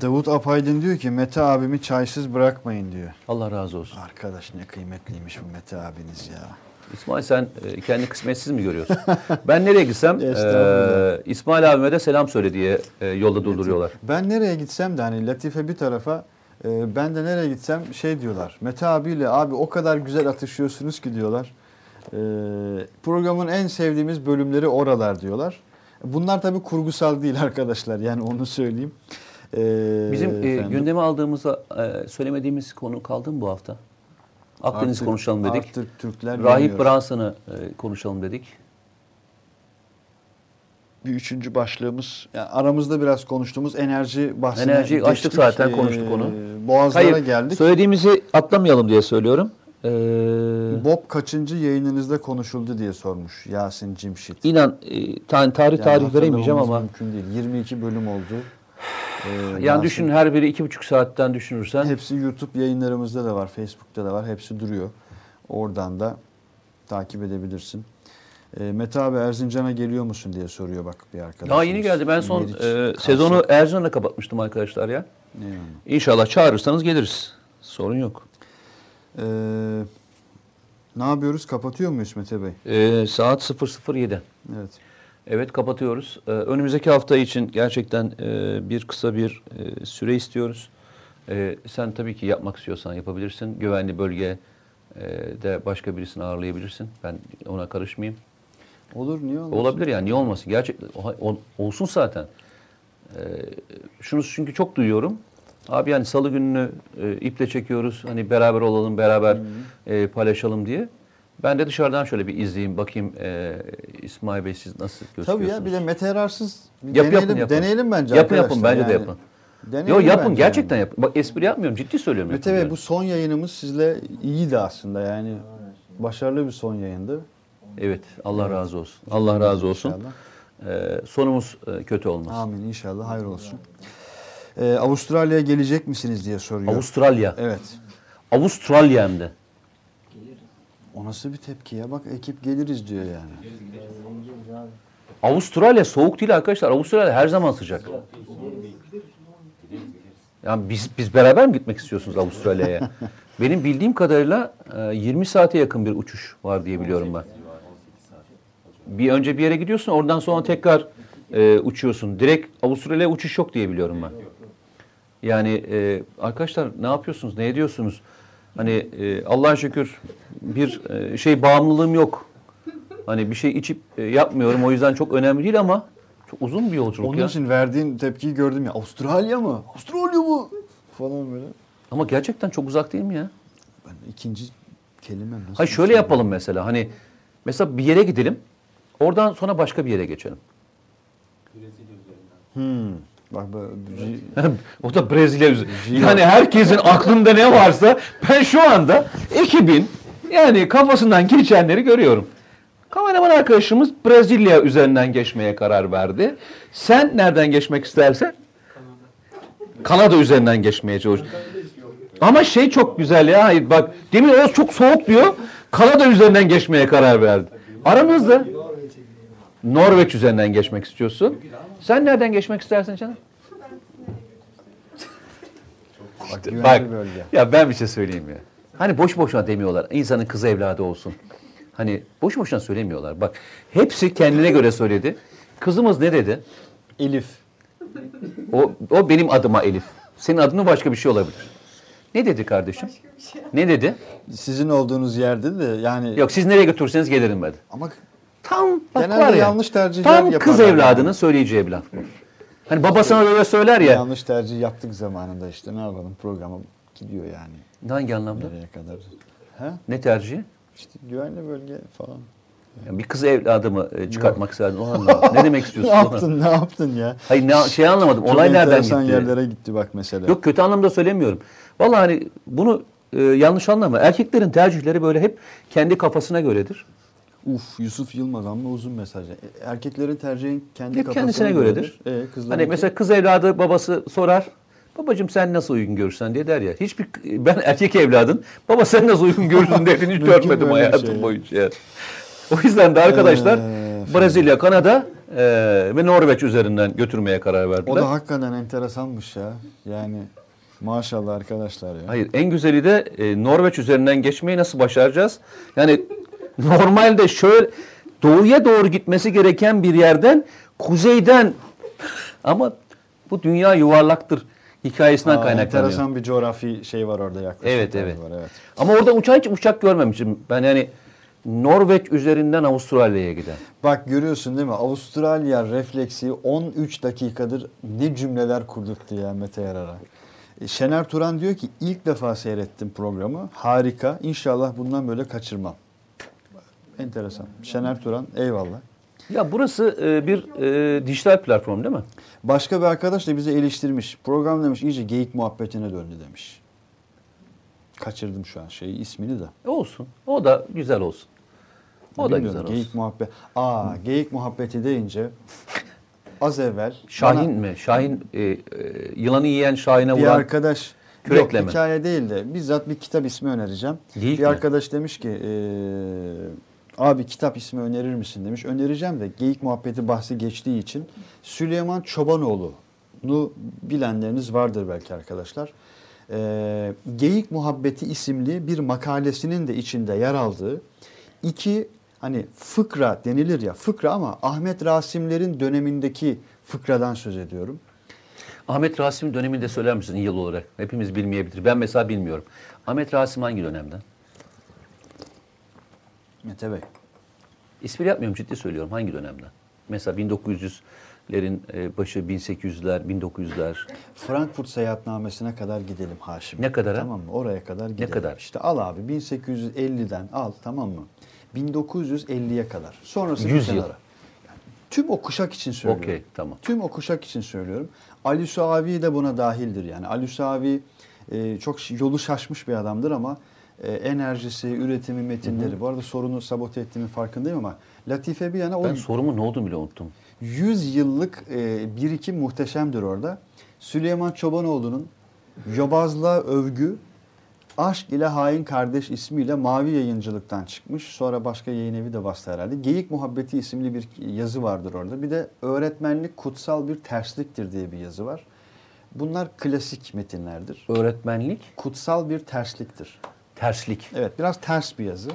Davut Apaydın diyor ki Mete abimi çaysız bırakmayın diyor.
Allah razı olsun.
Arkadaş ne kıymetliymiş bu Mete abiniz ya.
İsmail sen e, kendi kısmetsiz mi görüyorsun? ben nereye gitsem e, İsmail abime de selam söyle diye e, yolda durduruyorlar.
Ben nereye gitsem de hani Latife bir tarafa e, ben de nereye gitsem şey diyorlar. Mete abiyle abi o kadar güzel atışıyorsunuz ki diyorlar. E, programın en sevdiğimiz bölümleri oralar diyorlar. Bunlar tabii kurgusal değil arkadaşlar yani onu söyleyeyim. E,
Bizim e,
efendim,
gündeme aldığımızda e, söylemediğimiz konu kaldı mı bu hafta? Akdeniz
artık-
konuşalım dedik.
Artık Türkler
Rahip. Branson'ı e, konuşalım dedik.
Bir üçüncü başlığımız yani aramızda biraz konuştuğumuz enerji bahsine
Enerjiyi açtık zaten, konuştuk onu.
Boğazlara
Hayır,
geldik.
söylediğimizi atlamayalım diye söylüyorum. Ee,
Bob kaçıncı yayınınızda konuşuldu diye sormuş Yasin Cimşit.
inan e, ta- tarih
Yani
tarih veremeyeceğim ama
mümkün değil. 22 bölüm oldu. Ee,
yani
Yasin-
düşün her biri iki buçuk saatten düşünürsen
Hepsi YouTube yayınlarımızda da var, Facebook'ta da var. Hepsi duruyor. Oradan da takip edebilirsin. Ee, Mete abi Erzincan'a geliyor musun diye soruyor bak bir arkadaş.
daha yeni geldi. Ben son e, sezonu Erzincan'la kapatmıştım arkadaşlar ya.
Eyvallah.
İnşallah çağırırsanız geliriz. Sorun yok.
Ee, ne yapıyoruz? Kapatıyor muyuz Mete Bey?
Ee, saat 007.
Evet.
Evet kapatıyoruz. Ee, önümüzdeki hafta için gerçekten e, bir kısa bir e, süre istiyoruz. E, sen tabii ki yapmak istiyorsan yapabilirsin. Güvenli bölge e, de başka birisini ağırlayabilirsin. Ben ona karışmayayım.
Olur niye olmasın?
Olabilir yani niye olmasın? Gerçekten olsun zaten. E, şunu çünkü çok duyuyorum. Abi yani salı gününü e, iple çekiyoruz. Hani beraber olalım, beraber e, paylaşalım diye. Ben de dışarıdan şöyle bir izleyeyim, bakayım e, İsmail Bey siz nasıl gözüküyorsunuz?
Tabii ya bir de Mete Erarsız bir
Yapın,
deneyelim,
yapın, yapın.
deneyelim bence
Yapın yapın bence de
Yani
yapın.
deneyelim
Yo yapın gerçekten
yani.
yapın. Bak espri yapmıyorum ciddi söylüyorum.
Mete Bey bu son yayınımız sizle iyiydi aslında yani. Başarılı bir son yayındı.
Evet Allah razı olsun. Allah razı olsun.
İnşallah.
Ee, sonumuz e, kötü olmasın.
Amin inşallah hayır olsun. Ee, Avustralya'ya gelecek misiniz diye soruyor.
Avustralya.
evet.
Avustralya hem de.
O nasıl bir tepki ya? Bak ekip geliriz diyor yani.
Avustralya soğuk değil arkadaşlar. Avustralya her zaman sıcak. Yani biz biz beraber mi gitmek istiyorsunuz Avustralya'ya? Benim bildiğim kadarıyla e, 20 saate yakın bir uçuş var diye biliyorum ben. Bir önce bir yere gidiyorsun, oradan sonra tekrar e, uçuyorsun. Direkt Avustralya'ya uçuş yok diye biliyorum ben. Yani e, arkadaşlar ne yapıyorsunuz, ne ediyorsunuz? Hani e, Allah'a şükür bir e, şey bağımlılığım yok. Hani bir şey içip e, yapmıyorum. O yüzden çok önemli değil ama çok uzun bir yolculuk
Onun
ya.
için verdiğin tepkiyi gördüm ya. Avustralya mı? Avustralya mı? Falan böyle.
Ama gerçekten çok uzak değil mi ya?
Ben ikinci kelime nasıl?
Hayır şöyle yapalım mesela. Hani mesela bir yere gidelim. Oradan sonra başka bir yere geçelim.
Hmm. Bak
o da Brezilya üzerine. Yani herkesin aklında ne varsa ben şu anda ekibin yani kafasından geçenleri görüyorum. Kameraman arkadaşımız Brezilya üzerinden geçmeye karar verdi. Sen nereden geçmek istersen? Kanada üzerinden geçmeye çalış. Ama şey çok güzel ya. Hayır bak demin Oğuz çok soğuk diyor. Kanada üzerinden geçmeye karar verdi. Aramızda Norveç üzerinden geçmek istiyorsun. Sen nereden geçmek istersin canım?
bak,
Bak
bölge.
ya ben bir şey söyleyeyim ya. Hani boş boşuna demiyorlar. İnsanın kızı evladı olsun. Hani boş boşuna söylemiyorlar. Bak hepsi kendine göre söyledi. Kızımız ne dedi?
Elif.
O, o benim adıma Elif. Senin adın başka bir şey olabilir. Ne dedi kardeşim? Ne dedi?
Sizin olduğunuz yerde de yani
Yok siz nereye götürürseniz gelirim dedi.
ama
Tam bak
Genelde
var ya.
yanlış tercihler
Tam kız
yaparlar
evladının
yani.
söyleyeceği bir laf bu. Hani babasına böyle söyler ya.
yanlış tercih yaptık zamanında işte ne yapalım programa gidiyor yani.
Hangi anlamda?
Nereye kadar? Ha?
Ne tercihi?
İşte güvenli bölge falan.
Yani bir kız evladımı e, çıkartmak. O anlamda. ne demek
ne
istiyorsun?
yaptın ne yaptın ya?
Hayır ne, şey anlamadım.
Çok
Olay nereden gitti?
yerlere gitti bak mesela.
Yok kötü anlamda söylemiyorum. Vallahi hani bunu e, yanlış anlama. Erkeklerin tercihleri böyle hep kendi kafasına göredir.
Uf Yusuf Yılmaz ama uzun mesaj. E, Erkeklerin tercihi kendi
Hep kendisine göredir.
E, kızların
Hani mesela kız evladı babası sorar. Babacım sen nasıl uygun görürsen diye der ya. Hiçbir ben erkek evladın baba sen nasıl uygun görürsün dediğini hiç görmedim hayatım
şey
boyunca. yani. O yüzden de arkadaşlar
Ee,
Brezilya, Kanada e, ve Norveç üzerinden götürmeye karar verdiler.
O da hakikaten enteresanmış ya. Yani maşallah arkadaşlar ya.
Hayır en güzeli de e, Norveç üzerinden geçmeyi nasıl başaracağız? Yani normalde şöyle doğuya doğru gitmesi gereken bir yerden kuzeyden ama bu dünya yuvarlaktır hikayesinden
Aa,
kaynaklanıyor.
enteresan bir coğrafi şey var orada yaklaşık.
Evet evet.
Var, evet.
Ama orada uçak hiç uçak görmemişim. Ben yani Norveç üzerinden Avustralya'ya giden.
Bak görüyorsun değil mi? Avustralya refleksi 13 dakikadır ne cümleler kurdurttu ya Mete Yarar'a. E, Şener Turan diyor ki ilk defa seyrettim programı. Harika. İnşallah bundan böyle kaçırmam. Enteresan. Şener Turan eyvallah.
Ya burası e, bir e, dijital platform değil mi?
Başka bir arkadaş da bizi eleştirmiş. Program demiş iyice geyik muhabbetine döndü demiş. Kaçırdım şu an şeyi ismini de.
E, Olsun. O da güzel olsun. O da
Bilmiyorum,
güzel olsun.
Geyik muhabbet. Aa geyik muhabbeti deyince az evvel
Şahin
bana
mi? Şahin e, e, yılanı yiyen Şahin'e
bir
vuran
arkadaş
kürekle
yok
mi?
hikaye değil de bizzat bir kitap ismi önereceğim.
Geyik
bir
mi?
arkadaş demiş ki eee, abi kitap ismi önerir misin demiş. Önereceğim de geyik muhabbeti bahsi geçtiği için Süleyman Çobanoğlu'nu bilenleriniz vardır belki arkadaşlar. Eee, Geyik Muhabbeti isimli bir makalesinin de içinde yer aldığı iki hani fıkra denilir ya fıkra ama Ahmet Rasimler'in dönemindeki fıkradan söz ediyorum.
Ahmet Rasim döneminde söyler misin yıl olarak? Hepimiz bilmeyebilir. Ben mesela bilmiyorum. Ahmet Rasim hangi dönemden?
Mete Bey.
İspri yapmıyorum ciddi söylüyorum. Hangi dönemden? Mesela 1900'lerin e, başı 1800'ler, 1900'ler.
Frankfurt seyahatnamesine kadar gidelim Haşim.
Ne kadara?
Tamam mı? Oraya kadar gidelim.
kadar?
İşte al abi 1850'den al tamam mı? 1950'ye kadar. Sonrası
100
bir
yıl.
tüm o kuşak için söylüyorum.
Okey, tamam.
Tüm o kuşak için söylüyorum. Ali Suavi de buna dahildir yani. Ali Suavi e, çok yolu şaşmış bir adamdır ama e, enerjisi, üretimi, metinleri. Bu arada sorunu sabote ettiğimin farkındayım ama Latife bir yana o
Ben sorumun ne olduğunu bile unuttum.
100 yıllık e, birikim muhteşemdir orada. Süleyman Çobanoğlu'nun Yobazlığa Övgü Aşk ile Hain Kardeş ismiyle Mavi Yayıncılıktan çıkmış. Sonra başka yayın evi de bastı herhalde. Geyik Muhabbeti isimli bir yazı vardır orada. Bir de Öğretmenlik Kutsal Bir Tersliktir diye bir yazı var. Bunlar klasik metinlerdir.
Öğretmenlik,
Kutsal bir tersliktir.
Terslik.
Evet biraz ters bir yazı.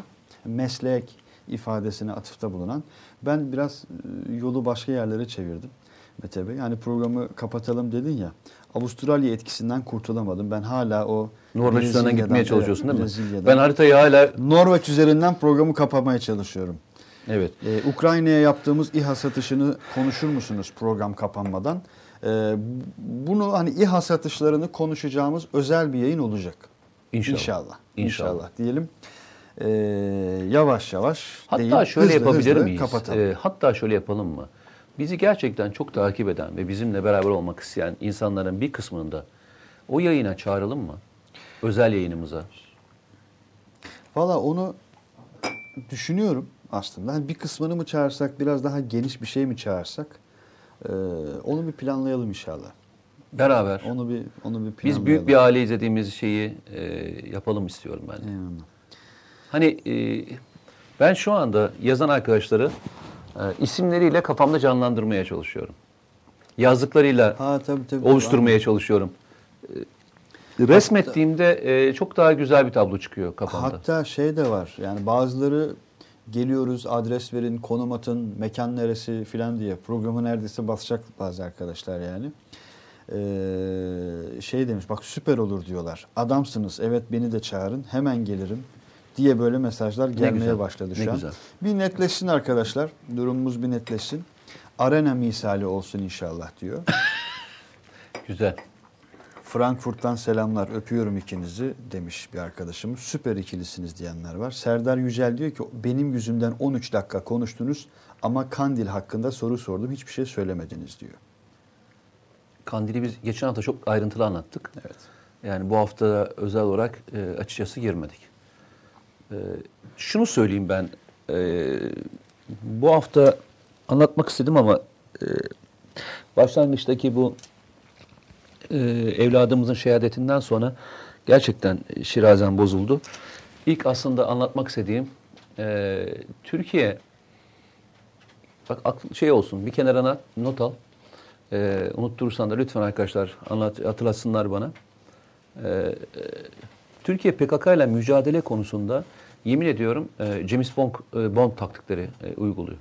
Meslek ifadesine atıfta bulunan. Ben biraz e, yolu başka yerlere çevirdim Mete Bey. Yani programı kapatalım dedin ya. Avustralya etkisinden kurtulamadım. Ben hala o
Norveç üzerinden gitmeye çalışıyorsun değil mi?
Brezilya'dan.
Ben haritayı hala...
Norveç üzerinden programı kapamaya çalışıyorum.
Evet.
Ee, Ukrayna'ya yaptığımız İHA satışını konuşur musunuz program kapanmadan? Ee, bunu hani İHA satışlarını konuşacağımız özel bir yayın olacak.
İnşallah.
İnşallah.
İnşallah.
Diyelim. Ee, yavaş yavaş
Hatta
değil,
şöyle
hızlı
yapabilir
hızlı
miyiz?
Kapatalım.
Ee, hatta şöyle yapalım mı? Bizi gerçekten çok takip eden ve bizimle beraber olmak isteyen insanların bir kısmını da o yayına çağıralım mı? Özel yayınımıza.
Valla onu düşünüyorum aslında. Hani bir kısmını mı çağırsak, biraz daha geniş bir şey mi çağırsak? Ee, onu bir planlayalım inşallah.
Beraber.
Onu bir onu bir.
Biz büyük bir aile izlediğimiz şeyi e, yapalım istiyorum ben.
Eyvallah.
Hani e, ben şu anda yazan arkadaşları e, isimleriyle kafamda canlandırmaya çalışıyorum. Yazdıklarıyla
Ha tabii tabii.
oluşturmaya çalışıyorum. E, resmettiğimde e, çok daha güzel bir tablo çıkıyor kafamda.
Hatta şey de var. Yani bazıları geliyoruz adres verin, konum atın, mekan neresi filan diye programı neredeyse basacak bazı arkadaşlar yani. Ee, şey demiş bak süper olur diyorlar. Adamsınız evet beni de çağırın hemen gelirim diye böyle mesajlar gelmeye
güzel,
başladı şu an.
güzel.
Bir netleşsin arkadaşlar. Durumumuz bir netleşsin. Arena misali olsun inşallah diyor.
Güzel.
Frankfurt'tan selamlar öpüyorum ikinizi demiş bir arkadaşımız. Süper ikilisiniz diyenler var. Serdar Yücel diyor ki benim yüzümden 13 dakika konuştunuz ama Kandil hakkında soru sordum hiçbir şey söylemediniz diyor.
Kandil'i biz geçen hafta çok ayrıntılı anlattık.
Evet.
Yani bu hafta özel olarak e, açıkçası girmedik. E, şunu söyleyeyim ben. e, bu hafta anlatmak istedim ama e, başlangıçtaki bu e, evladımızın şehadetinden sonra gerçekten şirazen bozuldu. İlk aslında anlatmak istediğim e, Türkiye bak şey olsun bir kenarına not al. E, unutturursan da lütfen arkadaşlar anlat, hatırlatsınlar bana. E, e, Türkiye PKK ile mücadele konusunda yemin ediyorum e, James Bond, e, Bond taktikleri e, uyguluyor.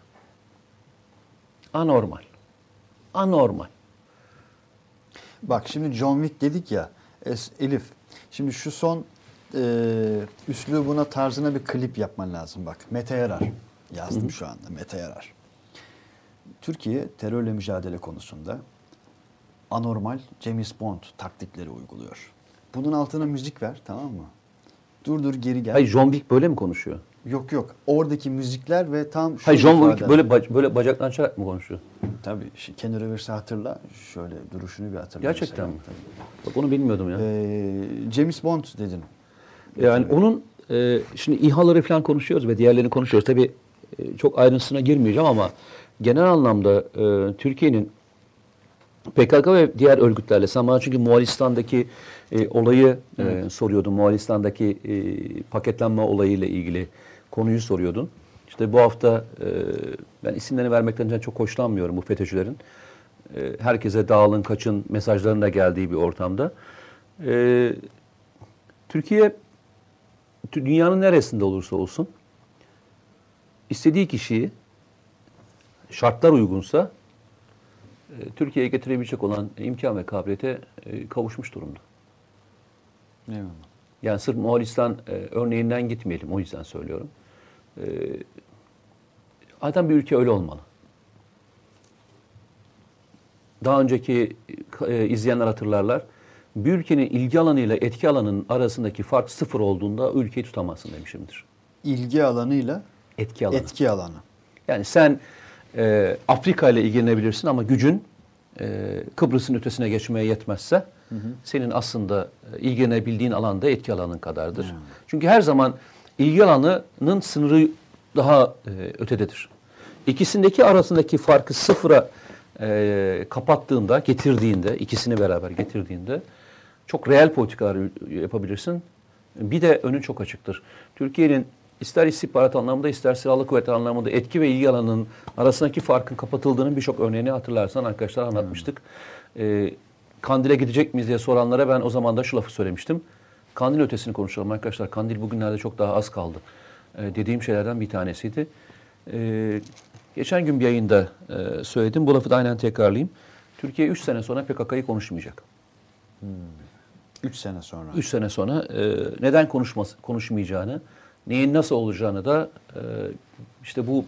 Anormal. Anormal.
Bak şimdi John Wick dedik ya Elif. Şimdi şu son e, üslubuna tarzına bir klip yapman lazım bak. Mete Yarar. Yazdım şu anda Mete Yarar. Türkiye terörle mücadele konusunda anormal James Bond taktikleri uyguluyor. Bunun altına müzik ver tamam mı? Dur dur geri gel.
Hayır John Wick böyle mi konuşuyor?
Yok yok. Oradaki müzikler ve tam şu
Hayır John Wick böyle bac- böyle bacaktan çarak mı konuşuyor?
Tabii. Kenny Revers'ı hatırla. Şöyle duruşunu bir hatırla.
Gerçekten
mesela.
mi?
Tabii.
Bak onu bilmiyordum ya.
Ee, James Bond dedin.
Yani onun e, şimdi İHA'ları falan konuşuyoruz ve diğerlerini konuşuyoruz. Tabii e, çok ayrıntısına girmeyeceğim ama genel anlamda e, Türkiye'nin PKK ve diğer örgütlerle sen bana çünkü Moğolistan'daki e, olayı e, soruyordun. Moğolistan'daki e, paketlenme olayıyla ilgili konuyu soruyordun. İşte bu hafta e, ben isimlerini vermekten çok hoşlanmıyorum bu FETÖ'cülerin. E, herkese dağılın kaçın mesajlarının da geldiği bir ortamda. E, Türkiye tü- dünyanın neresinde olursa olsun istediği kişiyi şartlar uygunsa e, Türkiye'ye getirebilecek olan imkan ve kabiliyete e, kavuşmuş durumda.
Eyvallah.
Yani sırf Moğolistan e, örneğinden gitmeyelim o yüzden söylüyorum. Adam bir ülke öyle olmalı. Daha önceki izleyenler hatırlarlar. Bir ülkenin ilgi alanıyla etki alanının arasındaki fark sıfır olduğunda ülkeyi tutamazsın demişimdir.
İlgi alanıyla
Etki alanı.
etki alanı.
Yani sen e, Afrika ile ilgilenebilirsin ama gücün e, Kıbrıs'ın ötesine geçmeye yetmezse senin aslında e, ilgilenebildiğin alanda etki alanın kadardır. Çünkü her zaman ilgi alanının sınırı daha e, ötededir. İkisindeki arasındaki farkı sıfıra e, kapattığında, getirdiğinde, ikisini beraber getirdiğinde çok reel politikalar yapabilirsin. Bir de önü çok açıktır. Türkiye'nin ister istihbarat anlamında ister silahlı kuvvetler anlamında etki ve ilgi alanının arasındaki farkın kapatıldığının birçok örneğini hatırlarsan arkadaşlar anlatmıştık. Ee, Kandil'e gidecek miyiz diye soranlara ben o zaman da şu lafı söylemiştim. Kandil ötesini konuşalım arkadaşlar. Kandil bugünlerde çok daha az kaldı. Ee, dediğim şeylerden bir tanesiydi. Ee, geçen gün bir yayında e, söyledim. Bu lafı da aynen tekrarlayayım. Türkiye 3 sene sonra PKK'yı konuşmayacak.
3 sene sonra.
3 sene sonra e, neden konuşması, konuşmayacağını, neyin nasıl olacağını da e, işte bu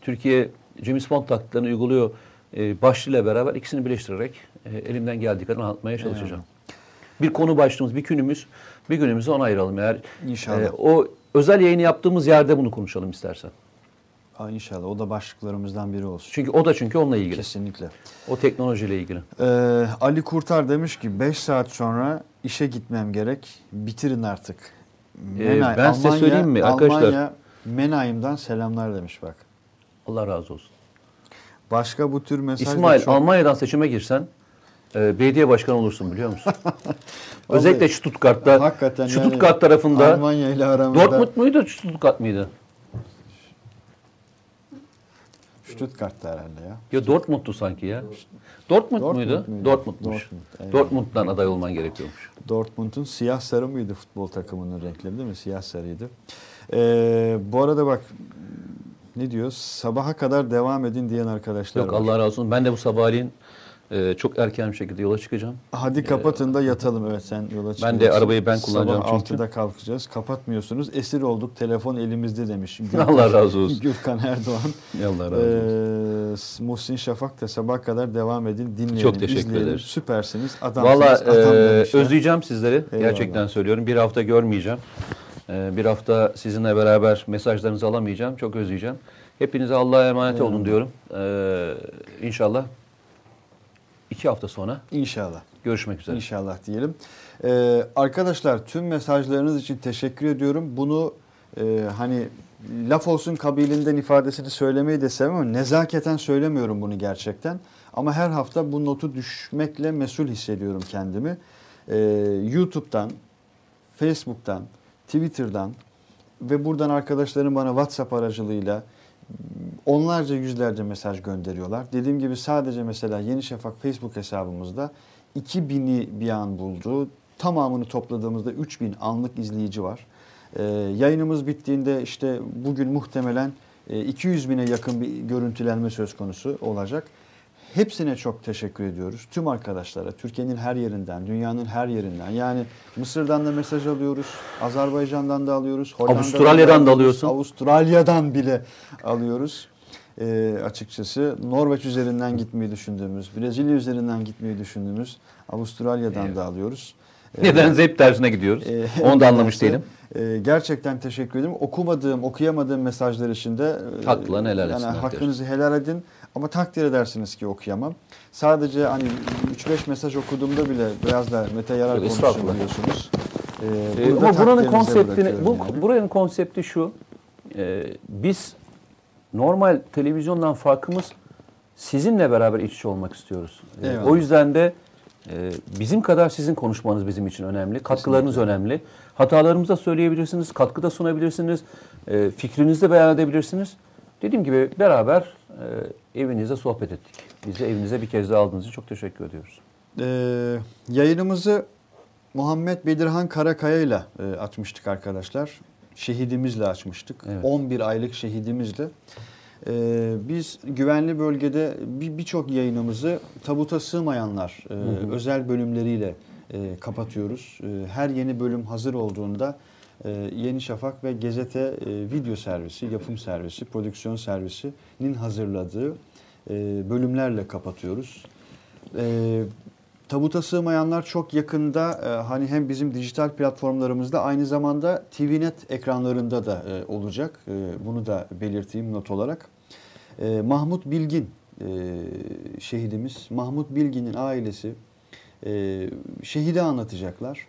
Türkiye James Bond taktiklerini uyguluyor e, başlığıyla beraber ikisini birleştirerek e, elimden geldiği kadar anlatmaya çalışacağım. Bir konu başlığımız, bir günümüz, bir günümüzü ona ayıralım. Eğer
İnşallah.
e, o özel yayını yaptığımız yerde bunu konuşalım istersen.
Aa, inşallah o da başlıklarımızdan biri olsun.
Çünkü o da çünkü onunla ilgili.
Kesinlikle.
O teknolojiyle ilgili.
Ee, Ali Kurtar demiş ki 5 saat sonra işe gitmem gerek. Bitirin artık.
Ee, ben size söyleyeyim mi arkadaşlar?
Almanya Menayim'den selamlar demiş bak.
Allah razı olsun.
Başka bu tür mesaj da
İsmail
çok-
Almanya'dan seçime girsen e, belediye başkanı olursun biliyor musun? Özellikle Stuttgart'ta,
Hakikaten
Stuttgart
yani
tarafında
Almanya ile aramızda
Dortmund muydu, Stuttgart mıydı?
Stuttgart'ta herhalde ya.
Ya Dortmund'tu sanki ya. Dortmund,
Dortmund
muydu?
muydu?
Dortmund'muş.
Dortmund.
Dortmund'dan aday olman gerekiyormuş.
Dortmund'un siyah sarı mıydı futbol takımının renkleri değil mi? Siyah sarıydı. Ee, bu arada bak ne diyor? Sabaha kadar devam edin diyen arkadaşlar
Yok
var.
Allah razı olsun. Ben de bu sabahleyin e, çok erken bir şekilde yola çıkacağım.
Hadi kapatın da yatalım. Evet sen yola çıkacaksın.
de arabayı ben kullanacağım
Sabah
çünkü.
6'da kalkacağız. Kapatmıyorsunuz. Esir olduk. Telefon elimizde demiş.
Allah razı olsun.
Gürkan Erdoğan.
Allah razı olsun.
Ee, Muhsin Şafak da sabah kadar devam edin. Dinleyelim.
Çok teşekkür
izleyelim.
ederiz.
Süpersiniz. Adamsınız.
Valla e, özleyeceğim sizleri.
Eyvallah.
Gerçekten söylüyorum. Bir hafta görmeyeceğim. E, bir hafta sizinle beraber mesajlarınızı alamayacağım. Çok özleyeceğim. Hepinize Allah'a emanet olun diyorum. E, inşallah iki hafta sonra
İnşallah.
görüşmek üzere.
İnşallah diyelim. Ee, arkadaşlar tüm mesajlarınız için teşekkür ediyorum. Bunu e, hani laf olsun kabilinden ifadesini söylemeyi de sevmem ama nezaketen söylemiyorum bunu gerçekten. Ama her hafta bu notu düşmekle mesul hissediyorum kendimi. Ee, YouTube'dan, Facebook'tan, Twitter'dan ve buradan arkadaşlarım bana WhatsApp aracılığıyla onlarca yüzlerce mesaj gönderiyorlar. Dediğim gibi sadece mesela Yeni Şafak Facebook hesabımızda 2000'i bir an buldu. Tamamını topladığımızda 3000 anlık izleyici var. Ee, yayınımız bittiğinde işte bugün muhtemelen e, 200 bine yakın bir görüntülenme söz konusu olacak. Hepsine çok teşekkür ediyoruz. Tüm arkadaşlara, Türkiye'nin her yerinden, dünyanın her yerinden. Yani Mısır'dan da mesaj alıyoruz, Azerbaycan'dan da alıyoruz, Hollanda'dan
Avustralya'dan da
alıyoruz,
alıyorsun.
Avustralya'dan bile alıyoruz. Ee, açıkçası Norveç üzerinden gitmeyi düşündüğümüz, Brezilya üzerinden gitmeyi düşündüğümüz Avustralya'dan da alıyoruz. Ee,
Neden hep tersine gidiyoruz?
e,
Onu da anlamış değilim.
e, gerçekten teşekkür ederim. Okumadığım, okuyamadığım mesajlar için de e,
Haklarını helal
yani
etsinler
hakkınızı helal edin. Ama takdir edersiniz ki okuyamam. Sadece hani 3-5 mesaj okuduğumda bile biraz da Mete Yarar
estağfurullah.
biliyorsunuz. Ee,
Ee, ama buranın konseptini, bu,
yani.
buranın konsepti şu. Ee, biz normal televizyondan farkımız sizinle beraber iç içe olmak istiyoruz.
Eyvallah.
o yüzden de e, bizim kadar sizin konuşmanız bizim için önemli. Katkılarınız önemli. Hatalarımızı da söyleyebilirsiniz, katkı da sunabilirsiniz, e, fikrinizi de beyan edebilirsiniz. Dediğim gibi beraber e, evinizde sohbet ettik. Bizi evinize bir kez daha aldığınız için çok teşekkür ediyoruz.
Ee, yayınımızı Muhammed Bedirhan Karakaya ile e, açmıştık arkadaşlar. Şehidimizle açmıştık.
Evet.
11 aylık şehidimizle. Ee, biz güvenli bölgede bir- birçok yayınımızı tabuta sığmayanlar e, özel bölümleriyle e, kapatıyoruz. E, her yeni bölüm hazır olduğunda Yeni Şafak ve Gezete e, video servisi, yapım servisi, prodüksiyon servisinin hazırladığı e, bölümlerle kapatıyoruz. E, tabuta sığmayanlar çok yakında hani hem bizim dijital platformlarımızda aynı zamanda TVNet ekranlarında da olacak. Bunu da belirteyim not olarak. Mahmut Bilgin şehidimiz. Mahmut Bilgin'in ailesi şehidi anlatacaklar.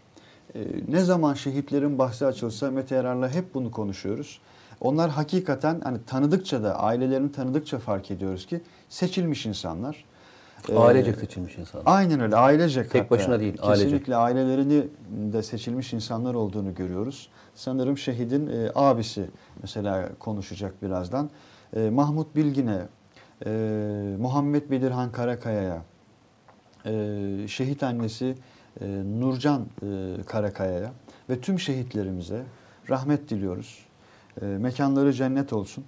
E, ne zaman şehitlerin bahsi açılsa Mete Yarar'la hep bunu konuşuyoruz. Onlar hakikaten hani tanıdıkça da ailelerini tanıdıkça fark ediyoruz ki seçilmiş insanlar. E,
Ailecek seçilmiş insanlar.
Aynen öyle ailecek.
Tek
hatta.
başına değil, ailecek.
Kesinlikle ailelerini de seçilmiş insanlar olduğunu görüyoruz. Sanırım şehidin e, abisi mesela konuşacak birazdan. E, Mahmut Bilgin'e, e, Muhammed Bedirhan Karakaya'ya, e, şehit annesi e, Nurcan e, Karakaya'ya ve tüm şehitlerimize rahmet diliyoruz. E, mekanları cennet olsun.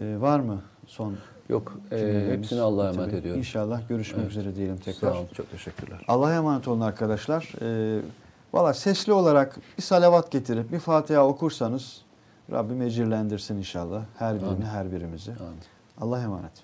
E, var mı son
Yok, e, hepsini Allah'a emanet
Tabii.
ediyorum.
İnşallah görüşmek
Evet.
üzere diyelim tekrar.
Sağ olun, çok teşekkürler.
Allah'a emanet olun arkadaşlar. Ee, Valla sesli olarak bir salavat getirip bir Fatiha okursanız Rabbim ecirlendirsin inşallah her birini
Amin.
her birimizi.
Amin.
Allah'a emanet.